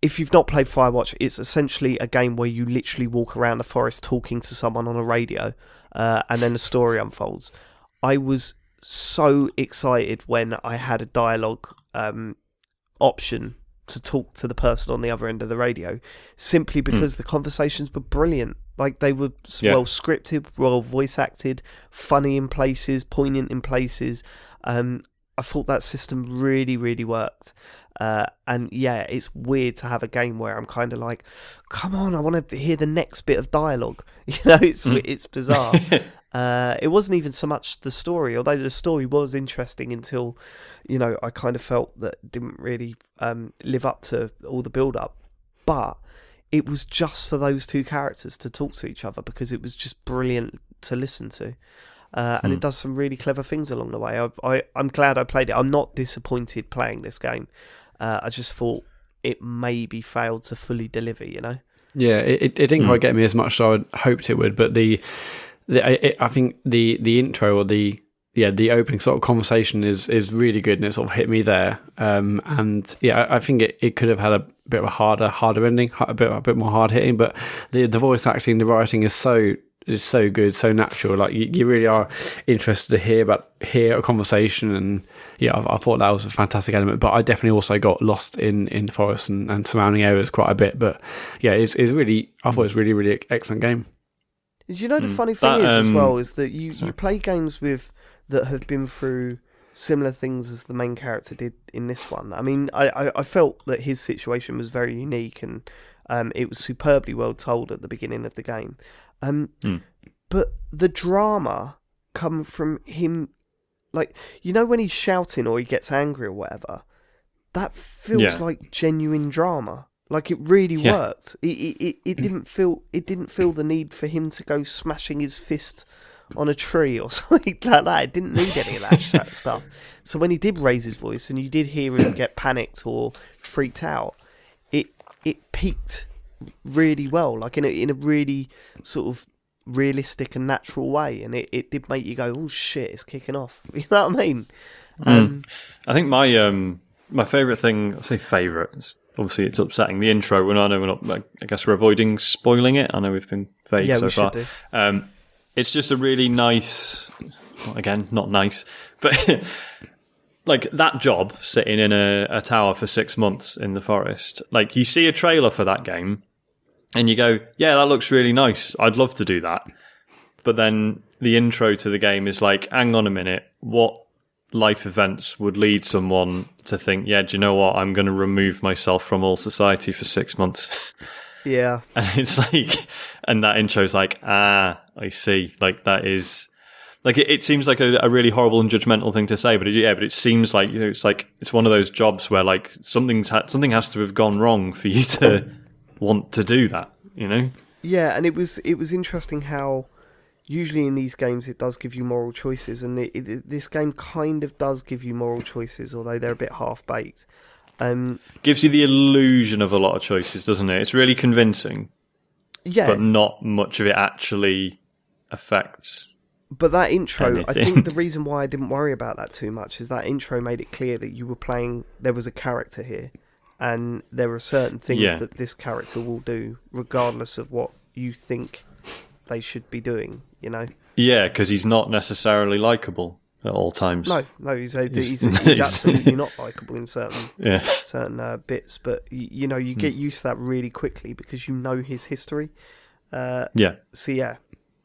Speaker 1: if you've not played Firewatch, it's essentially a game where you literally walk around the forest talking to someone on a radio, uh, and then the story unfolds. I was so excited when I had a dialogue um, option to talk to the person on the other end of the radio, simply hmm. because mm. the conversations were brilliant. Like they were yeah. well scripted, well voice acted, funny in places, poignant in places. Um, I thought that system really, really worked. Uh, and yeah, it's weird to have a game where I'm kind of like, come on, I want to hear the next bit of dialogue. *laughs* You know, it's mm. it's bizarre. *laughs* uh, it wasn't even so much the story, although the story was interesting until, you know, I kind of felt that didn't really um, live up to all the build up. But it was just for those two characters to talk to each other because it was just brilliant to listen to. Uh, and it hmm. does some really clever things along the way. I, I, I'm glad I played it. I'm not disappointed playing this game. Uh, I just thought it maybe failed to fully deliver. You know.
Speaker 3: Yeah, it, it didn't mm. quite get me as much as I hoped it would, but the, the it, I think the the intro or the yeah the opening sort of conversation is is really good and it sort of hit me there. Um, and yeah, I, I think it, it could have had a bit of a harder harder ending, a bit a bit more hard hitting, but the the voice acting, the writing is so is so good, so natural. Like you, you really are interested to hear about hear a conversation, and yeah, I, I, thought that was a fantastic element. But I definitely also got lost in in the forest and, and surrounding areas quite a bit. But yeah, it's, it's really I thought it was really really excellent game.
Speaker 1: Did you know the mm. funny thing is um, as well is that you, you play games with that have been through similar things as the main character did in this one. I mean, I, I, I felt that his situation was very unique and um, it was superbly well told at the beginning of the game. Um, mm. But the drama come from him, like you know when he's shouting or he gets angry or whatever. That feels yeah. like genuine drama. Like it really yeah. worked. It, it, it, it didn't feel it didn't feel the need for him to go smashing his fist on a tree or *laughs* something like that. It didn't need any of that stuff. So when he did raise his voice and you did hear him get panicked or freaked out, it it peaked really well, like in a in a really sort of realistic and natural way, and it, it did make you go, "Oh shit, it's kicking off." *laughs* You know what I mean?
Speaker 2: Mm. Um, I think my um my favorite thing, I say favorite. It's, obviously, it's upsetting the intro, and I know we're not. I guess we're avoiding spoiling it. I know we've been vague
Speaker 1: yeah,
Speaker 2: so far. Um, it's just a really nice. Again, not nice, but *laughs* like that job sitting in a, a tower for six months in the forest. Like you see a trailer for that game, and you go, yeah, that looks really nice. I'd love to do that. but then the intro to the game is like, hang on a minute, what life events would lead someone to think, yeah, do you know what? I'm going to remove myself from all society for six months. *laughs*
Speaker 1: Yeah. *laughs*
Speaker 2: And it's like, and that intro's like, ah, I see. Like that is, like it, it seems like a, a, really horrible and judgmental thing to say, but it, yeah, but it seems like you know, it's like it's one of those jobs where like something's ha- something has to have gone wrong for you to want to do that. You know?
Speaker 1: Yeah, and it was it was interesting how usually in these games it does give you moral choices, and it, it, this game kind of does give you moral choices, although they're a bit half baked. Um,
Speaker 2: Gives you the illusion of a lot of choices, doesn't it? It's really convincing.
Speaker 1: Yeah,
Speaker 2: but not much of it actually affects.
Speaker 1: But that intro, anything. I think the reason why I didn't worry about that too much is that intro made it clear that you were playing. There was a character here, and there are certain things yeah. that this character will do, regardless of what you think they should be doing. You know.
Speaker 2: Yeah, because he's not necessarily likable at all times.
Speaker 1: No, no, he's a, he's, *laughs* he's, he's absolutely not *laughs* likable in certain yeah. certain uh, bits. But you, you, know, you get mm. used to that really quickly because you know his history. Uh,
Speaker 2: yeah.
Speaker 1: So yeah,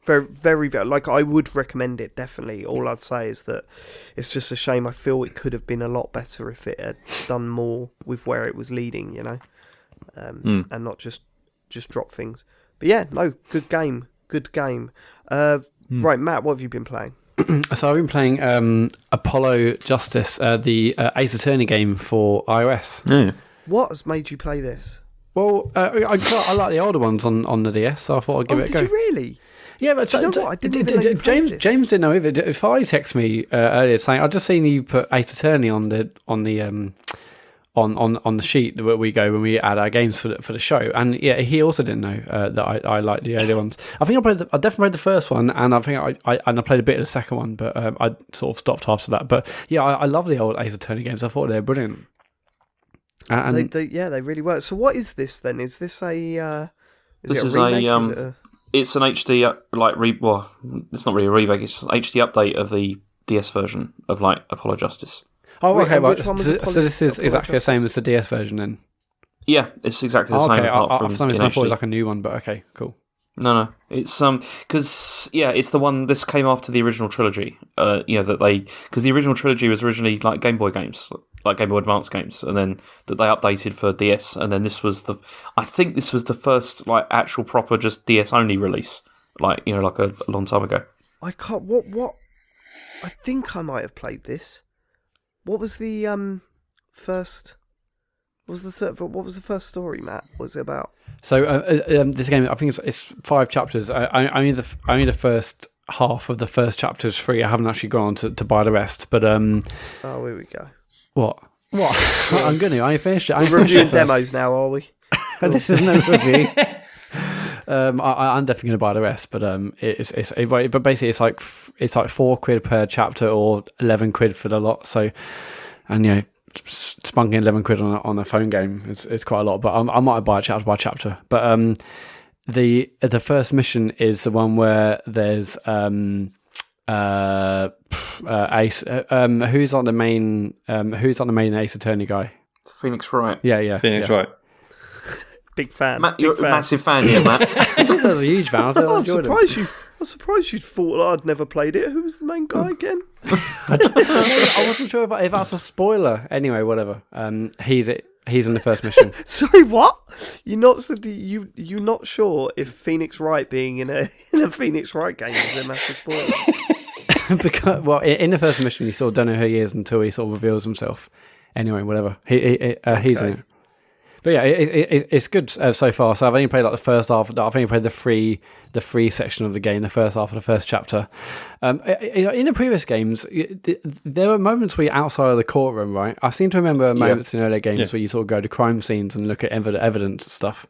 Speaker 1: very, very, very. Like I would recommend it definitely. All I'd say is that it's just a shame. I feel it could have been a lot better if it had done more with where it was leading. You know, um, mm. and not just just drop things. But yeah, no, good game, good game. Uh, mm. Right, Matt, what have you been playing? *clears throat*
Speaker 3: so I've been playing um, Apollo Justice, uh, the uh, Ace Attorney game for iOS.
Speaker 2: Mm.
Speaker 1: What has made you play this?
Speaker 3: Well, uh, I, I, like the older ones on, on the DS, so I thought I'd give
Speaker 1: oh,
Speaker 3: it a
Speaker 1: go.
Speaker 3: Did
Speaker 1: you really?
Speaker 3: Yeah, but
Speaker 1: you know what? I didn't d- d-
Speaker 3: James James didn't know either. If I text me uh, earlier saying I'd just seen you put Ace Attorney on the on the um, on, on, on the sheet that we go when we add our games for the, for the show. And yeah, he also didn't know uh, that I, I like the earlier ones. I think I played, the, I definitely played the first one, and I think I, I and I played a bit of the second one, but um, I sort of stopped after that. But yeah, I, I love the old Ace Attorney games. I thought they were brilliant.
Speaker 1: And they, they, yeah, they really work. So what is this then? Is this a uh, is
Speaker 4: this
Speaker 1: a
Speaker 4: is
Speaker 1: remake?
Speaker 4: a um,
Speaker 1: is it a...
Speaker 4: it's an HD uh, like re well, it's not really a remake. It's an HD update of the DS version of like Apollo Justice.
Speaker 3: Oh, Wait, okay. Well, so, so, this is exactly the same as the DS version then.
Speaker 4: Yeah, it's exactly the
Speaker 3: oh,
Speaker 4: same.
Speaker 3: Okay,
Speaker 4: apart
Speaker 3: I,
Speaker 4: from
Speaker 3: for some reason I thought it was like a new one, but okay, cool.
Speaker 4: No, no, it's um because yeah, it's the one. This came after the original trilogy. Uh, you know that they because the original trilogy was originally like Game Boy games, like Game Boy Advance games, and then that they updated for DS, and then this was the. I think this was the first like actual proper just DS only release, like you know like a, a long time ago.
Speaker 1: I can't. What what? I think I might have played this. What was the um first? What was the third? What was the first story, Matt? What was it about?
Speaker 3: So uh, uh, um, this game, I think it's, it's five chapters. I, I, only the only the first half of the first chapter is free. I haven't actually gone on to, to buy the rest, but um.
Speaker 1: Oh, here we go.
Speaker 3: What? What? *laughs* I'm gonna. I finished it.
Speaker 1: I'm reviewing demos now, are we? *laughs*
Speaker 3: this is no review. *laughs* um, I, am definitely going to buy the rest, but um, it's it's it, but basically it's like it's like four quid per chapter or eleven quid for the lot. So, and you know, spunking eleven quid on a, on a phone game, it's it's quite a lot. But I, I might buy it chapter by chapter. But um, the the first mission is the one where there's um uh, uh Ace uh, um who's on the main um who's on the main Ace Attorney guy.
Speaker 4: It's Phoenix Wright.
Speaker 3: Yeah, yeah.
Speaker 2: Phoenix
Speaker 3: yeah.
Speaker 2: Wright.
Speaker 1: Big fan.
Speaker 4: Matt,
Speaker 1: Big
Speaker 4: you're
Speaker 1: fan.
Speaker 4: a massive fan, yeah, Matt. *laughs*
Speaker 3: I was a huge fan. I, *laughs*
Speaker 1: I'm surprised you. I'm surprised you thought I'd never played it. Who was the main guy again? *laughs*
Speaker 3: I, I, wasn't sure if, if that's a spoiler. Anyway, whatever. Um, he's it. He's in the first mission.
Speaker 1: Sorry, what? You're not you you're not sure if Phoenix Wright being in a in a Phoenix Wright game is a massive spoiler.
Speaker 3: because well, in the first mission, you sort of don't know who he is until he sort of reveals himself. Anyway, whatever. He, he uh, he's in it. But yeah, it, it, it's good uh, so far. So I've only played like the first half. I've only played the free the free section of the game, the first half of the first chapter. Um, in the previous games, there were moments where you're outside of the courtroom, right? I seem to remember moments yeah. in earlier games yeah. where you sort of go to crime scenes and look at evidence stuff.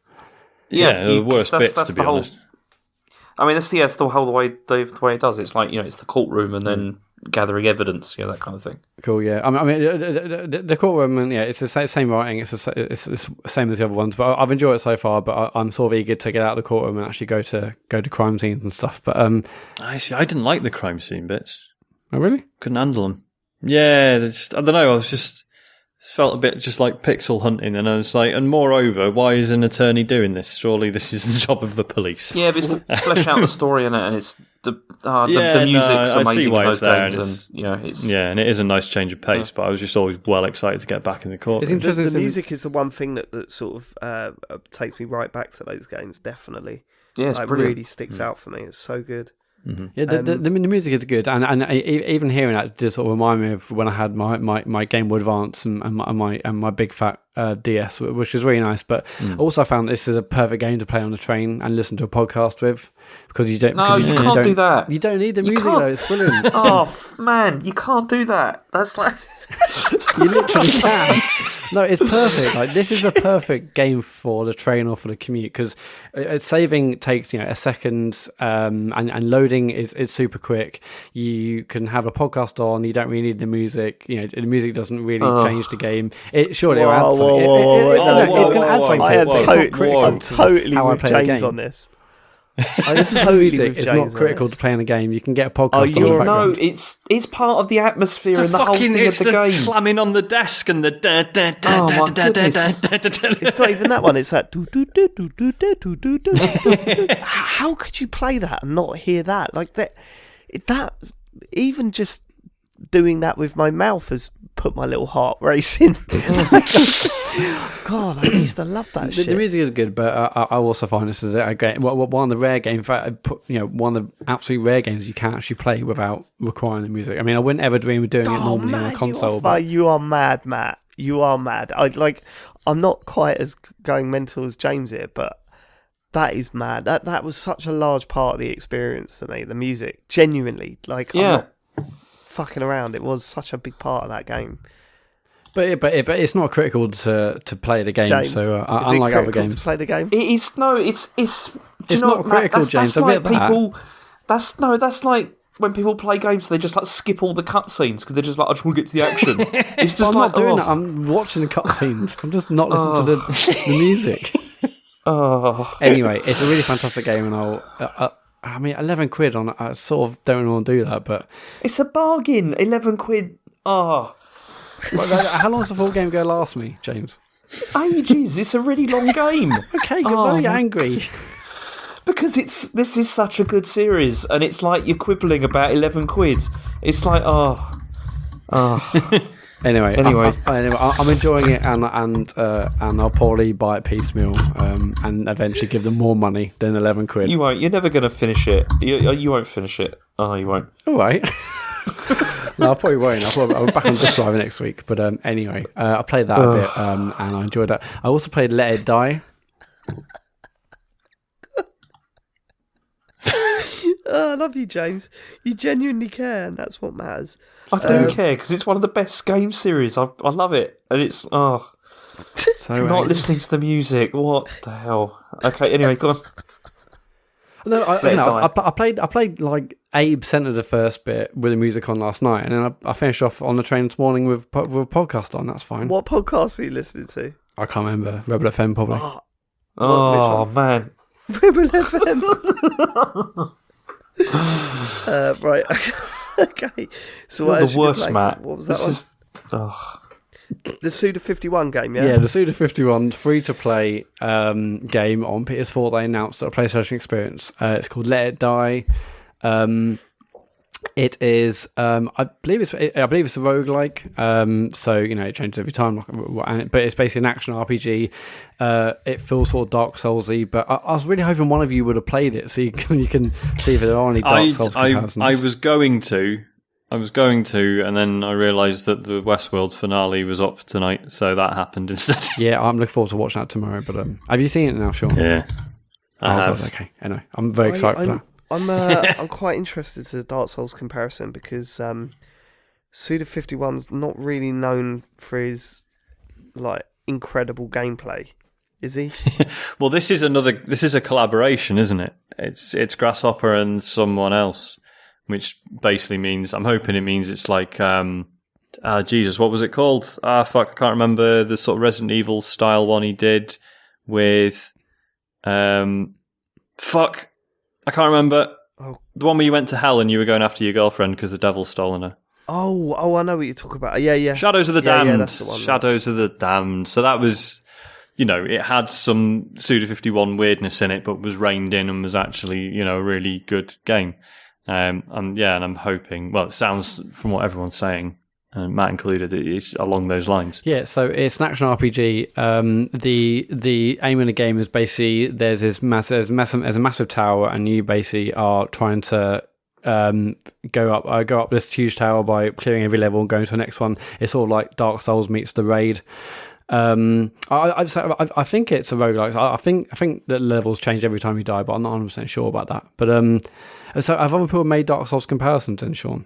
Speaker 2: Yeah, yeah the worst that's, bits, that's to be
Speaker 4: whole,
Speaker 2: honest.
Speaker 4: I mean, that's the, yeah, the whole the way the, the, way it does. It's like you know, it's the courtroom, and then gathering evidence, you know, that kind of thing.
Speaker 3: Cool, yeah. I mean, I mean the, the, the courtroom, yeah, it's the same, same writing. It's the it's, it's the same as the other ones, but I've enjoyed it so far. But I, am sort of eager to get out of the courtroom and actually go to go to crime scenes and stuff. But um,
Speaker 2: actually, I didn't like the crime scene bits.
Speaker 3: Oh, really?
Speaker 2: Couldn't handle them. Yeah, just, I don't know. I was just felt a bit just like pixel hunting, and I was like, and moreover, why is an attorney doing this? Surely this is the *laughs* job of the police.
Speaker 4: Yeah, but it's to *laughs* flesh out the story in it, and it's the uh, the,
Speaker 2: Yeah,
Speaker 4: the music's
Speaker 2: no, I see
Speaker 4: amazing
Speaker 2: why
Speaker 4: in
Speaker 2: it's
Speaker 4: those
Speaker 2: there, and
Speaker 4: games,
Speaker 2: it's-
Speaker 4: and you know, it's
Speaker 2: Yeah, and it is a nice change of pace, but I was just always well excited to get back in the court.
Speaker 3: It's
Speaker 1: The,
Speaker 3: interesting
Speaker 1: the
Speaker 3: to-
Speaker 1: music is the one thing that, that sort of uh, uh, takes me right back to those games. Definitely,
Speaker 4: yeah, it's
Speaker 1: like, really sticks out for me. It's so good.
Speaker 3: Yeah, the, the,
Speaker 1: Um,
Speaker 3: the, the music is good, and and I, e- even hearing that just sort of remind me of when I had my, my, my Game Boy Advance and, and my and my, big fat uh, DS, which is really nice. But also, I found this is a perfect game to play on the train and listen to a podcast with because you don't.
Speaker 4: No,
Speaker 3: because
Speaker 4: you
Speaker 3: don't-
Speaker 4: can't do that.
Speaker 3: You don't need the
Speaker 4: You
Speaker 3: music
Speaker 4: can't.
Speaker 3: though; it's brilliant. *laughs*
Speaker 4: oh man, you can't do that. That's like *laughs*
Speaker 3: you literally can. *laughs* No, it's perfect. Like this is the *laughs* perfect game for the train or for the commute because saving takes you know a second, um, and and loading is is super quick. You can have a podcast on. You don't really need the music. You know, the music doesn't really
Speaker 4: Oh.
Speaker 3: change the game. It sure it'll add something. It- it- it-
Speaker 1: whoa,
Speaker 3: no, it's going to add something.
Speaker 1: I am
Speaker 3: it.
Speaker 1: Totally, I'm totally with James on this. *laughs* I'm
Speaker 3: It's
Speaker 1: totally
Speaker 3: music.
Speaker 1: with
Speaker 3: It's
Speaker 1: James
Speaker 3: not critical
Speaker 1: this.
Speaker 3: to playing a game. You can get a podcast
Speaker 1: Oh,
Speaker 3: on the
Speaker 1: you're-
Speaker 4: no, it's it's part of the atmosphere and the whole thing
Speaker 2: it's
Speaker 4: of the, game.
Speaker 2: slamming on the desk and the da da da
Speaker 4: Oh,
Speaker 2: da da da da da da da.
Speaker 1: It's not even that one. It's that. *laughs* Do, do, do, do, do, do, do, do, do. How could you play that and not hear that? Like that. That even just doing that with my mouth has put my little heart racing. *laughs* *laughs* God, I used to love that
Speaker 3: The,
Speaker 1: shit.
Speaker 3: the music is good, but uh, I I also find this is a game. Well, one of the rare games, in fact, you know, one of the absolute rare games you can't actually play without requiring the music. I mean, I wouldn't ever dream of doing it
Speaker 1: Oh,
Speaker 3: normally
Speaker 1: man,
Speaker 3: on a
Speaker 1: you
Speaker 3: console.
Speaker 1: are,
Speaker 3: but
Speaker 1: you are mad, Matt. You are mad. I like. I'm not quite as going mental as James here, but that is mad. That that was such a large part of the experience for me. The music, genuinely, like I'm
Speaker 4: Yeah.
Speaker 1: not fucking around. It was such a big part of that game.
Speaker 3: but it, but, it, but it's not critical to to play the game.
Speaker 1: James,
Speaker 3: so uh,
Speaker 1: is it
Speaker 3: unlike other games,
Speaker 1: to play the game?
Speaker 4: It is no, it's it's.
Speaker 3: It's
Speaker 4: you know
Speaker 3: not
Speaker 4: what, Matt?
Speaker 3: critical,
Speaker 4: that's,
Speaker 3: James,
Speaker 4: That's
Speaker 3: a
Speaker 4: like
Speaker 3: bit of that.
Speaker 4: people. That's no, that's like when people play games, they just like skip all the cutscenes because they're just like, I just want to get to the action. *laughs* It's
Speaker 3: But
Speaker 4: just
Speaker 3: I'm
Speaker 4: like,
Speaker 3: not doing
Speaker 4: oh,
Speaker 3: that. I'm watching the cutscenes. I'm just not listening to the, the music. *laughs*
Speaker 4: oh.
Speaker 3: anyway, it's a really fantastic game, and I'll. Uh, uh, I mean, eleven quid on. it, I sort of don't want to do that, but
Speaker 4: it's a bargain. Eleven quid. Oh,
Speaker 3: how long does the full game go last me, James?
Speaker 4: ages. It's a really long game. *laughs*
Speaker 3: Okay, you're
Speaker 4: Oh,
Speaker 3: very angry. *laughs*
Speaker 4: because it's this is such a good series, and it's like you're quibbling about eleven quid. It's like, oh, oh. *laughs*
Speaker 3: Anyway,
Speaker 4: Anyway. *laughs*
Speaker 3: I, I, anyway, I- I'm enjoying it, and and uh, and I'll probably buy it piecemeal, um, and eventually give them more money than eleven quid.
Speaker 4: you won't. You're never gonna finish it. You, you won't finish it. Oh, you won't.
Speaker 3: All right. *laughs* no, I probably won't. I'll, probably, I'll be back on Disc Drive next week. But um, anyway, uh, I played that a bit, um, and I enjoyed that. I also played Let It Die. *laughs*
Speaker 1: Oh, I love you, James. You genuinely care, and that's what matters.
Speaker 4: I do
Speaker 1: Um,
Speaker 4: care because it's one of the best game series. I I love it, and it's oh, *laughs*
Speaker 3: So
Speaker 4: not
Speaker 3: angry.
Speaker 4: listening to the music. What the hell? Okay, anyway, go on. *laughs*
Speaker 3: No, I,
Speaker 4: Let It
Speaker 3: no, I, I played. I played like eighty percent of the first bit with the music on last night, and then I, I finished off on the train this morning with with a podcast on. That's fine.
Speaker 1: What podcast are you listening to?
Speaker 3: I can't remember. Rebel FM probably.
Speaker 1: Oh,
Speaker 4: Oh man, *laughs*
Speaker 1: Rebel FM. uh, right. *laughs* okay. So what
Speaker 4: the worst, map.
Speaker 1: What was that
Speaker 4: this
Speaker 1: one?
Speaker 4: is.
Speaker 1: The Suda 51 game, yeah?
Speaker 3: Yeah, the Suda 51 free to play um, game on PS4 they announced at a PlayStation Experience. Uh, it's called Let It Die. Um, it is, um, I believe it's, I believe it's a roguelike. Um, so you know it changes every time, like, and it- but it's basically an action RPG. Uh, it feels sort of Dark Soulsy, but I, I was really hoping one of you would have played it, so you can *laughs* you can see if there are any Dark
Speaker 2: I,
Speaker 3: Souls
Speaker 2: I,
Speaker 3: comparisons.
Speaker 2: I was going to, I was going to, and then I realised that the Westworld finale was up tonight, so that happened *laughs* instead.
Speaker 3: yeah, I'm looking forward to watching that tomorrow. But um, have you seen it now, Sean?
Speaker 2: yeah, I
Speaker 3: Oh,
Speaker 2: have.
Speaker 3: God, okay. Anyway, I'm very excited
Speaker 1: I,
Speaker 3: for
Speaker 1: I'm,
Speaker 3: that.
Speaker 1: I'm, uh, *laughs* I'm quite interested to the Dark Souls comparison because um, Suda 51's not really known for his like incredible gameplay, is he? *laughs*
Speaker 2: Well, this is another. This is a collaboration, isn't it? It's it's Grasshopper and someone else, which basically means I'm hoping it means it's like um, uh, Jesus, what was it called? Ah, fuck, I can't remember the sort of Resident Evil style one he did with um, fuck, I can't remember
Speaker 1: Oh.
Speaker 2: the one where you went to hell and you were going after your girlfriend because the devil's stolen her.
Speaker 1: Oh, oh, I know what you're talking about. Yeah, yeah.
Speaker 2: Shadows of the
Speaker 1: Yeah, yeah,
Speaker 2: Damned.
Speaker 1: that's the one, right.
Speaker 2: Shadows of the Damned. So that was, you know, it had some Suda 51 weirdness in it, but was reined in and was actually, you know, a really good game. Um, and yeah, and I'm hoping, well, it sounds from what everyone's saying, uh, Matt included, it's along those lines.
Speaker 3: Yeah, so it's an action RPG. Um, the the aim in the game is basically there's this massive there's, massive, there's a massive tower, and you basically are trying to um, go up uh, go up this huge tower by clearing every level and going to the next one. It's of like Dark Souls meets the raid. Um, I, I, I think it's a roguelike. I, I think I think the levels change every time you die, but I'm not 100 percent sure about that. But um, so have other people made Dark Souls comparisons then, Sean?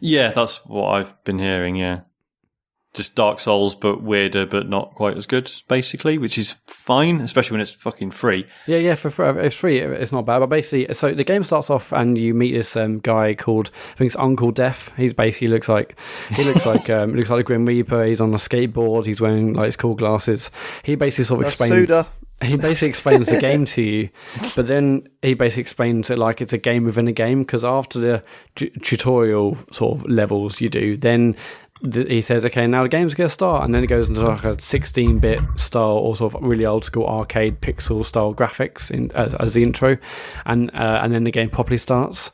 Speaker 2: Yeah, that's what I've been hearing, yeah. Just Dark Souls, but weirder, but not quite as good, basically, which is fine, especially when it's fucking free.
Speaker 3: Yeah, yeah, for, for it's free. It's not bad, but basically, so the game starts off, and you meet this um, guy called I think it's Uncle Death. He's basically looks like he looks like *laughs* um, looks like a Grim Reaper. He's on a skateboard. He's wearing like his cool glasses. He basically sort of
Speaker 1: That's
Speaker 3: explains.
Speaker 1: Suda.
Speaker 3: He basically explains the game to you, but then he basically explains it like it's a game within a game. Because after the tu- tutorial sort of levels you do, then th- he says, "Okay, now the game's gonna start," and then it goes into like a 16-bit style or sort of really old school arcade pixel style graphics in, as, as the intro, and uh, and then the game properly starts.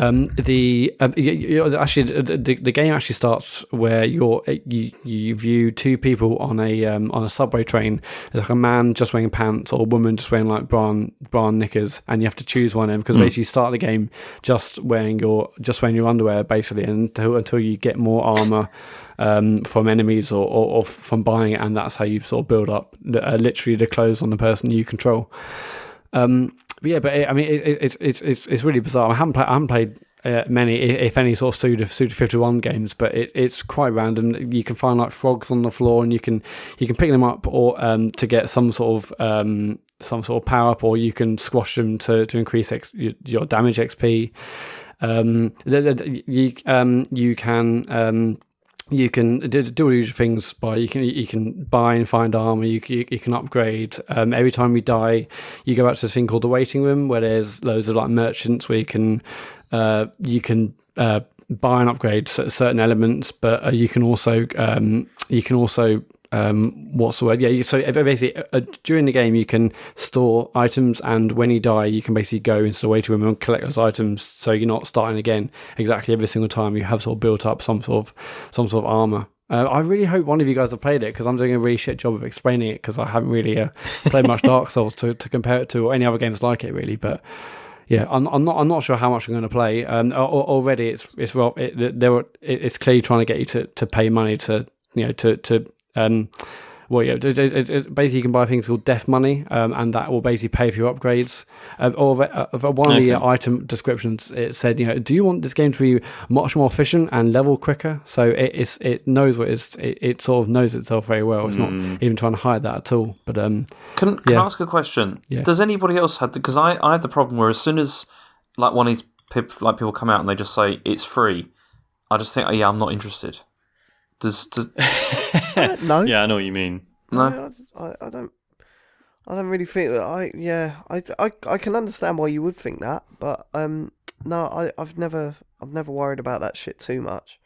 Speaker 3: Um, the um, you, you, actually the, the, game actually starts where you're you, you view two people on a um, on a subway train. There's like a man just wearing pants or a woman just wearing like brown brown knickers, and you have to choose one of them because basically you start the game just wearing your just wearing your underwear basically until until you get more armor. Um, from enemies or, or, or from buying it, and that's how you sort of build up the, uh, literally the clothes on the person you control. Um, yeah, but it, I mean, it, it, it's it's it's it's really bizarre. I haven't played, I haven't played uh, many, if any, sort of Suda Suda Fifty One games, but it, it's quite random. You can find like frogs on the floor, and you can you can pick them up or um, to get some sort of um, some sort of power up, or you can squash them to to increase X, your, damage XP. Um, you um, you can um, you can do, all these things by you can you can buy and find armor you, you, you can upgrade. Um, every time you die you go out to this thing called the waiting room where there's loads of like merchants where you can uh, you can uh, buy and upgrade certain elements but uh, you can also um, you can also um, what's the word? Yeah, so basically uh, during the game you can store items, and when you die, you can basically go into the waiting room and collect those items. So you're not starting again exactly every single time. You have sort of built up some sort of some sort of armor. Uh, I really hope one of you guys have played it because I'm doing a really shit job of explaining it because I haven't really uh, played much *laughs* Dark Souls to, to compare it to or any other games like it really. But yeah, I'm, I'm not I'm not sure how much I'm going to play. Um, al- al- already it's it's well, it, there it's clearly trying to get you to, to pay money to you know to to um well yeah it, it, it, basically you can buy things called death money um, and that will basically pay for your upgrades. Um, or uh, one of the uh, item descriptions it said you know do you want this game to be much more efficient and level quicker? So it it's, it knows what it's it, it sort of knows itself very well. It's not even trying to hide that at all. But um
Speaker 4: Can, can
Speaker 3: Yeah.
Speaker 4: I ask a question?
Speaker 3: Yeah.
Speaker 4: Does anybody else have because I, I had the problem where as soon as like one of these pip, like people come out and they just say it's free, I just think oh, yeah I'm not interested. Does, does *laughs*
Speaker 1: Uh, *laughs* no,
Speaker 2: Yeah, I know what you mean.
Speaker 4: no?
Speaker 1: I, I, I don't. I don't really think that. I yeah. I, I, I can understand why you would think that, but um, no. I I've never I've never worried about that shit too much.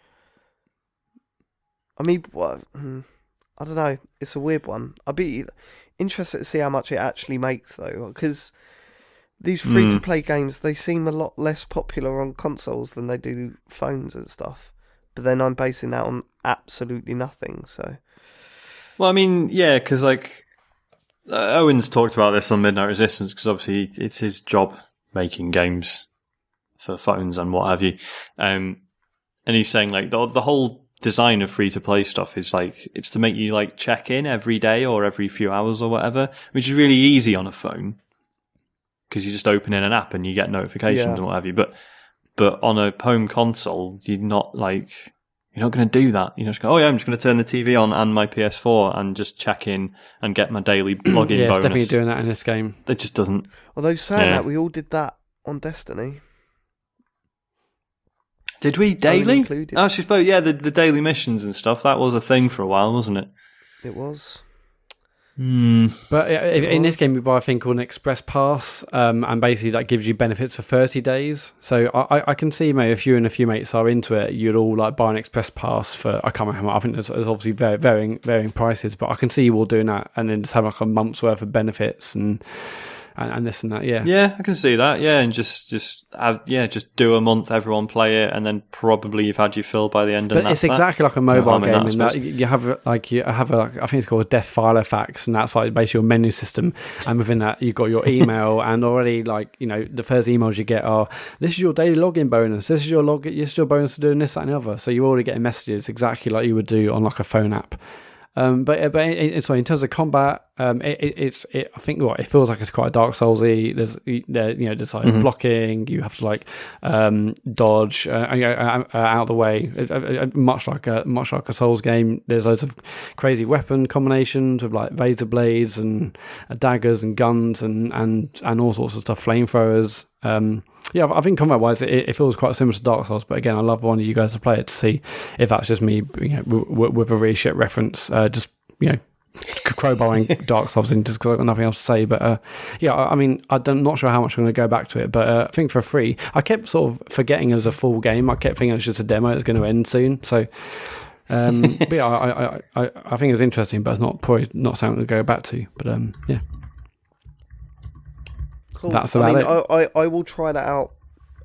Speaker 1: I mean, what? hmm, I don't know. It's a weird one. I'd be interested to see how much it actually makes though, because these free to play games they seem a lot less popular on consoles than they do phones and stuff. But then I'm basing that on absolutely nothing. So
Speaker 2: Well, I mean, yeah, because like uh, Owen's talked about this on Midnight Resistance because obviously it's his job making games for phones and what have you. Um, and he's saying like the the whole design of free to play stuff is like it's to make you like check in every day or every few hours or whatever, which is really easy on a phone because you just open in an app and you get notifications
Speaker 1: Yeah.
Speaker 2: and what have you. But but on a home console, you're not like you're not going to do that. You're just go, oh yeah, I'm just going to turn the TV on and my PS4 and just check in and get my daily *clears throat* login
Speaker 3: yeah, it's
Speaker 2: bonus.
Speaker 3: definitely doing that in this game.
Speaker 2: It just doesn't.
Speaker 1: Although saying
Speaker 2: Yeah.
Speaker 1: that, we all did that on Destiny.
Speaker 2: Did we daily? Oh, she spoke. Yeah, the the daily missions and stuff. That was a thing for a while, wasn't it?
Speaker 1: It was.
Speaker 2: Hmm.
Speaker 3: But in this game, you buy a thing called an Express Pass, um, and basically that gives you benefits for 30 days. So I, I can see, maybe if you and a few mates are into it, you'd all like buy an Express Pass for, I can't remember, I think there's, there's obviously very, varying, varying prices, but I can see you all doing that and then just have like a month's worth of benefits and and, and this and that. Yeah,
Speaker 2: yeah, I can see that. Yeah, and just just have, yeah, just do a month, everyone play it, and then probably you've had your fill by the end.
Speaker 3: But it's exactly that. like a mobile no game in that, you have like you have a I think it's called Deathfilofax, and that's like basically your menu system, and within that you've got your email, *laughs* and already like you know the first emails you get are this is your daily login bonus, this is your log, this is your bonus for doing this that and the other. So you're already getting messages exactly like you would do on like a phone app. Um, but but it, sorry, in terms of combat, um, it, it, it's it, I think what it feels like it's quite a Dark Soulsy. There's there, you know there's like mm-hmm. blocking. You have to like um, dodge uh, uh, uh, out of the way. much like a much like a Souls game. There's loads of crazy weapon combinations with like razor blades and uh, daggers and guns and and and all sorts of stuff. Flamethrowers. Um, yeah, I think combat wise, it, it, feels quite similar to Dark Souls. But again, I love one of you guys to play it to see if that's just me, you know, w- with a really shit reference. Uh, just you know, crowbarring *laughs* Dark Souls in just because I've got nothing else to say. But uh, yeah, I, I mean, I'm not sure how much I'm going to go back to it. But uh, I think for free, I kept sort of forgetting it was a full game. I kept thinking it was just a demo. It's going to end soon. So. Um, *laughs* but yeah, I, I, I, I think it's interesting, but it's not probably not something to go back to. But um, yeah,
Speaker 1: Cool. That's about I mean, it. I, I, I will try that out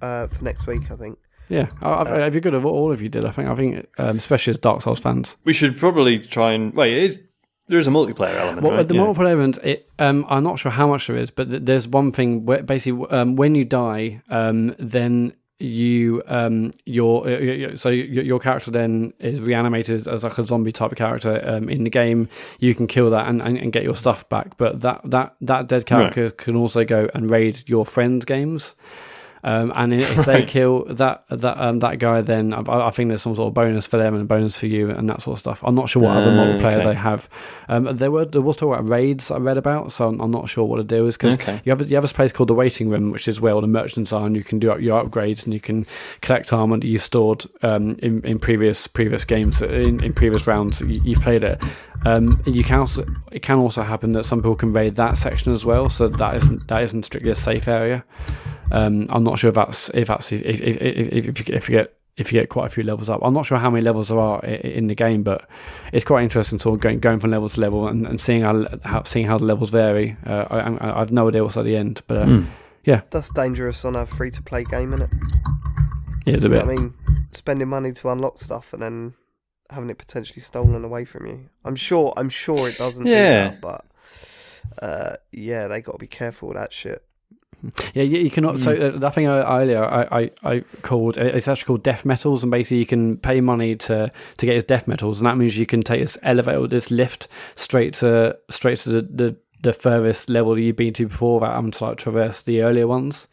Speaker 1: uh, for next week. I think.
Speaker 3: Yeah, I, uh, if you're good at what all of you did, I think. I think, um, especially as Dark Souls fans,
Speaker 2: we should probably try and wait. Is there is a multiplayer element?
Speaker 3: Well,
Speaker 2: right?
Speaker 3: the yeah. multiplayer element, it, um, I'm not sure how much there is, but there's one thing where basically um, when you die, um, then you um your uh, so your, your character then is reanimated as like a zombie type of character um, in the game you can kill that and, and, and, get your stuff back but that that that dead character right. can also go and raid your friends games um, and if they kill that that um, that guy, then I, I, think there's some sort of bonus for them and a bonus for you and that sort of stuff. I'm not sure what uh, other multiplayer okay. they have. Um, there were there was talk about raids I read about, so I'm, I'm not sure what the deal is because okay. you have you have this place called the Waiting Room, which is where all the merchants are, and you can do your upgrades and you can collect armor that you stored um, in, in previous previous games in, in previous rounds you, have played it. Um, you can also it can also happen that some people can raid that section as well, so that isn't that isn't strictly a safe area. Um, I'm not sure if that's if that's if if, if, if, if you get if you get quite a few levels up. I'm not sure how many levels there are in the game, but it's quite interesting sort of going, going from level to level and, and seeing how, how, seeing how the levels vary. Uh, I, I, have no idea what's at the end, but uh, mm. yeah,
Speaker 1: that's dangerous on a free to play game, isn't it?
Speaker 3: Yeah, it's a bit.
Speaker 1: I mean, spending money to unlock stuff and then having it potentially stolen away from you. I'm sure. I'm sure it doesn't. Yeah, do that, but uh, yeah, they got to be careful with that shit.
Speaker 3: Yeah, you, you cannot. Mm. So uh, that thing I, earlier I, I, I called it's actually called death metals, and basically you can pay money to to get his death metals, and that means you can take this elevator, this lift straight to straight to the, the, the furthest level you've been to before that having to like traverse the earlier ones.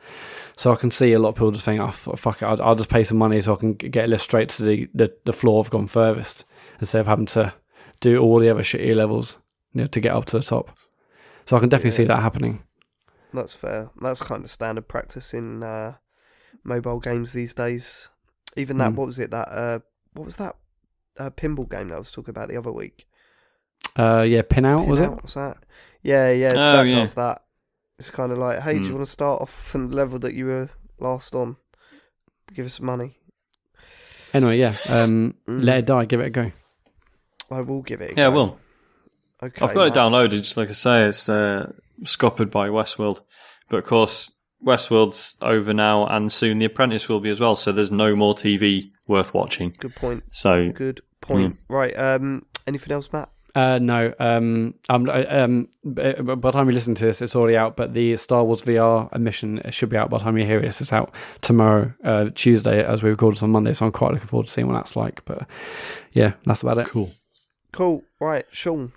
Speaker 3: So I can see a lot of people just think, oh fuck it, I'll, I'll just pay some money so I can get a lift straight to the, the, the floor I've gone furthest instead of having to do all the other shitty levels you know, to get up to the top. So I can definitely yeah. see that happening.
Speaker 1: That's fair. That's kind of standard practice in uh, mobile games these days. Even that, mm. what was it? That uh, what was that uh, pinball game that I was talking about the other week?
Speaker 3: Uh, yeah, pin out pin was out, it?
Speaker 1: What's that? Yeah, yeah, oh, that yeah. does that. It's kind of like, hey, mm. do you hmm. want to start off from the level that you were last on? Give us some money.
Speaker 3: Anyway, yeah, um, mm. let it die. Give it a go.
Speaker 1: I will give it.
Speaker 2: yeah, go. I will. Okay, I've got it downloaded. Just like I say, it's uh, scuppered by Westworld. But of course, Westworld's over now, and soon The Apprentice will be as well. So there's no more TV worth watching.
Speaker 1: Good point.
Speaker 2: So
Speaker 1: good point. Mm. Right. Um. Anything else, Matt?
Speaker 3: Uh, no. Um, um, um, by the time you listen to this, it's already out. But the Star Wars VR admission should be out by the time you hear this. It's out tomorrow, uh, Tuesday, as we record this on Monday. So I'm quite looking forward to seeing what that's like. But yeah, that's about it.
Speaker 2: Cool.
Speaker 1: Cool. Right, Sean.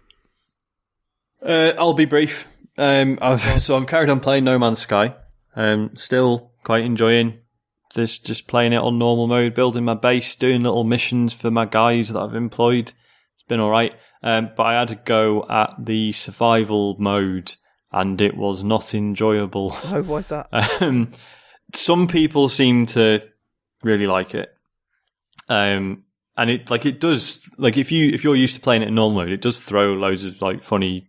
Speaker 2: Uh, I'll be brief. Um, *laughs* I've, so I've carried on playing No Man's Sky. Um, still quite enjoying this, just playing it on normal mode, building my base, doing little missions for my guys that I've employed. It's been all right. Um, but I had to go at the survival mode, and it was not enjoyable. *laughs*
Speaker 1: Oh, why's that?
Speaker 2: um, some people seem to really like it. Um, and it like it does like if you if you're used to playing it in normal mode, it does throw loads of like funny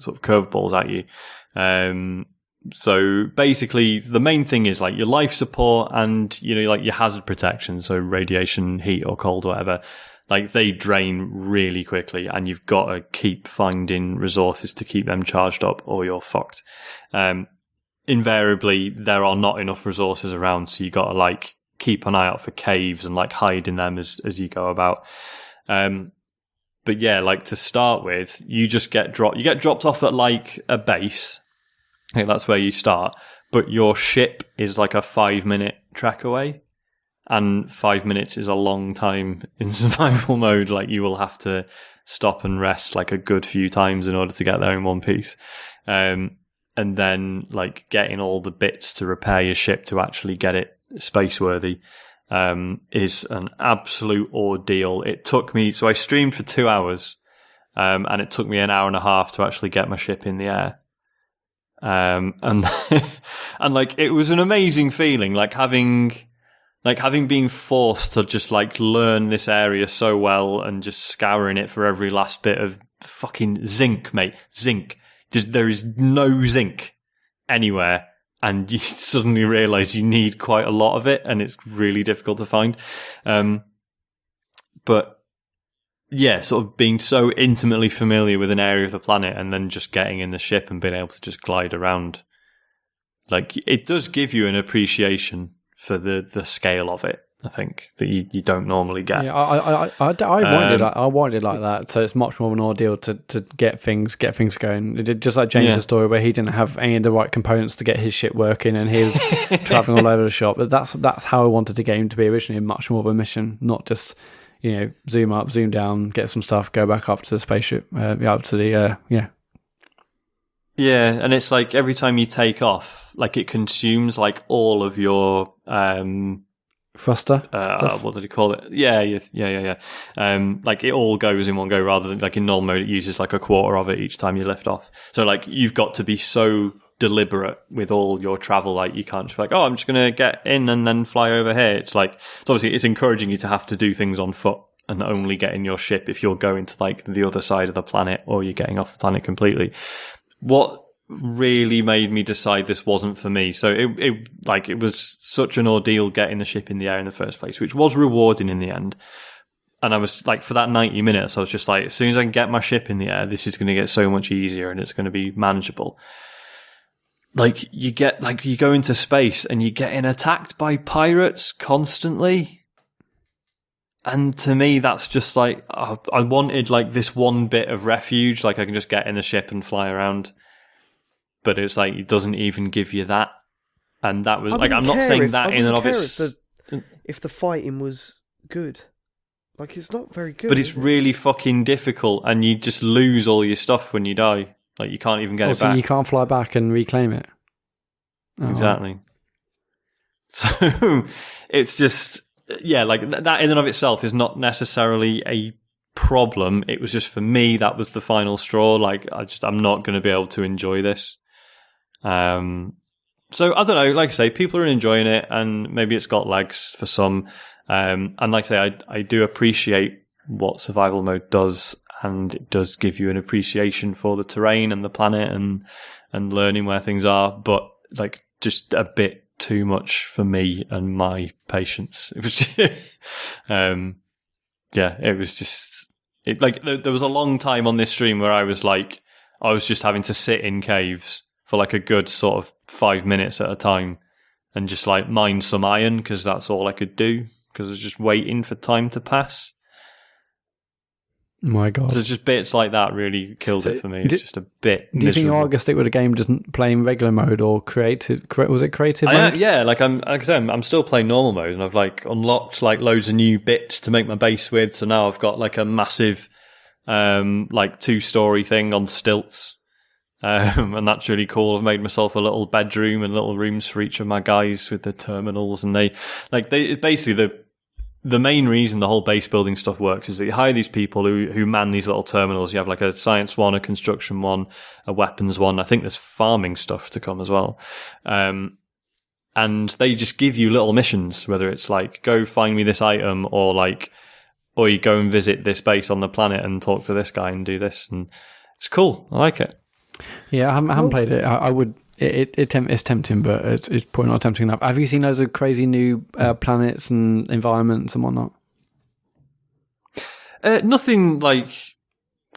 Speaker 2: sort of curveballs at you. Um, so basically, the main thing is like your life support and you know like your hazard protection, so radiation, heat, or cold, whatever. Like they drain really quickly, and you've got to keep finding resources to keep them charged up, or you're fucked. Um, invariably, there are not enough resources around, so you got to like keep an eye out for caves and like hide in them as as you go about. Um, but yeah, like to start with, you just get dropped. You get dropped off at like a base. I think that's where you start. But your ship is like a five minute trek away, and five minutes is a long time in *laughs* survival mode. Like you will have to stop and rest like a good few times in order to get there in one piece. Um, and then like getting all the bits to repair your ship to actually get it space worthy um, is an absolute ordeal. It took me, so I streamed for two hours, um, and it took me an hour and a half to actually get my ship in the air. Um, and, *laughs* and like, it was an amazing feeling, like having, like having been forced to just like learn this area so well and just scouring it for every last bit of fucking zinc, mate. Zinc. There is no zinc anywhere and you *laughs* suddenly realize you need quite a lot of it and it's really difficult to find. Um, but yeah, sort of being so intimately familiar with an area of the planet and then just getting in the ship and being able to just glide around. Like it does give you an appreciation for the, the scale of it. I think that you, you don't normally get.
Speaker 3: Yeah, I I I, I, I wanted um, I wanted like that. So it's much more of an ordeal to, to get things get things going. It did just like James' yeah. story where he didn't have any of the right components to get his shit working, and he was *laughs* traveling all over the shop. But that's that's how I wanted the game to be originally. Much more of a mission, not just you know zoom up, zoom down, get some stuff, go back up to the spaceship, uh, up to the uh, yeah.
Speaker 2: Yeah, and it's like every time you take off, like it consumes like all of your um
Speaker 3: thruster.
Speaker 2: Uh, what did he call it? Yeah, yeah, yeah, yeah. Um, like it all goes in one go rather than like in normal mode, it uses like a quarter of it each time you lift off. So like you've got to be so deliberate with all your travel. Like you can't just be like, oh, I'm just going to get in and then fly over here. It's like, it's obviously it's encouraging you to have to do things on foot and only get in your ship if you're going to like the other side of the planet or you're getting off the planet completely. What really made me decide this wasn't for me. So it, it like it was such an ordeal getting the ship in the air in the first place, which was rewarding in the end. And I was like, for that 90 minutes, I was just like, as soon as I can get my ship in the air, this is going to get so much easier and it's going to be manageable. Like, you get, like, you go into space and you're getting attacked by pirates constantly. And to me, that's just like, I wanted like this one bit of refuge, like I can just get in the ship and fly around but it's like it doesn't even give you that. And that was I like I'm not saying
Speaker 1: if,
Speaker 2: that in and of
Speaker 1: its if the, if the fighting was good. Like it's not very good.
Speaker 2: But it's really fucking difficult and you just lose all your stuff when you die. Like you can't even get oh, it so back.
Speaker 3: You can't fly back and reclaim it.
Speaker 2: Oh, exactly. Wow. *laughs* So it's just yeah, like that in and of itself is not necessarily a problem. It was just for me that was the final straw. Like I just I'm not going to be able to enjoy this. Um, so I don't know. Like I say, people are enjoying it, and maybe it's got legs for some. Um, and like I say, I I do appreciate what survival mode does, and it does give you an appreciation for the terrain and the planet, and and learning where things are. But like just a bit too much for me and my patience. It was, *laughs* um, yeah, it was just it like there, there was a long time on this stream where I was like, I was just having to sit in caves for like a good sort of five minutes at a time and just like mine some iron because that's all I could do because I was just waiting for time to pass.
Speaker 3: My God!
Speaker 2: So just bits like that really killed so it for me. It's just a bit.
Speaker 3: Do you think you're stick with a game just playing regular mode or creative? Was it creative?
Speaker 2: I, yeah, like I'm like I said, I'm, I'm still playing normal mode, and I've like unlocked like loads of new bits to make my base with. So now I've got like a massive, um, like two story thing on stilts um, and that's really cool. I've made myself a little bedroom and little rooms for each of my guys with the terminals, and they like they basically the the main reason the whole base building stuff works is that you hire these people who who man these little terminals. You have like a science one, a construction one, a weapons one. I think there's farming stuff to come as well. Um, and they just give you little missions, whether it's like go find me this item or like or you go and visit this base on the planet and talk to this guy and do this and it's cool. I like it.
Speaker 3: Yeah, I haven't, I haven't played it. I, I would. It, it, it it's tempting, but it's, it's probably not tempting enough. Have you seen those crazy new uh, planets and environments and whatnot?
Speaker 2: Uh, nothing like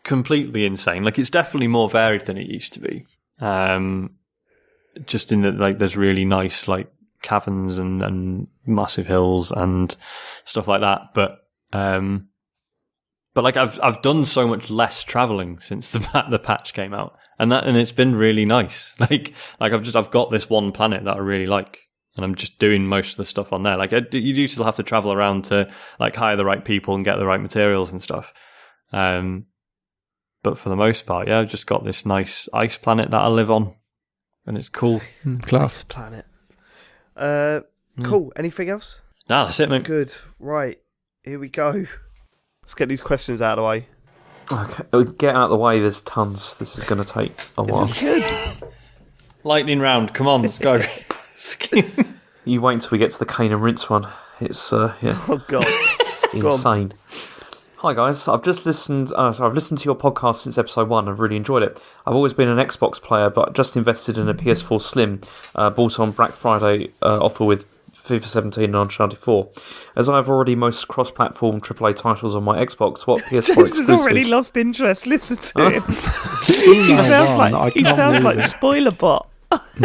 Speaker 2: completely insane. Like it's definitely more varied than it used to be. Um, just in that, like, there's really nice like caverns and, and massive hills and stuff like that. But um, but like I've I've done so much less traveling since the *laughs* the patch came out, and that and it's been really nice. *laughs* Like like I've just I've got this one planet that I really like, and I'm just doing most of the stuff on there. Like I, you do still have to travel around to like hire the right people and get the right materials and stuff. Um, but for the most part, yeah, I've just got this nice ice planet that I live on, and it's cool.
Speaker 3: Mm, class
Speaker 1: planet. Uh, cool. Anything else?
Speaker 2: Nah, that's it, mate.
Speaker 1: Good. Right. Here we go. Let's get these questions out of the way.
Speaker 4: Okay, uh, get out of the way. There's tons. This is going to take a while.
Speaker 1: This is good. *laughs*
Speaker 2: Lightning round. Come on, let's go. *laughs*
Speaker 4: You wait until we get to the Cane and Rinse one. It's uh, yeah,
Speaker 1: oh god.
Speaker 4: it's insane. Hi guys, I've just listened. Uh, so I've listened to your podcast since episode one. I've really enjoyed it. I've always been an Xbox player, but just invested in a PS4 Slim, uh, bought on Black Friday uh, offer with FIFA 17 and Uncharted 4. As I've already most cross-platform AAA titles on my Xbox, what *laughs* PS4
Speaker 1: James has already lost interest. Listen to him. *laughs* he sounds like he sounds like spoiler bot. *laughs*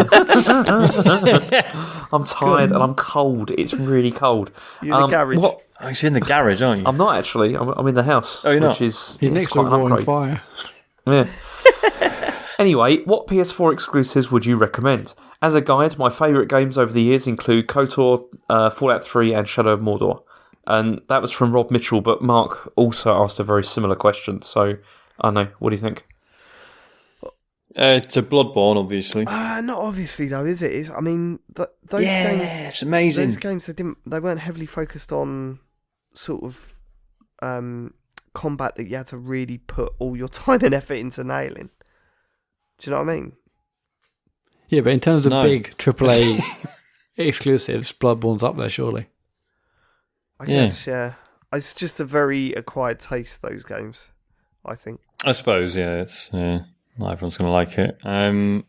Speaker 4: I'm tired and I'm cold. It's really cold.
Speaker 1: You're in the um, garage.
Speaker 4: What?
Speaker 2: Oh, you're in the garage, aren't you?
Speaker 4: I'm not actually. I'm, I'm in the house.
Speaker 2: Oh, you're
Speaker 4: which
Speaker 2: not?
Speaker 4: is
Speaker 3: He's next to a
Speaker 4: quite an
Speaker 3: roaring
Speaker 4: upgrade.
Speaker 3: fire.
Speaker 4: Yeah. Anyway, what PS4 exclusives would you recommend? As a guide, my favourite games over the years include KOTOR, uh, Fallout 3, and Shadow of Mordor. And that was from Rob Mitchell, but Mark also asked a very similar question. So, I don't know. What do you think?
Speaker 2: Uh, it's a Bloodborne, obviously.
Speaker 1: Uh, not obviously though, is it? Is I mean, th- those
Speaker 2: yeah,
Speaker 1: games.
Speaker 2: it's amazing.
Speaker 1: Those games they didn't. They weren't heavily focused on sort of um, combat that you had to really put all your *laughs* time and effort into nailing. Do you know what I mean?
Speaker 3: Yeah, but in terms of
Speaker 2: No.
Speaker 3: big AAA *laughs* exclusives, Bloodborne's up there, surely.
Speaker 1: I
Speaker 2: Yeah.
Speaker 1: guess yeah. It's just a very acquired taste. Those games, I think.
Speaker 2: I suppose, yeah. It's yeah, not everyone's going to like it. Um,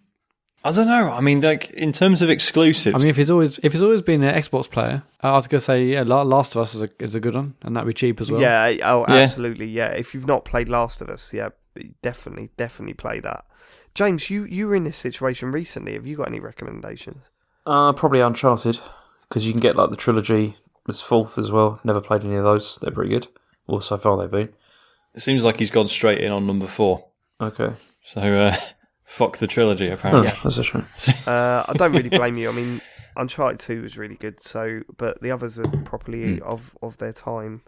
Speaker 2: I don't know. I mean, like in terms of exclusives,
Speaker 3: I mean, if he's always if he's always been an Xbox player, I was gonna say yeah, Last of Us is a is a good one, and that'd be cheap as well.
Speaker 1: Yeah. Oh,
Speaker 2: Yeah.
Speaker 1: absolutely. Yeah. If you've not played Last of Us, yeah, definitely, definitely play that. James, you you were in this situation recently. Have you got any recommendations?
Speaker 4: Uh, probably Uncharted, because you can get like the trilogy as fourth as well. Never played any of those. They're pretty good. Well, so far they've been.
Speaker 2: it seems like he's gone straight in on number four.
Speaker 4: Okay.
Speaker 2: So uh, *laughs* fuck the trilogy, apparently.
Speaker 4: Huh, that's a shame.
Speaker 1: Uh, I don't really blame you. I mean, Uncharted Two was really good. So, but the others are properly
Speaker 2: Hmm.
Speaker 1: of of their time.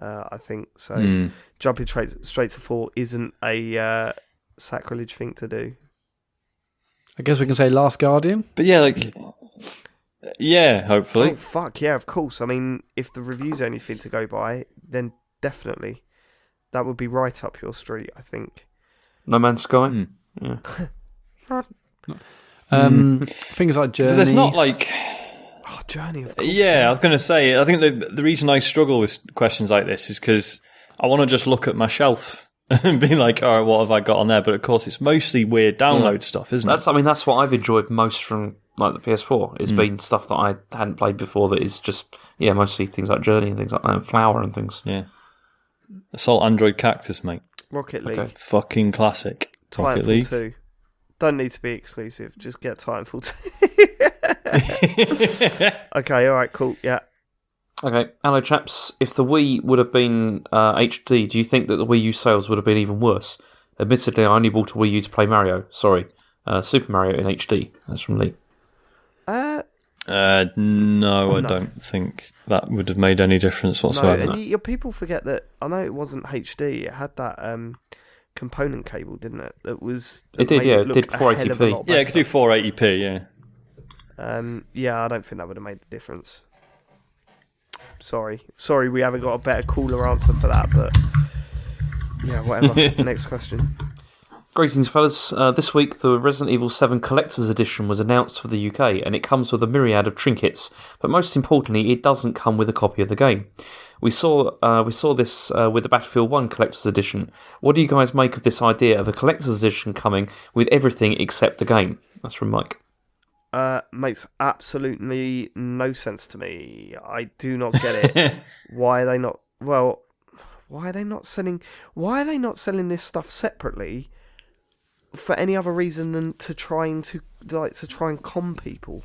Speaker 1: Uh, I think so.
Speaker 2: Hmm.
Speaker 1: Jumping straight straight to four isn't a uh, sacrilege thing to do.
Speaker 3: I guess we can say Last Guardian.
Speaker 2: But yeah, like yeah, hopefully.
Speaker 1: Oh fuck yeah! Of course. I mean, if the reviews are anything to go by, then definitely that would be right up your street. I think.
Speaker 4: No Man's Sky.
Speaker 2: Hmm.
Speaker 4: Yeah. *laughs*
Speaker 3: Um, things like Journey.
Speaker 2: So there's not like
Speaker 1: Oh, Journey of course.
Speaker 2: Yeah, I was going to say. I think the the reason I struggle with questions like this is because I want to just look at my shelf *laughs* and be like, "All right, what have I got on there?" But of course, it's mostly weird download stuff, isn't
Speaker 4: That's.
Speaker 2: it?
Speaker 4: That's I mean, that's what I've enjoyed most from like the PS4. It's mm. been stuff that I hadn't played before. That is just yeah, mostly things like Journey and things like that, and Flower and things.
Speaker 2: Yeah. Assault Android Cactus, mate.
Speaker 1: Rocket League,
Speaker 4: Okay.
Speaker 2: Fucking classic. Rocket
Speaker 1: Titanfall
Speaker 2: League.
Speaker 1: Two. Don't need to be exclusive. Just get Titanfall Two. *laughs* *laughs* okay. All right. Cool. Yeah.
Speaker 4: Okay, hello chaps. If the Wii would have been uh, HD, do you think that the Wii U sales would have been even worse? Admittedly, I only bought a Wii U to play Mario. Sorry, uh, Super Mario in HD. That's from Lee.
Speaker 1: Uh,
Speaker 2: Uh, no, I
Speaker 1: No.
Speaker 2: don't think that would have made any difference
Speaker 1: no,
Speaker 2: whatsoever.
Speaker 1: and you, people forget that. I know it wasn't HD. It had that um, component cable, didn't it? That was. that
Speaker 4: It did, yeah, it
Speaker 1: look
Speaker 4: did
Speaker 1: a hell of
Speaker 4: 480p.
Speaker 2: yeah, it could do 480p. Yeah.
Speaker 1: Um, yeah, I don't think that would have made the difference. Sorry, sorry, we haven't got a better, cooler answer for that, but yeah, whatever. *laughs* Next question.
Speaker 4: Greetings, fellas. Uh, this week, the Resident Evil 7 Collector's Edition was announced for the UK, and it comes with a myriad of trinkets, but most importantly, it doesn't come with a copy of the game. We saw uh, we saw this uh, with the Battlefield One Collector's Edition. What do you guys make of this idea of a Collector's Edition coming with everything except the game? That's from Mike.
Speaker 1: Uh, makes absolutely no sense to me. I do not get it. *laughs* why are they not? Well, why are they not selling? Why are they not selling this stuff separately? For any other reason than to trying to like to try and con people.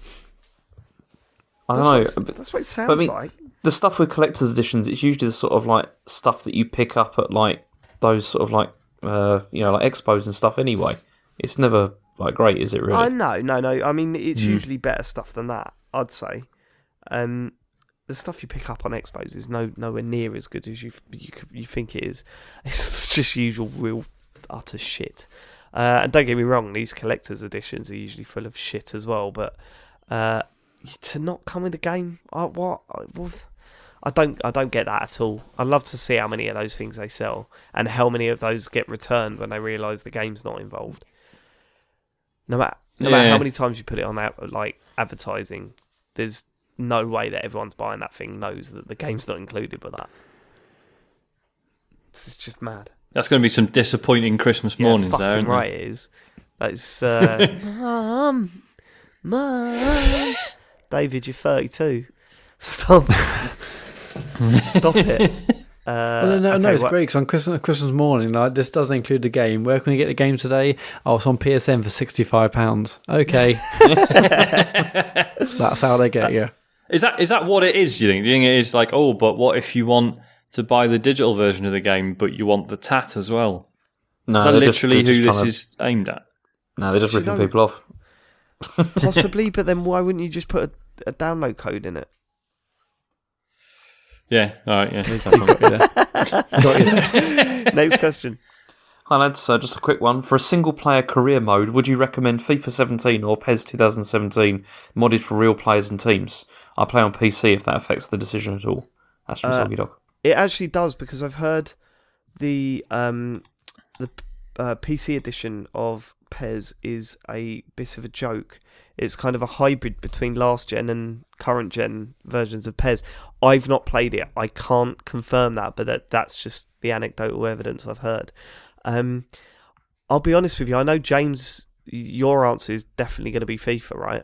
Speaker 4: I
Speaker 1: That's
Speaker 4: know.
Speaker 1: what, that's what it sounds
Speaker 4: but I mean,
Speaker 1: like.
Speaker 4: the stuff with collector's editions, it's usually the sort of like stuff that you pick up at like those sort of like uh, you know like expos and stuff. Anyway, it's never like great, is it really?
Speaker 1: I know, no, no. I mean, it's usually better stuff than that. I'd say. Um, the stuff you pick up on expos is no nowhere near as good as you you you think it is. *laughs* It's just usual real utter shit. Uh, and don't get me wrong, these collector's editions are usually full of shit as well. But uh, to not come with the game, I, what? I don't, I don't get that at all. I'd love to see how many of those things they sell and how many of those get returned when they realise the game's not involved. No matter, no matter
Speaker 2: Yeah.
Speaker 1: how many times you put it on that, like advertising, there's no way that everyone's buying that thing knows that the game's not included with that. This is just mad.
Speaker 2: That's going to be some disappointing Christmas mornings
Speaker 1: yeah,
Speaker 2: there,
Speaker 1: right it is. That's uh, *laughs* mum, mum. David, you're 32. Stop. *laughs* Stop it. Uh,
Speaker 3: Well, no, no, it's
Speaker 1: what-
Speaker 3: great because on Christmas, Christmas morning, like this doesn't include the game. Where can we get the game today? Oh, it's on PSN for sixty-five pounds. Okay, *laughs* *laughs* that's how they get you.
Speaker 2: Is that is that what it is? Do you think? Do you think it is like, oh, but what if you want to buy the digital version of the game, but you want the tat as well?
Speaker 4: no,
Speaker 2: Is that
Speaker 4: they're just-
Speaker 2: literally who this
Speaker 4: to-
Speaker 2: is aimed at?
Speaker 4: No, they're just
Speaker 1: You
Speaker 4: ripping
Speaker 1: know-
Speaker 4: people off. *laughs*
Speaker 1: Possibly, but then why wouldn't you just put a, a download code in it?
Speaker 2: Yeah, all right, yeah. there's that one.
Speaker 3: Got you there.
Speaker 1: Next question.
Speaker 4: Hi lads, uh, just a quick one. For a single player career mode, would you recommend FIFA 17 or PES 2017 modded for real players and teams? I play on PC if that affects the decision at all. That's from
Speaker 1: Uh,
Speaker 4: Soggy Dog.
Speaker 1: It actually does because I've heard the um the uh, PC edition of PES is a bit of a joke. It's kind of a hybrid between last gen and current gen versions of PES. I've not played it. I can't confirm that, but that that's just the anecdotal evidence I've heard. Um, I'll be honest with you. I know James, your answer is definitely going to be FIFA, right?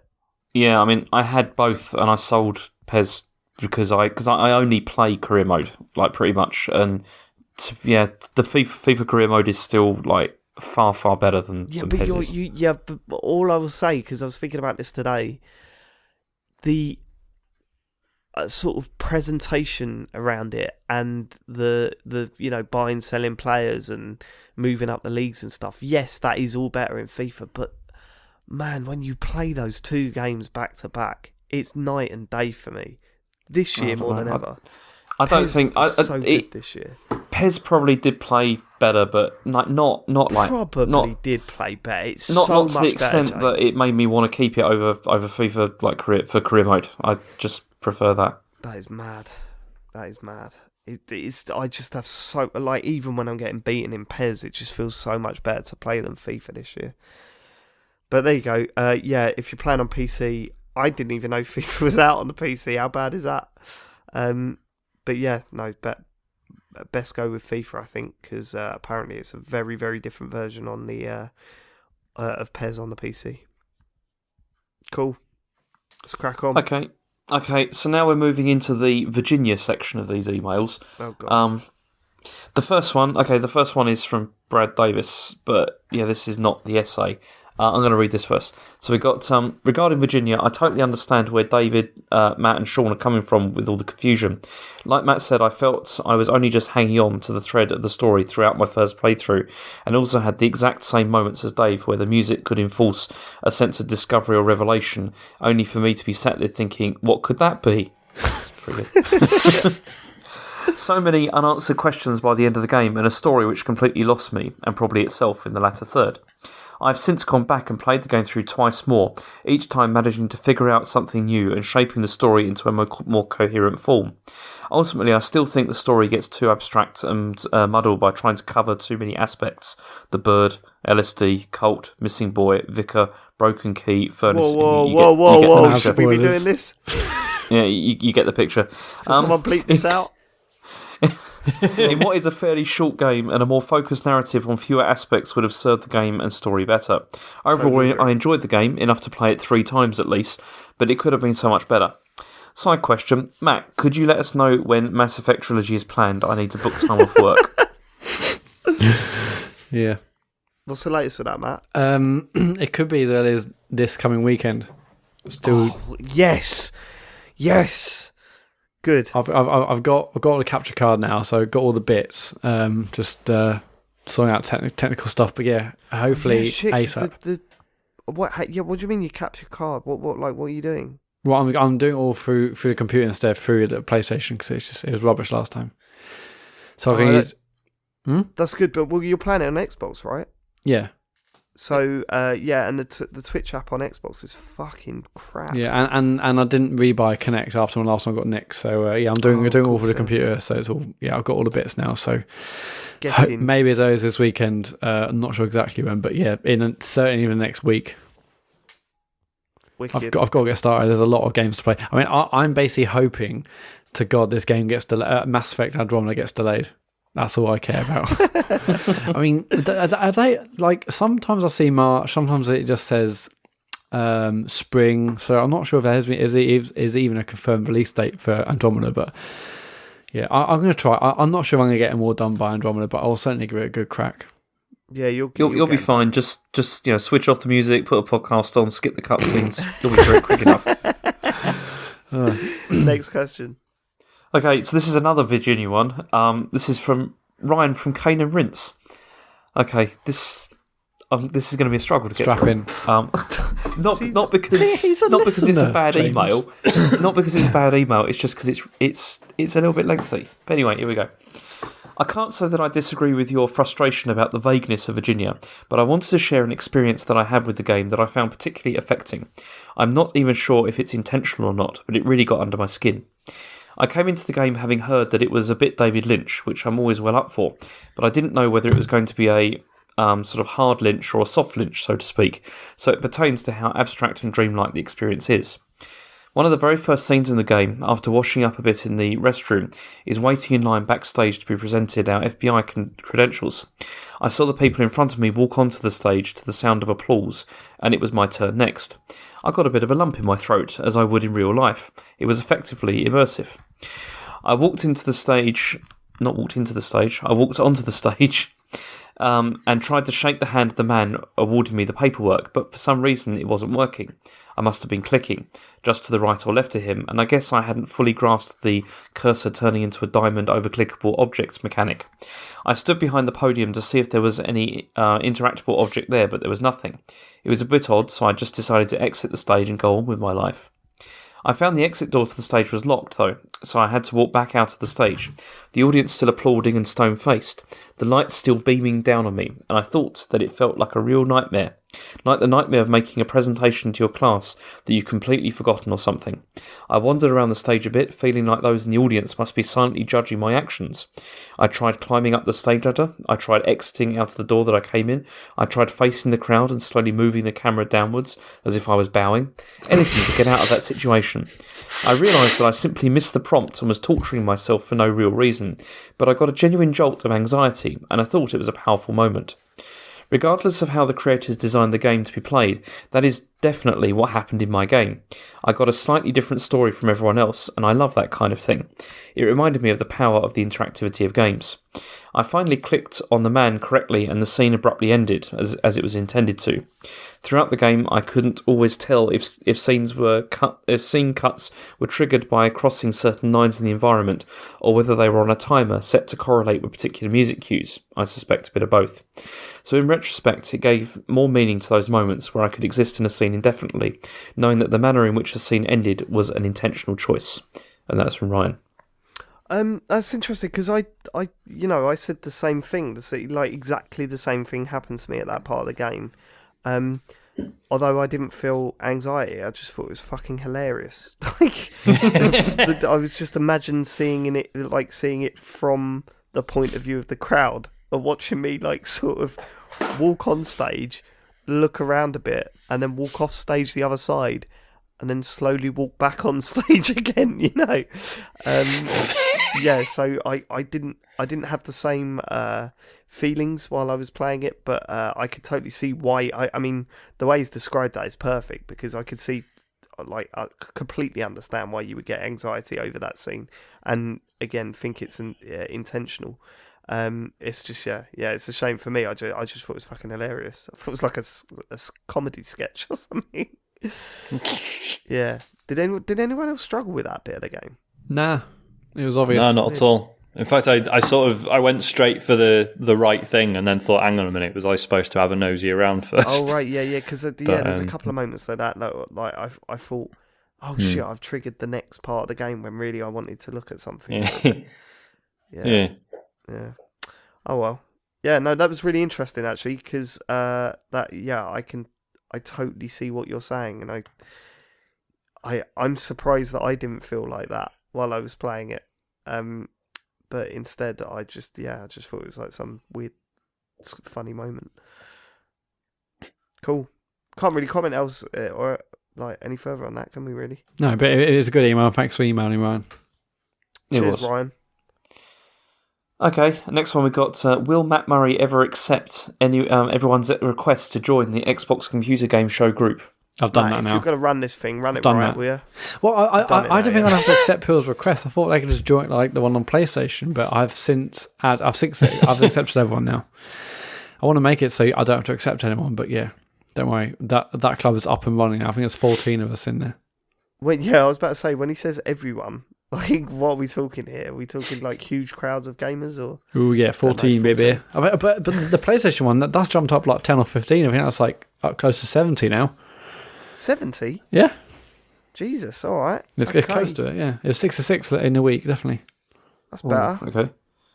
Speaker 4: Yeah, I mean, I had both, and I sold PES because I because I, I only play career mode, like pretty much, and t- yeah, the FIFA, FIFA career mode is still like far far better than,
Speaker 1: Yeah,
Speaker 4: than
Speaker 1: but you're, you, yeah, but all I will say because I was thinking about this today, the uh, sort of presentation around it and the the you know buying selling players and moving up the leagues and stuff. Yes, that is all better in FIFA, but man, when you play those two games back to back, it's night and day for me. This year more
Speaker 4: know.
Speaker 1: than
Speaker 4: I-
Speaker 1: ever.
Speaker 4: I don't
Speaker 1: PES
Speaker 4: think I, I-
Speaker 1: so
Speaker 4: it,
Speaker 1: good this year.
Speaker 4: PES probably did play better, but like not not like
Speaker 1: Probably
Speaker 4: not
Speaker 1: did play better. It's
Speaker 4: not,
Speaker 1: so
Speaker 4: not to
Speaker 1: much
Speaker 4: the extent
Speaker 1: better,
Speaker 4: that it made me want to keep it over over FIFA like career for career mode. I just prefer that.
Speaker 1: That is mad. That is mad. It, it's I just have so like even when I'm getting beaten in PES, it just feels so much better to play than FIFA this year. But there you go. Uh, yeah, if you're playing on PC, I didn't even know *laughs* FIFA was out on the PC. How bad is that? Um, but yeah, no, bet best go with FIFA, I think, because uh, apparently it's a very very different version on the uh, uh, of PES on the PC. Cool. Let's crack on.
Speaker 4: Okay, okay. So now we're moving into the Virginia section of these emails.
Speaker 1: Oh god.
Speaker 4: Um, the first one, okay, the first one is from Brad Davis, but yeah, this is not the essay. Uh, I'm going to read this first. So we got um, regarding Virginia. I totally understand where David, uh, Mat, and Sean are coming from with all the confusion. Like Mat said, I felt I was only just hanging on to the thread of the story throughout my first playthrough, and also had the exact same moments as Dave, where the music could enforce a sense of discovery or revelation, only for me to be sat there thinking, "What could that be?" *laughs* So many unanswered questions by the end of the game, and a story which completely lost me, and probably itself in the latter third. I've since gone back and played the game through twice more, each time managing to figure out something new and shaping the story into a more, more coherent form. Ultimately, I still think the story gets too abstract and uh, muddled by trying to cover too many aspects the bird, LSD, cult, missing boy, vicar, broken key, furnace.
Speaker 1: Whoa, whoa,
Speaker 4: you
Speaker 1: whoa,
Speaker 4: get- you
Speaker 1: whoa, whoa! Should we be doing this? *laughs*
Speaker 4: Yeah, you, you get the picture.
Speaker 1: Can
Speaker 4: Um,
Speaker 1: someone bleep this *laughs* out?
Speaker 4: In what is a fairly short game and a more focused narrative on fewer aspects would have served the game and story better. Overall,
Speaker 1: Totally.
Speaker 4: I enjoyed the game enough to play it three times at least, but it could have been so much better. Side question, Mat, could you let us know when Mass Effect Trilogy is planned? I need to book time off work. *laughs*
Speaker 3: Yeah.
Speaker 1: What's the latest with that, Mat?
Speaker 3: Um, *clears throat* it could be as early as this coming weekend. Still,
Speaker 1: Yes, yes. Good.
Speaker 3: I've, I've I've got I've got the capture card now, so I've got all the bits. Um, just uh, sorting out techni- technical stuff, but yeah, hopefully
Speaker 1: Yeah, shit,
Speaker 3: ASAP.
Speaker 1: The, the, what? ha- Yeah. What do you mean you capture card? What? What? Like, what are you doing?
Speaker 3: Well, I'm I'm doing it all through through the computer instead of through the PlayStation because it's just it was rubbish last time. So I
Speaker 1: Oh,
Speaker 3: think
Speaker 1: that-
Speaker 3: it's
Speaker 1: That's good, but well, you're playing it on Xbox, right?
Speaker 3: yeah
Speaker 1: So, uh, yeah, and the t- the Twitch app on Xbox is fucking crap.
Speaker 3: yeah, and, and and I didn't rebuy Kinect after my last one got nicked. So uh, yeah, I'm doing
Speaker 1: Oh,
Speaker 3: I'm
Speaker 1: of
Speaker 3: doing all for the
Speaker 1: yeah.
Speaker 3: computer. So it's all yeah, I've got all the bits now. So
Speaker 1: Get
Speaker 3: ho-
Speaker 1: in.
Speaker 3: maybe as early as this weekend. Uh, I'm not sure exactly when, but yeah, in certainly even next week.
Speaker 1: Wicked.
Speaker 3: I've got, I've got to get started. There's a lot of games to play. I mean, I, I'm basically hoping to God this game gets delayed. Uh, Mass Effect Andromeda gets delayed. That's all I care about. *laughs* I mean, are are they like sometimes I see March, sometimes it just says um, spring. So I'm not sure if there has been is it is, is even a confirmed release date for Andromeda, but yeah, I, I'm going to try. I, I'm not sure if I'm going to get them all done by Andromeda, but I'll certainly give it a good crack.
Speaker 1: yeah, you'll
Speaker 4: You'll, you'll be
Speaker 1: get-
Speaker 4: fine. Just, just you know, switch off the music, put a podcast on, skip the cutscenes. *laughs* You'll be through it quick enough. *laughs*
Speaker 1: Next question.
Speaker 4: Okay, so this is another Virginia one. Um, this is from Ryan from Cane and Rinse. Okay, this um, this is going to be a struggle to get
Speaker 3: Strap
Speaker 4: through.
Speaker 3: in.
Speaker 4: Um, *laughs* not
Speaker 1: Jesus.
Speaker 4: not because not because it's a bad
Speaker 3: James.
Speaker 4: email, *coughs* not because it's a bad email. It's just because it's it's it's a little bit lengthy. But anyway, here we go. I can't say that I disagree with your frustration about the vagueness of Virginia, but I wanted to share an experience that I had with the game that I found particularly affecting. I'm not even sure if it's intentional or not, but it really got under my skin. I came into the game having heard that it was a bit David Lynch, which I'm always well up for, but I didn't know whether it was going to be a um, sort of hard Lynch or a soft Lynch, so to speak, so it pertains to how abstract and dreamlike the experience is. One of the very first scenes in the game, after washing up a bit in the restroom, is waiting in line backstage to be presented our FBI credentials. I saw the people in front of me walk onto the stage to the sound of applause, and it was my turn next. I got a bit of a lump in my throat, as I would in real life. It was effectively immersive. I walked into the stage, not walked into the stage, I walked onto the *laughs* stage um, and tried to shake the hand of the man awarding me the paperwork, but for some reason it wasn't working. I must have been clicking just to the right or left of him, and I guess I hadn't fully grasped the cursor turning into a diamond over clickable objects mechanic. I stood behind the podium to see if there was any uh, interactable object there, but there was nothing. It was a bit odd, so I just decided to exit the stage and go on with my life. I found the exit door to the stage was locked, though, so I had to walk back out of the stage. The audience still applauding and stone faced, the lights still beaming down on me, and I thought that it felt like a real nightmare. Like the nightmare of making a presentation to your class that you've completely forgotten or something. I wandered around the stage a bit, feeling like those in the audience must be silently judging my actions. I tried climbing up the stage ladder, I tried exiting out of the door that I came in, I tried facing the crowd and slowly moving the camera downwards as if I was bowing. Anything to get out of that situation. I realised that I simply missed the prompt and was torturing myself for no real reason, but I got a genuine jolt of anxiety, and I thought it was a powerful moment. Regardless of how the creators designed the game to be played, that is definitely what happened in my game. I got a slightly different story from everyone else, and I love that kind of thing. It reminded me of the power of the interactivity of games. I finally clicked on the man correctly, and the scene abruptly ended, as, as it was intended to. Throughout the game, I couldn't always tell if if scenes were cut, if scene cuts were triggered by crossing certain lines in the environment, or whether they were on a timer set to correlate with particular music cues. I suspect a bit of both. So, in retrospect, it gave more meaning to those moments where I could exist in a scene indefinitely, knowing that the manner in which the scene ended was an intentional choice. And that's from Ryan.
Speaker 1: Um, that's interesting because I, I, you know, I said the same thing. The like exactly the same thing happened to me at that part of the game. Um, although I didn't feel anxiety, I just thought it was fucking hilarious. *laughs* Like, I was just imagine seeing in it, like seeing it from the point of view of the crowd, and watching me like sort of walk on stage, look around a bit, and then walk off stage the other side, and then slowly walk back on *laughs* stage again. You know. Um, yeah, so I, I didn't I didn't have the same uh, feelings while I was playing it, but uh, I could totally see why. I, I mean, the way he's described that is perfect because I could see, like, I completely understand why you would get anxiety over that scene, and again, think it's an, yeah, intentional. Um, it's just yeah, yeah. It's a shame for me. I just, I just thought it was fucking hilarious. I thought it was like a, a comedy sketch *laughs* or something. *laughs* yeah. Did anyone did anyone else struggle with that bit of the game?
Speaker 3: Nah, it was obvious.
Speaker 2: No, not at all. In fact, I, I sort of I went straight for the, the right thing and then thought, hang on a minute, was I supposed to have a nosy around first?
Speaker 1: Oh right, yeah, yeah. Because uh, *laughs* yeah, there's um, a couple of moments like that. Like, like I I thought, oh hmm. shit, I've triggered the next part of the game when really I wanted to look at something.
Speaker 2: Yeah. *laughs*
Speaker 1: yeah. yeah. Yeah. Oh well. Yeah, no, that was really interesting actually because uh, that yeah, I can I totally see what you're saying, and I I I'm surprised that I didn't feel like that while I was playing it. Um, but instead, I just yeah, I just thought it was like some weird, funny moment. Cool. Can't really comment else uh, or like any further on that, can we? Really?
Speaker 3: No, but it is a good email. Thanks for emailing, Ryan.
Speaker 1: Cheers, Ryan.
Speaker 4: Okay, next one we got. Uh, will Mat Murray ever accept any um, everyone's request to join the Xbox Computer Game Show group?
Speaker 3: I've done that
Speaker 1: if
Speaker 3: now.
Speaker 1: If you're going to run this thing, run it right, that. will you?
Speaker 3: Well, I, I, I, I don't think I'd have to accept people's requests. I thought they could just join like the one on PlayStation, but I've since add, I've since I've accepted everyone now. I want to make it so I don't have to accept anyone, but yeah, don't worry. That that club is up and running. I think there's 14 of us in there.
Speaker 1: Well, yeah, I was about to say when he says everyone, *laughs* like, what are we talking here? Are we talking like huge crowds of gamers or?
Speaker 3: Oh yeah, fourteen, maybe. But, but the PlayStation one that that's jumped up like ten or fifteen. I think that's like up close to seventy now.
Speaker 1: Seventy?
Speaker 3: Yeah.
Speaker 1: Jesus, all right.
Speaker 3: It's, okay. close to it. Yeah, it was six to six in a week, definitely.
Speaker 1: That's better.
Speaker 4: okay.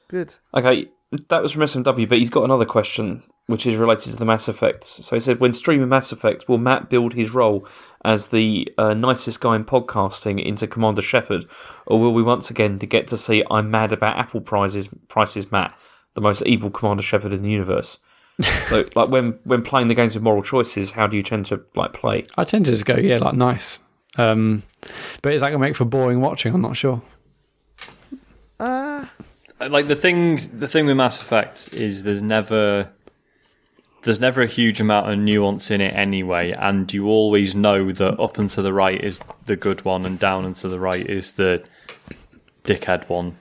Speaker 1: Good.
Speaker 4: Okay, that was from SMW, but he's got another question which is related to the Mass Effect. So he said, when streaming Mass Effect, will Mat build his role as the uh, nicest guy in podcasting into Commander Shepard, or will we once again get to see I'm mad about Apple prizes, prices Mat, the most evil Commander Shepard in the universe? So, like when when playing the games with moral choices, how do you tend to like play?
Speaker 3: I tend to just go, yeah, like nice. Um, but is that going to make for boring watching? I'm not sure.
Speaker 1: Uh
Speaker 2: like the thing the thing with Mass Effect is there's never there's never a huge amount of nuance in it anyway, and you always know that up and to the right is the good one, and down and to the right is the dickhead one.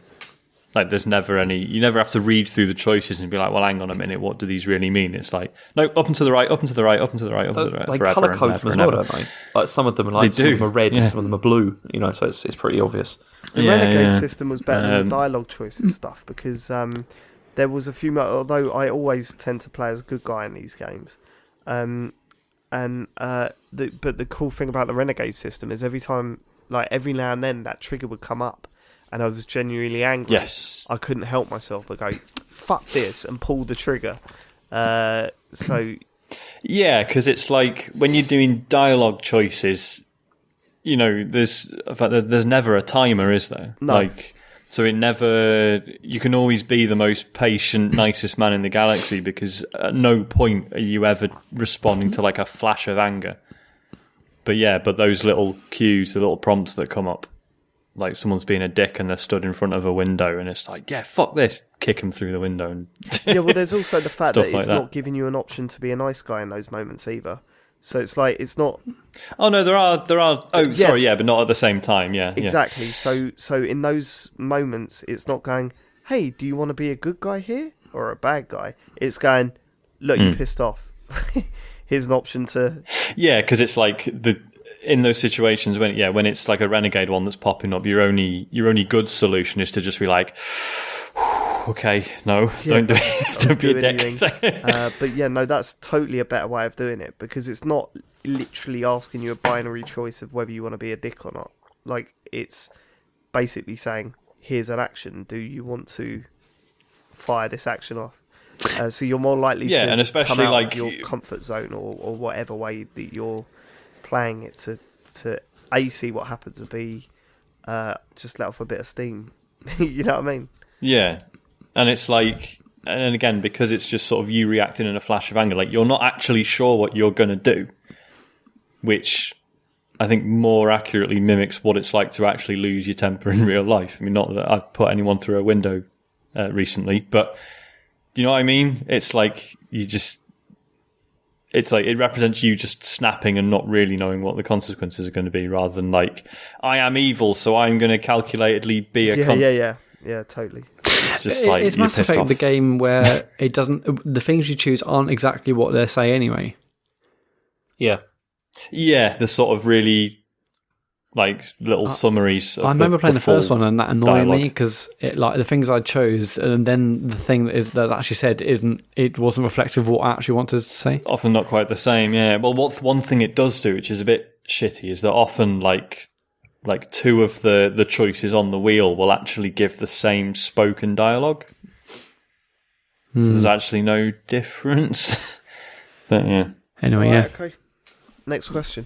Speaker 2: Like there's never any you never have to read through the choices and be like, well, hang on a minute, what do these really mean? It's like no, up and to the right, up and to the right, up and to the right, up and to the right.
Speaker 4: They colour code them as well, don't they? Like some of them are like they some do. of them are red yeah. and some of them are blue. You know, so it's it's pretty obvious.
Speaker 1: The yeah, Renegade yeah. system was better um, than the um, dialogue choice and stuff because um, there was a few. Although I always tend to play as a good guy in these games, um, and uh, the, but the cool thing about the Renegade system is every time, like every now and then, that trigger would come up and I was genuinely angry,
Speaker 2: yes,
Speaker 1: I couldn't help myself but go, "Fuck this!" and pull the trigger. Uh, so,
Speaker 2: yeah, because it's like when you're doing dialogue choices, you know, there's there's never a timer, is there?
Speaker 1: No.
Speaker 2: Like, so it never. You can always be the most patient, nicest man in the galaxy because at no point are you ever responding to like a flash of anger. But yeah, but those little cues, the little prompts that come up like someone's being a dick and they're stood in front of a window and it's like, yeah, fuck this, kick them through the window. And *laughs*
Speaker 1: yeah, well, there's also the fact *laughs* that it's like not giving you an option to be a nice guy in those moments either. So it's like it's not.
Speaker 2: Oh no, there are there are. Oh, yeah. sorry, yeah, but not at the same time. Yeah,
Speaker 1: exactly.
Speaker 2: Yeah.
Speaker 1: So so in those moments, it's not going, hey, do you want to be a good guy here or a bad guy? It's going, look, mm. you hmm. pissed off. *laughs* Here's an option to.
Speaker 2: Yeah, because it's like the in those situations when yeah when it's like a renegade one that's popping up your only your only good solution is to just be like *sighs* okay no yeah, don't do it. *laughs* don't be do a dick. *laughs*
Speaker 1: uh, but yeah no that's totally a better way of doing it because it's not literally asking you a binary choice of whether you want to be a dick or not. Like it's basically saying here's an action. Do you want to fire this action off? Uh, so you're more likely
Speaker 2: yeah,
Speaker 1: to
Speaker 2: and especially come out
Speaker 1: like
Speaker 2: of
Speaker 1: your comfort zone or, or whatever way that you're playing it to to a see what happens and b uh, just let off a bit of steam. *laughs* you know what I mean?
Speaker 2: Yeah, and it's like, and again because it's just sort of you reacting in a flash of anger, like you're not actually sure what you're going to do, which I think more accurately mimics what it's like to actually lose your temper in *laughs* real life. I mean, not that I've put anyone through a window uh, recently, but you know what I mean? It's like you just. It's like it represents you just snapping and not really knowing what the consequences are going to be, rather than like I am evil, so I'm going to calculatedly be a.
Speaker 1: Yeah, yeah, yeah, yeah, totally.
Speaker 2: It's just like
Speaker 3: it's
Speaker 2: you're
Speaker 3: Mass
Speaker 2: pissed
Speaker 3: Effect,
Speaker 2: off.
Speaker 3: the game where it doesn't. The things you choose aren't exactly what they say anyway.
Speaker 4: Yeah.
Speaker 2: Yeah, the sort of really like little summaries. Of
Speaker 3: I remember
Speaker 2: the,
Speaker 3: playing the,
Speaker 2: full
Speaker 3: first one, and that annoyed me because it like the things I chose, and then the thing that is that's actually said isn't. It wasn't reflective of what I actually wanted to say.
Speaker 2: Often not quite the same. Yeah. Well, what one thing it does do, which is a bit shitty, is that often like like two of the the choices on the wheel will actually give the same spoken dialogue. So
Speaker 3: Hmm.
Speaker 2: there's actually no difference. *laughs* but yeah.
Speaker 3: Anyway,
Speaker 1: Right,
Speaker 3: yeah.
Speaker 1: okay. Next question.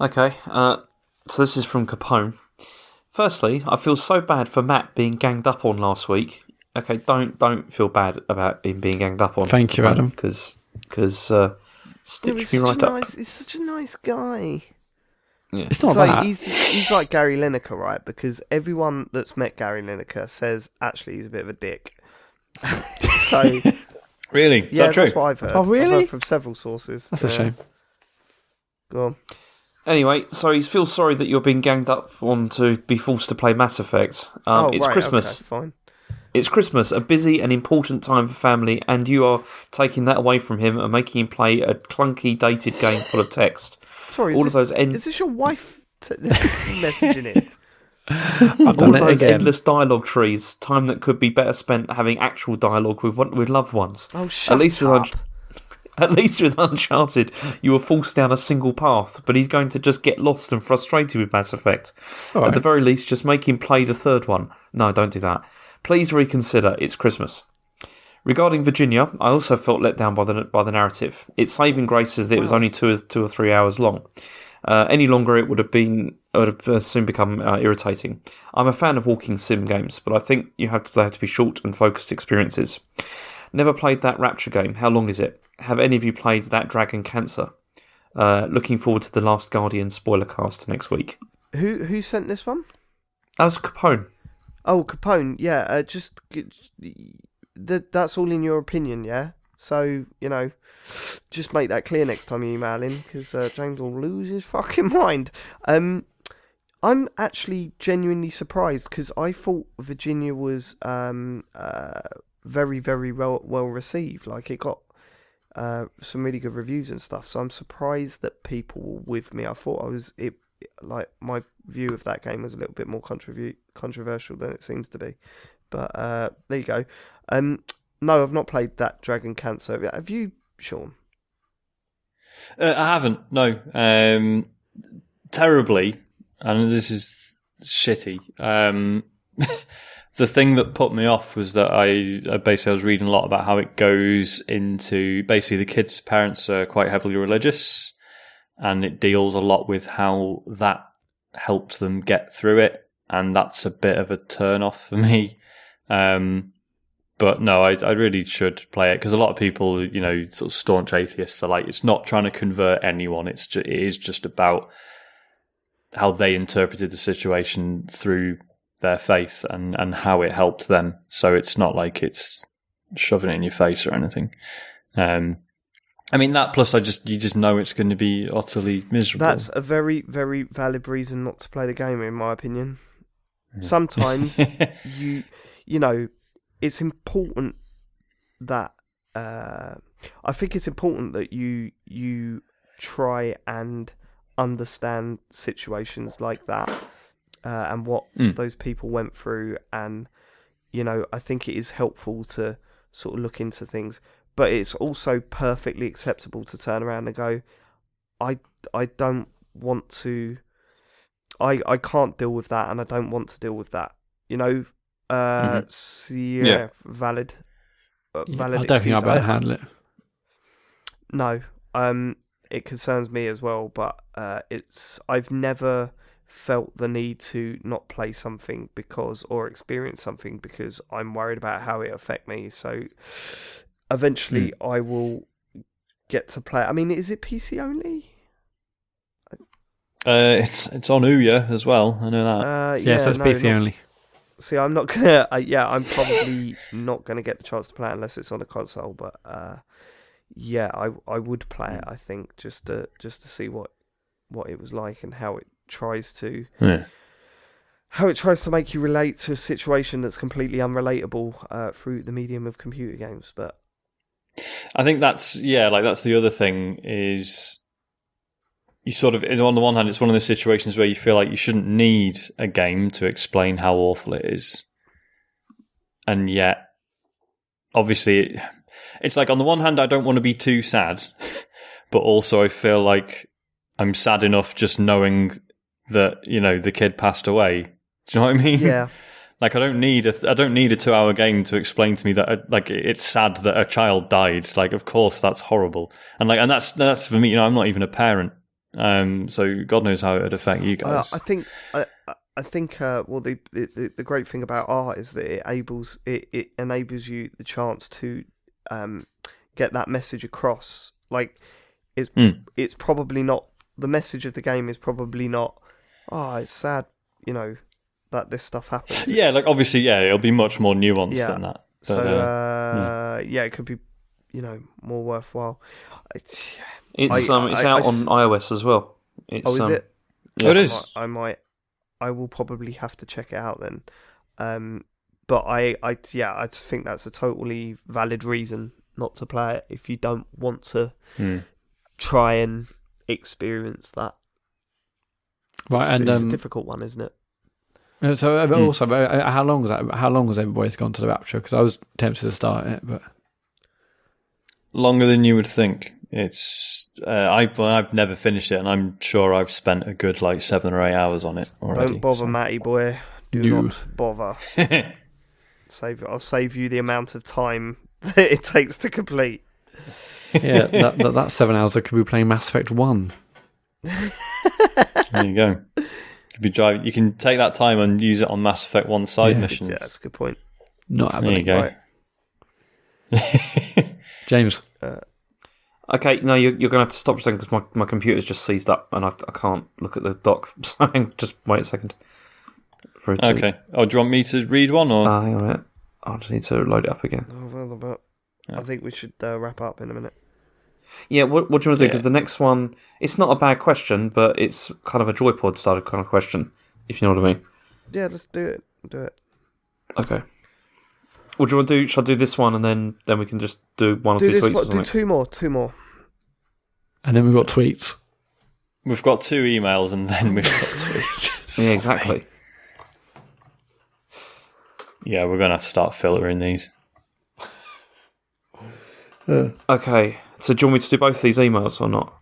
Speaker 4: Okay, uh, so this is from Capone. Firstly, I feel so bad for Mat being ganged up on last week. Okay, don't don't feel bad about him being ganged up on.
Speaker 3: Thank you, Adam.
Speaker 4: Because because uh, stitch me
Speaker 1: such
Speaker 4: right
Speaker 1: a
Speaker 4: up.
Speaker 1: nice, he's such a nice guy.
Speaker 3: It's not
Speaker 1: It's like
Speaker 3: that.
Speaker 1: he's he's like Gary Lineker, right? Because everyone that's met Gary Lineker says actually he's a bit of a dick. *laughs* so
Speaker 2: Really? Is
Speaker 1: yeah,
Speaker 2: that true?
Speaker 1: that's what I've heard.
Speaker 3: Oh,
Speaker 1: I've
Speaker 3: really?
Speaker 1: heard from several sources.
Speaker 3: That's a shame.
Speaker 1: Go on.
Speaker 4: Anyway, so he feels sorry that you're being ganged up on to be forced to play Mass Effect. Um,
Speaker 1: oh,
Speaker 4: it's
Speaker 1: right,
Speaker 4: Christmas.
Speaker 1: Okay, fine.
Speaker 4: It's Christmas, a busy and important time for family, and you are taking that away from him and making him play a clunky, dated game full of text.
Speaker 1: Sorry, is
Speaker 4: All
Speaker 1: this,
Speaker 4: of those end-
Speaker 1: is this your wife t- *laughs* messaging it? *laughs*
Speaker 3: I've
Speaker 4: all
Speaker 3: done
Speaker 4: of those
Speaker 3: again.
Speaker 4: endless dialogue trees, time that could be better spent having actual dialogue with with loved ones.
Speaker 1: Oh, shut At
Speaker 4: least with
Speaker 1: up.
Speaker 4: un- *laughs* At least with Uncharted, you were forced down a single path, but he's going to just get lost and frustrated with Mass Effect.
Speaker 3: All
Speaker 4: At the very least, just make him play the third one. No, don't do that. Please reconsider. It's Christmas. Regarding Virginia, I also felt let down by the by the narrative. Its saving grace is that it was only two or, two or three hours long. Uh, any longer, it would have been it would have uh, soon become uh, irritating. I'm a fan of walking sim games, but I think you have to they have to be short and focused experiences. Never played that Rapture game. How long is it? Have any of you played that Dragon Cancer? Uh, looking forward to the Last Guardian spoiler cast next week.
Speaker 1: Who who sent this one?
Speaker 4: That was Capone.
Speaker 1: Oh, Capone. Yeah, uh, just that that's all in your opinion, yeah. So you know, just make that clear next time you email him, because uh, James will lose his fucking *laughs* mind. Um, I'm actually genuinely surprised because I thought Virginia was um uh very very well well received. Like it got uh some really good reviews and stuff. So I'm surprised that people were with me. I thought I was it like my view of that game was a little bit more controvu- controversial than it seems to be. But uh, there you go. Um, no, I've not played that Dragon Cancer. Have you, Sean?
Speaker 2: Uh, I haven't. No. Um, terribly, and this is shitty. Um, *laughs* the thing that put me off was that I, basically I was reading a lot about how it goes into basically the kids' parents are quite heavily religious, and it deals a lot with how that helped them get through it, and that's a bit of a turn off for *laughs* me. Um, but no, I, I really should play it because a lot of people, you know, sort of staunch atheists are like, it's not trying to convert anyone. It's just, it is just about how they interpreted the situation through their faith and, and how it helped them. So it's not like it's shoving it in your face or anything. Um, I mean that plus I just you just know it's going to be utterly miserable.
Speaker 1: That's a very, very valid reason not to play the game, in my opinion. Sometimes *laughs* you, you know, it's important that uh, I think it's important that you you try and understand situations like that uh, and what
Speaker 2: Mm.
Speaker 1: those people went through, and you know, I think it is helpful to sort of look into things, but it's also perfectly acceptable to turn around and go, I I don't want to. I, I can't deal with that, and I don't want to deal with that. You know, uh,
Speaker 2: Mhm.
Speaker 1: s- yeah,
Speaker 2: Yeah.
Speaker 1: valid, uh,
Speaker 3: Yeah,
Speaker 1: valid.
Speaker 3: I don't think. I'll be able to handle it.
Speaker 1: no, um, it concerns me as well, but uh, it's I've never felt the need to not play something because or experience something because I'm worried about how it affect me. So eventually,
Speaker 3: Hmm.
Speaker 1: I will get to play. I mean, is it PC only?
Speaker 2: Uh, it's it's on Ouya as well. I know that.
Speaker 1: Uh,
Speaker 3: Yeah, so it's
Speaker 1: no,
Speaker 3: PC
Speaker 1: not-
Speaker 3: only.
Speaker 1: See, I'm not *laughs* gonna. Uh, yeah, I'm probably not gonna get the chance to play it unless it's on a console. But uh, yeah, I I would play it. I think just to just to see what what it was like and how it tries to
Speaker 2: yeah.
Speaker 1: how it tries to make you relate to a situation that's completely unrelatable uh, through the medium of computer games. But
Speaker 2: I think that's yeah, like that's the other thing is you sort of on the one hand it's one of those situations where you feel like you shouldn't need a game to explain how awful it is. And yet obviously it, it's like on the one hand I don't want to be too sad, *laughs* but also I feel like I'm sad enough just knowing that, you know, the kid passed away. Do you know what I mean?
Speaker 1: yeah, *laughs*
Speaker 2: Like I don't need a I don't need a two hour game to explain to me that uh, like it's sad that a child died. Like of course that's horrible, and like and that's that's for me. You know I'm not even a parent, um. So God knows how it would affect you
Speaker 1: uh,
Speaker 2: guys.
Speaker 1: I think I I- I think uh, well the, the the great thing about art is that it enables it, it enables you the chance to um, get that message across. Like it's
Speaker 2: Mm.
Speaker 1: it's probably not the message of the game is probably not oh it's sad you know that this stuff happens.
Speaker 2: yeah, like obviously, yeah, it'll be much more nuanced
Speaker 1: Yeah.
Speaker 2: than that. But,
Speaker 1: So
Speaker 2: uh,
Speaker 1: uh, yeah, it could be you know more worthwhile. It's,
Speaker 4: It's
Speaker 1: I-
Speaker 4: um, it's
Speaker 1: I-
Speaker 4: out
Speaker 1: I
Speaker 4: on
Speaker 1: s-
Speaker 4: iOS as well. It's,
Speaker 1: oh, is
Speaker 4: um,
Speaker 1: it?
Speaker 2: Oh, it
Speaker 1: I might, I might, I will probably have to check it out then. Um, but I, I, yeah, I think that's a totally valid reason not to play it if you don't want to
Speaker 2: hmm.
Speaker 1: try and experience that.
Speaker 3: Right,
Speaker 1: it's,
Speaker 3: and
Speaker 1: it's
Speaker 3: um,
Speaker 1: a difficult one, isn't it?
Speaker 3: uh, so uh, but
Speaker 2: Hmm.
Speaker 3: also, uh, how long was that? How long has everybody's gone to the rapture? Because I was tempted to start it, but
Speaker 2: Longer than you would think. It's uh, I well, I've never finished it, and I'm sure I've spent a good like seven or eight hours on it already.
Speaker 1: Don't bother,
Speaker 2: so.
Speaker 1: Matty boy. Do
Speaker 3: No.
Speaker 1: not bother. *laughs* Save. I'll save you the amount of time *laughs* that it takes to complete.
Speaker 3: yeah, that, that, that's seven hours. I could be playing Mass Effect One. *laughs*
Speaker 2: there you go. Could be driving. You can take that time and use it on Mass Effect One side
Speaker 3: Yeah.
Speaker 2: missions.
Speaker 1: Yeah, that's a good point.
Speaker 3: Not
Speaker 2: There
Speaker 3: happening.
Speaker 2: you go.
Speaker 1: Right. *laughs*
Speaker 3: James,
Speaker 4: Okay, no, you're, you're going to have to stop for a second because my, my computer's just seized up and I, I can't look at the doc. *laughs* So just wait a second. For it to,
Speaker 2: Okay. Oh, do you want me to read one or?
Speaker 4: Uh, hang on a minute. I just need to load it up again.
Speaker 1: Oh, well, but
Speaker 2: Yeah.
Speaker 1: I think we should uh, wrap up in a minute.
Speaker 4: Yeah, what, what do you want to do?
Speaker 2: Yeah.
Speaker 4: Because the next one, it's not a bad question, but it's kind of a joypod style kind of question, if you know what I mean.
Speaker 1: Yeah, let's do it. Do it.
Speaker 4: Okay. What do you want to do? Shall I do this one and then then we can just do one or two
Speaker 1: this.
Speaker 4: tweets or
Speaker 1: What, do two more. Two more.
Speaker 3: and then we've got tweets.
Speaker 2: We've got two emails and then we've got *laughs* tweets.
Speaker 4: Yeah, exactly.
Speaker 2: yeah, we're gonna have to start filtering these.
Speaker 4: Okay. So do you want me to do both of these emails or not?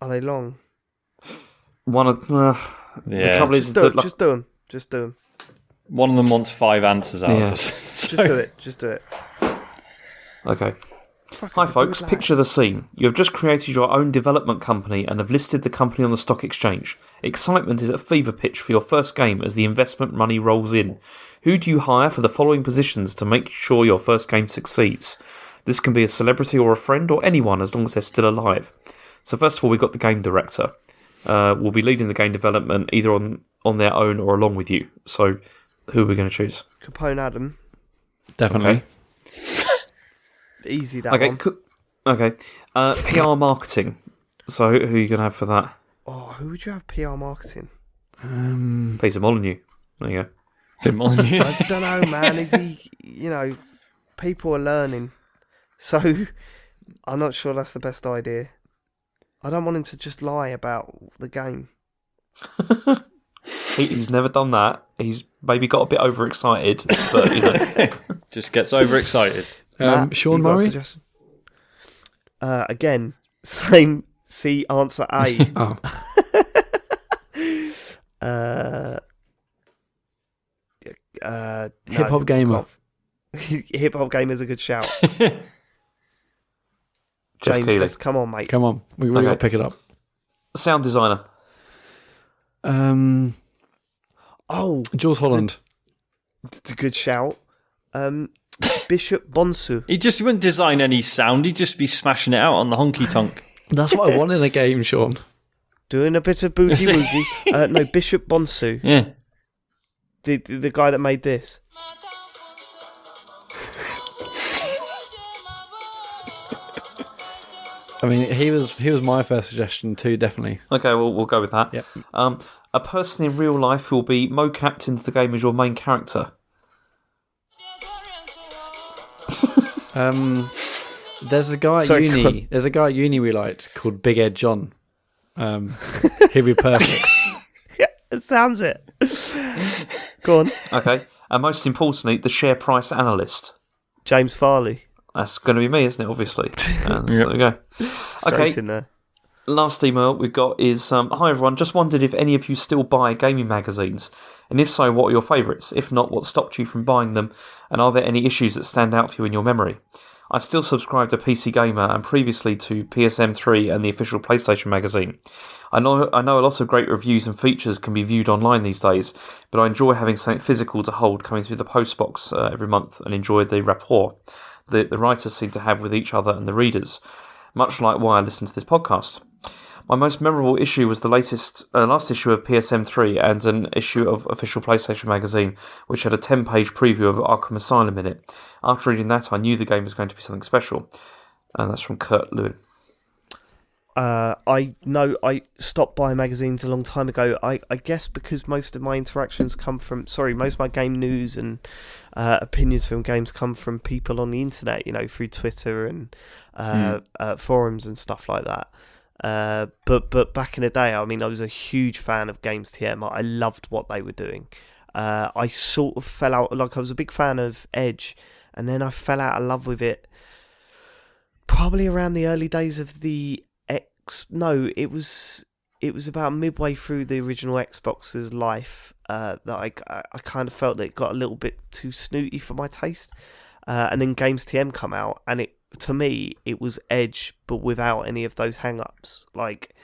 Speaker 1: Are they long?
Speaker 4: One of uh,
Speaker 2: Yeah.
Speaker 4: the trouble is,
Speaker 1: Just
Speaker 4: is
Speaker 1: do
Speaker 4: that,
Speaker 1: it.
Speaker 4: like,
Speaker 1: Just do them. Just do them.
Speaker 2: One of them wants five answers out
Speaker 4: Yeah.
Speaker 2: of us. *laughs*
Speaker 1: Just do it. Just do it.
Speaker 4: okay.
Speaker 1: Fuck,
Speaker 4: Hi,
Speaker 1: I could do
Speaker 4: folks.
Speaker 1: that.
Speaker 4: Picture the scene. You have just created your own development company and have listed the company on the stock exchange. Excitement is at fever pitch for your first game as the investment money rolls in. Who do you hire for the following positions to make sure your first game succeeds? This can be a celebrity or a friend or anyone as long as they're still alive. So, first of all, we've got the game director. Uh, will be leading the game development either on, on their own or along with you. So, who are we going to choose?
Speaker 1: Capone Adam.
Speaker 3: Definitely. *laughs*
Speaker 1: Easy that
Speaker 4: Okay,
Speaker 1: one.
Speaker 4: co- okay. Uh, PR marketing. So, who, who are you going to have for that?
Speaker 1: Oh, who would you have PR marketing?
Speaker 3: Um,
Speaker 4: Peter Molyneux. There you go.
Speaker 2: Tim Molyneux.
Speaker 1: I don't know, man. Is he? You know, people are learning, so *laughs* I'm not sure that's the best idea. I don't want him to just lie about the game.
Speaker 4: He, *laughs* he's never done that. He's maybe got a bit overexcited, but you know. *laughs*
Speaker 2: Just gets overexcited.
Speaker 3: um,
Speaker 1: Mat,
Speaker 3: Sean
Speaker 1: you got a
Speaker 3: Murray.
Speaker 1: Uh, again, same. C answer A.
Speaker 3: Oh,
Speaker 1: uh, uh,
Speaker 3: Hip Hop Gamer.
Speaker 1: Hip hop gamer is a good shout.
Speaker 4: Geoff
Speaker 1: James,
Speaker 4: Keighley.
Speaker 1: let's come on, mate.
Speaker 3: come on, we we
Speaker 4: Okay.
Speaker 3: got to pick it up.
Speaker 4: Sound designer.
Speaker 3: Um,
Speaker 1: Oh,
Speaker 3: Jools Holland.
Speaker 1: it's a good shout. Um, Bishop Bonsu.
Speaker 2: He just wouldn't design any sound. He'd just be smashing it out on the honky tonk. *laughs*
Speaker 3: That's what I want in a game, Sean.
Speaker 1: doing a bit of boogie *laughs* woogie. uh, no, Bishop Bonsu,
Speaker 2: Yeah.
Speaker 1: the, the the guy that made this.
Speaker 3: I mean, he was he was my first suggestion too, definitely.
Speaker 4: Okay, well, we'll go with that.
Speaker 3: Yep.
Speaker 4: Um, a person in real life who will be mo-capped into the game as your main character. *laughs*
Speaker 3: Um, there's a guy at
Speaker 1: Sorry, go
Speaker 3: uni. There's a guy at uni we liked called Big Ed John. Um, he'd be perfect. *laughs*
Speaker 1: Yeah, it sounds it. Go on,
Speaker 4: Okay, and most importantly, the share price analyst.
Speaker 1: James Farley.
Speaker 4: That's going to be me, isn't it? Obviously. *laughs* Uh, so there we go.
Speaker 1: Straight
Speaker 4: Okay.
Speaker 1: in there.
Speaker 4: Last email we've got is um, Hi everyone, just wondered if any of you still buy gaming magazines, and if so, what are your favourites? If not, what stopped you from buying them, and are there any issues that stand out for you in your memory? I still subscribe to PC Gamer and previously to PSM3 and the official PlayStation magazine. I know I know a lot of great reviews and features can be viewed online these days, but I enjoy having something physical to hold coming through the post box uh, every month and enjoy the rapport the, the writers seem to have with each other and the readers, much like why I listen to this podcast. My most memorable issue was the latest, uh, last issue of PSM3 and an issue of official PlayStation magazine, which had a 10 page preview of Arkham Asylum in it. After reading that, I knew the game was going to be something special. And that's from Kurt Lewin.
Speaker 1: Uh, I know I stopped buying magazines a long time ago. I, I guess because most of my interactions come from sorry, most of my game news and uh, opinions from games come from people on the internet. You know, through Twitter and uh, uh, forums and stuff like that. Uh, but but back in the day, I mean, I was a huge fan of Games TM. I loved what they were doing. Uh, I sort of fell out like I was a big fan of Edge, and then I fell out of love with it. Probably around the early days of the X. No, it was it was about midway through the original Xbox's life uh, that I, I, kind of felt that it got a little bit too snooty for my taste. Uh, and then Games TM come out, and it to me it was Edge, but without any of those hang-ups. Like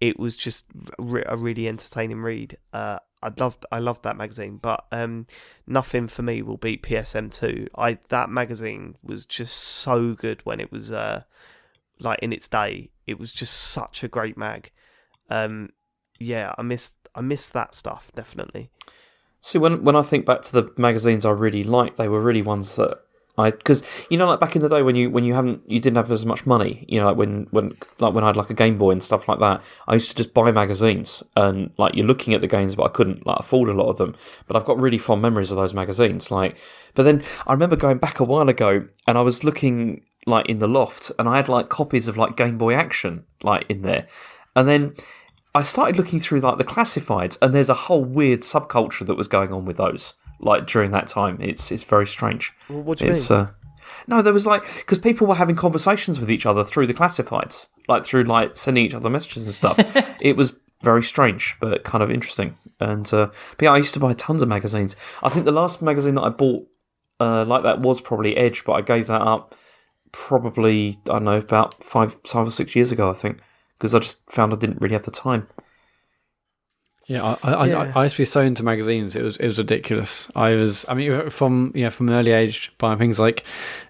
Speaker 1: it was just a really entertaining read. Uh, I loved I loved that magazine, but um, nothing for me will beat PSM two. I that magazine was just so good when it was uh, like in its day. It was just such a great mag. Um, yeah, I missed I miss that stuff definitely.
Speaker 4: See, when when I think back to the magazines I really liked, they were really ones that I because you know like back in the day when you when you haven't you didn't have as much money, you know like when when like when I had like a Game Boy and stuff like that, I used to just buy magazines and like you're looking at the games, but I couldn't like afford a lot of them. But I've got really fond memories of those magazines. Like, but then I remember going back a while ago and I was looking like in the loft and I had like copies of like Game Boy Action like in there, and then. I started looking through like the classifieds, and there's a whole weird subculture that was going on with those. Like during that time, it's it's very strange.
Speaker 1: Well, what do you
Speaker 4: It's
Speaker 1: mean?
Speaker 4: uh, no, there was like because people were having conversations with each other through the classifieds, like through like sending each other messages and stuff. *laughs* it was very strange, but kind of interesting. And uh, but yeah, I used to buy tons of magazines. I think the last magazine that I bought uh, like that was probably Edge, but I gave that up probably I don't know about five five or six years ago. I think because I just found I didn't really have the time.
Speaker 3: Yeah, I, I,
Speaker 1: Yeah.
Speaker 3: I, I used to be so into magazines. It was it was ridiculous. I was, I mean, from you know, from an early age, buying things like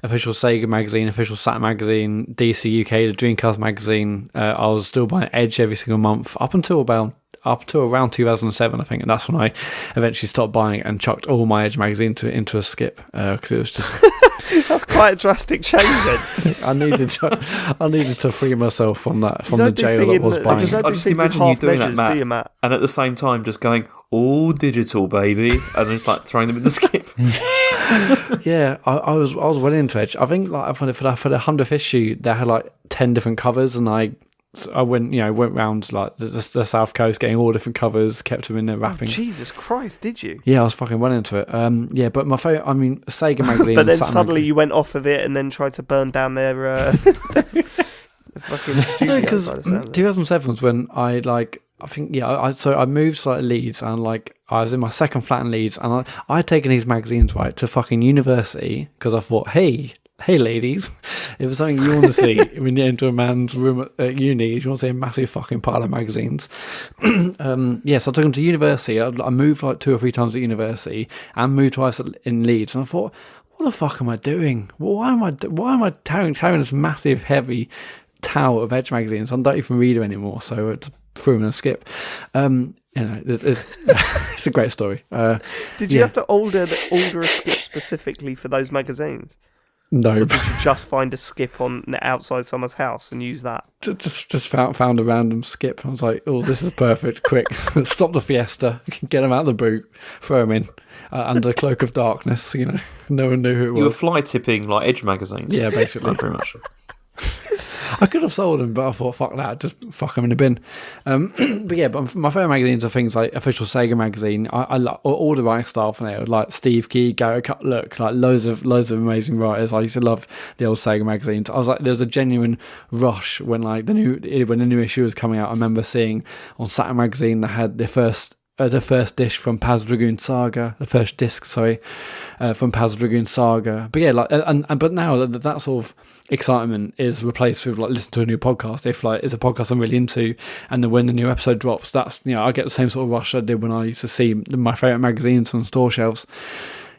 Speaker 3: official Sega magazine, official Saturn magazine, DC UK, the Dreamcast magazine. Uh, I was still buying Edge every single month up until about up to around 2007, I think, and that's when I eventually stopped buying and chucked all my Edge magazine to, into a skip uh, because it was just *laughs*
Speaker 1: That's quite a drastic change then. *laughs*
Speaker 3: I needed to I needed to free myself from that from the
Speaker 1: don't
Speaker 3: jail that was buying.
Speaker 1: you
Speaker 4: just- I just imagine you
Speaker 1: half
Speaker 4: doing that, Mat.
Speaker 1: do you, Mat?
Speaker 4: and at the same time just going all digital baby and then just like throwing them in the skip *laughs*
Speaker 3: Yeah, I, I was I was well into Edge. I think like for the for the, for the hundredth issue, they had like ten different covers, and I so I went you know went round like the, the, south coast, getting all different covers, kept them in there
Speaker 1: Oh,
Speaker 3: wrapping.
Speaker 1: Jesus Christ, did you?
Speaker 3: yeah, I was fucking well into it. Um, yeah, but my favorite, I mean, Sega magazine. *laughs*
Speaker 1: But then
Speaker 3: Saturn
Speaker 1: suddenly you went off of it and then tried to burn down their, uh, *laughs* their fucking studio.
Speaker 3: because
Speaker 1: by the sounds of it.
Speaker 3: 2007 was when I like I think yeah I so I moved to like Leeds and like I was in my second flat in Leeds and I I'd taken these magazines right to fucking university because I thought hey hey ladies if it's something you want to see *laughs* when you enter a man's room at, at uni you want to see a massive fucking pile of magazines *clears throat* um yeah so I took them to university I, I moved like two or three times at university and moved twice in Leeds and I thought what the fuck am I doing why am I why am I carrying, carrying this massive heavy tower of Edge magazines. I don't even read them anymore, so I threw them in a skip. Um, you know, it's, it's, *laughs* it's a great story. Uh,
Speaker 1: Did you
Speaker 3: yeah.
Speaker 1: have to order the, order a skip specifically for those magazines?
Speaker 3: No,
Speaker 1: Or did you just find a skip on outside someone's house and use that?
Speaker 3: ju- just just found found a random skip. I was like, oh, this is perfect. *laughs* Quick, *laughs* stop the Fiesta, get them out of the boot, throw them in uh, under a cloak of darkness. You know, *laughs* no one knew who it was.
Speaker 4: You were fly tipping like Edge magazines.
Speaker 3: Yeah, basically.
Speaker 4: Like, pretty much.
Speaker 3: I could have sold them, but I thought, fuck that, just fuck them in the bin. Um, *clears throat* but yeah, but my favourite magazines are things like Official Sega magazine. I, I like all- the writing style from there, like Steve Key, Gary Cutlack, like loads of loads of amazing writers. I used to love the old Sega magazines. I was like, there was a genuine rush when like the new when the new issue was coming out. I remember seeing on Saturn magazine they had their first. Uh, the first dish from Panzer Dragoon Saga, the first disc, sorry, uh, from Panzer Dragoon Saga. But yeah, like, and, and but now that, that sort of excitement is replaced with like listen to a new podcast. If like it's a podcast I'm really into, and then when the new episode drops, that's you know I get the same sort of rush I did when I used to see my favorite magazines on store shelves.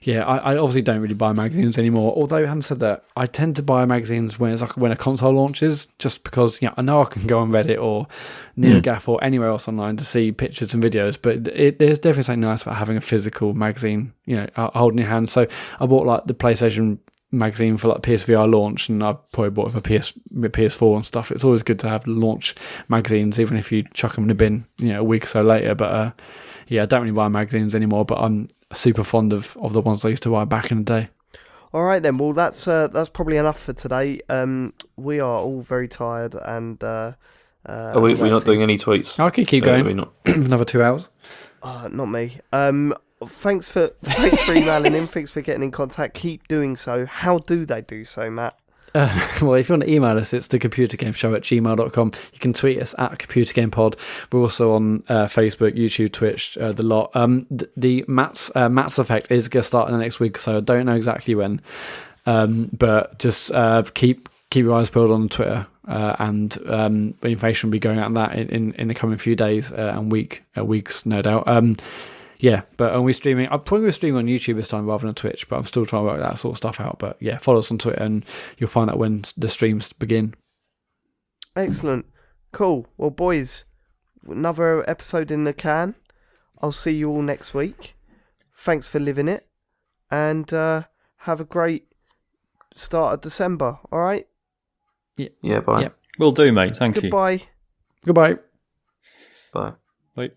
Speaker 3: Yeah, I, I obviously don't really buy magazines anymore. Although, having said that, I tend to buy magazines when it's like when a console launches, just because you know I know I can go on Reddit or NeoGAF hmm. or anywhere else online to see pictures and videos. But it, there's definitely something nice about having a physical magazine, you know, holding your hand. So I bought like the PlayStation magazine for like PSVR launch, and I probably bought it for PS PS4 and stuff. It's always good to have launch magazines, even if you chuck them in the bin, you know, a week or so later. But uh, yeah, I don't really buy magazines anymore, but I'm super fond of, of the ones I used to buy back in the day.
Speaker 1: All right then. Well, that's uh, that's probably enough for today. Um, we are all very tired and. Uh, uh,
Speaker 4: Are we, we're not doing any tweets.
Speaker 3: I could keep going
Speaker 4: we're not. *clears throat*
Speaker 3: another two hours.
Speaker 1: Uh, not me. Um, thanks for thanks for emailing in. Thanks for getting in contact. Keep doing so. How do they do so, Mat?
Speaker 3: Uh, *laughs* well, if you want to email us, it's the computergameshow at gmail.com. You can tweet us at computergamepod. We're also on uh, Facebook, YouTube, Twitch, uh, the lot. Um, the, the Mat's, uh, Mat's Effect is going to start in the next week, so I don't know exactly when. Um, but just uh, keep keep your eyes peeled on Twitter, uh, and um, information will be going out on that in, in, in the coming few days and week weeks, no doubt. Yeah, but are we streaming? I'm probably gonna stream on YouTube this time rather than Twitch, but I'm still trying to work that sort of stuff out. But yeah, follow us on Twitter and you'll find out when the streams begin.
Speaker 1: Excellent. Cool. Well, boys, another episode in the can. I'll see you all next week. Thanks for living it, and uh, have a great start of December. All right.
Speaker 4: Yeah, Yeah, bye.
Speaker 3: Yeah.
Speaker 2: Will do, mate. Thank you.
Speaker 1: Goodbye.
Speaker 3: Goodbye.
Speaker 4: Bye.
Speaker 2: Bye.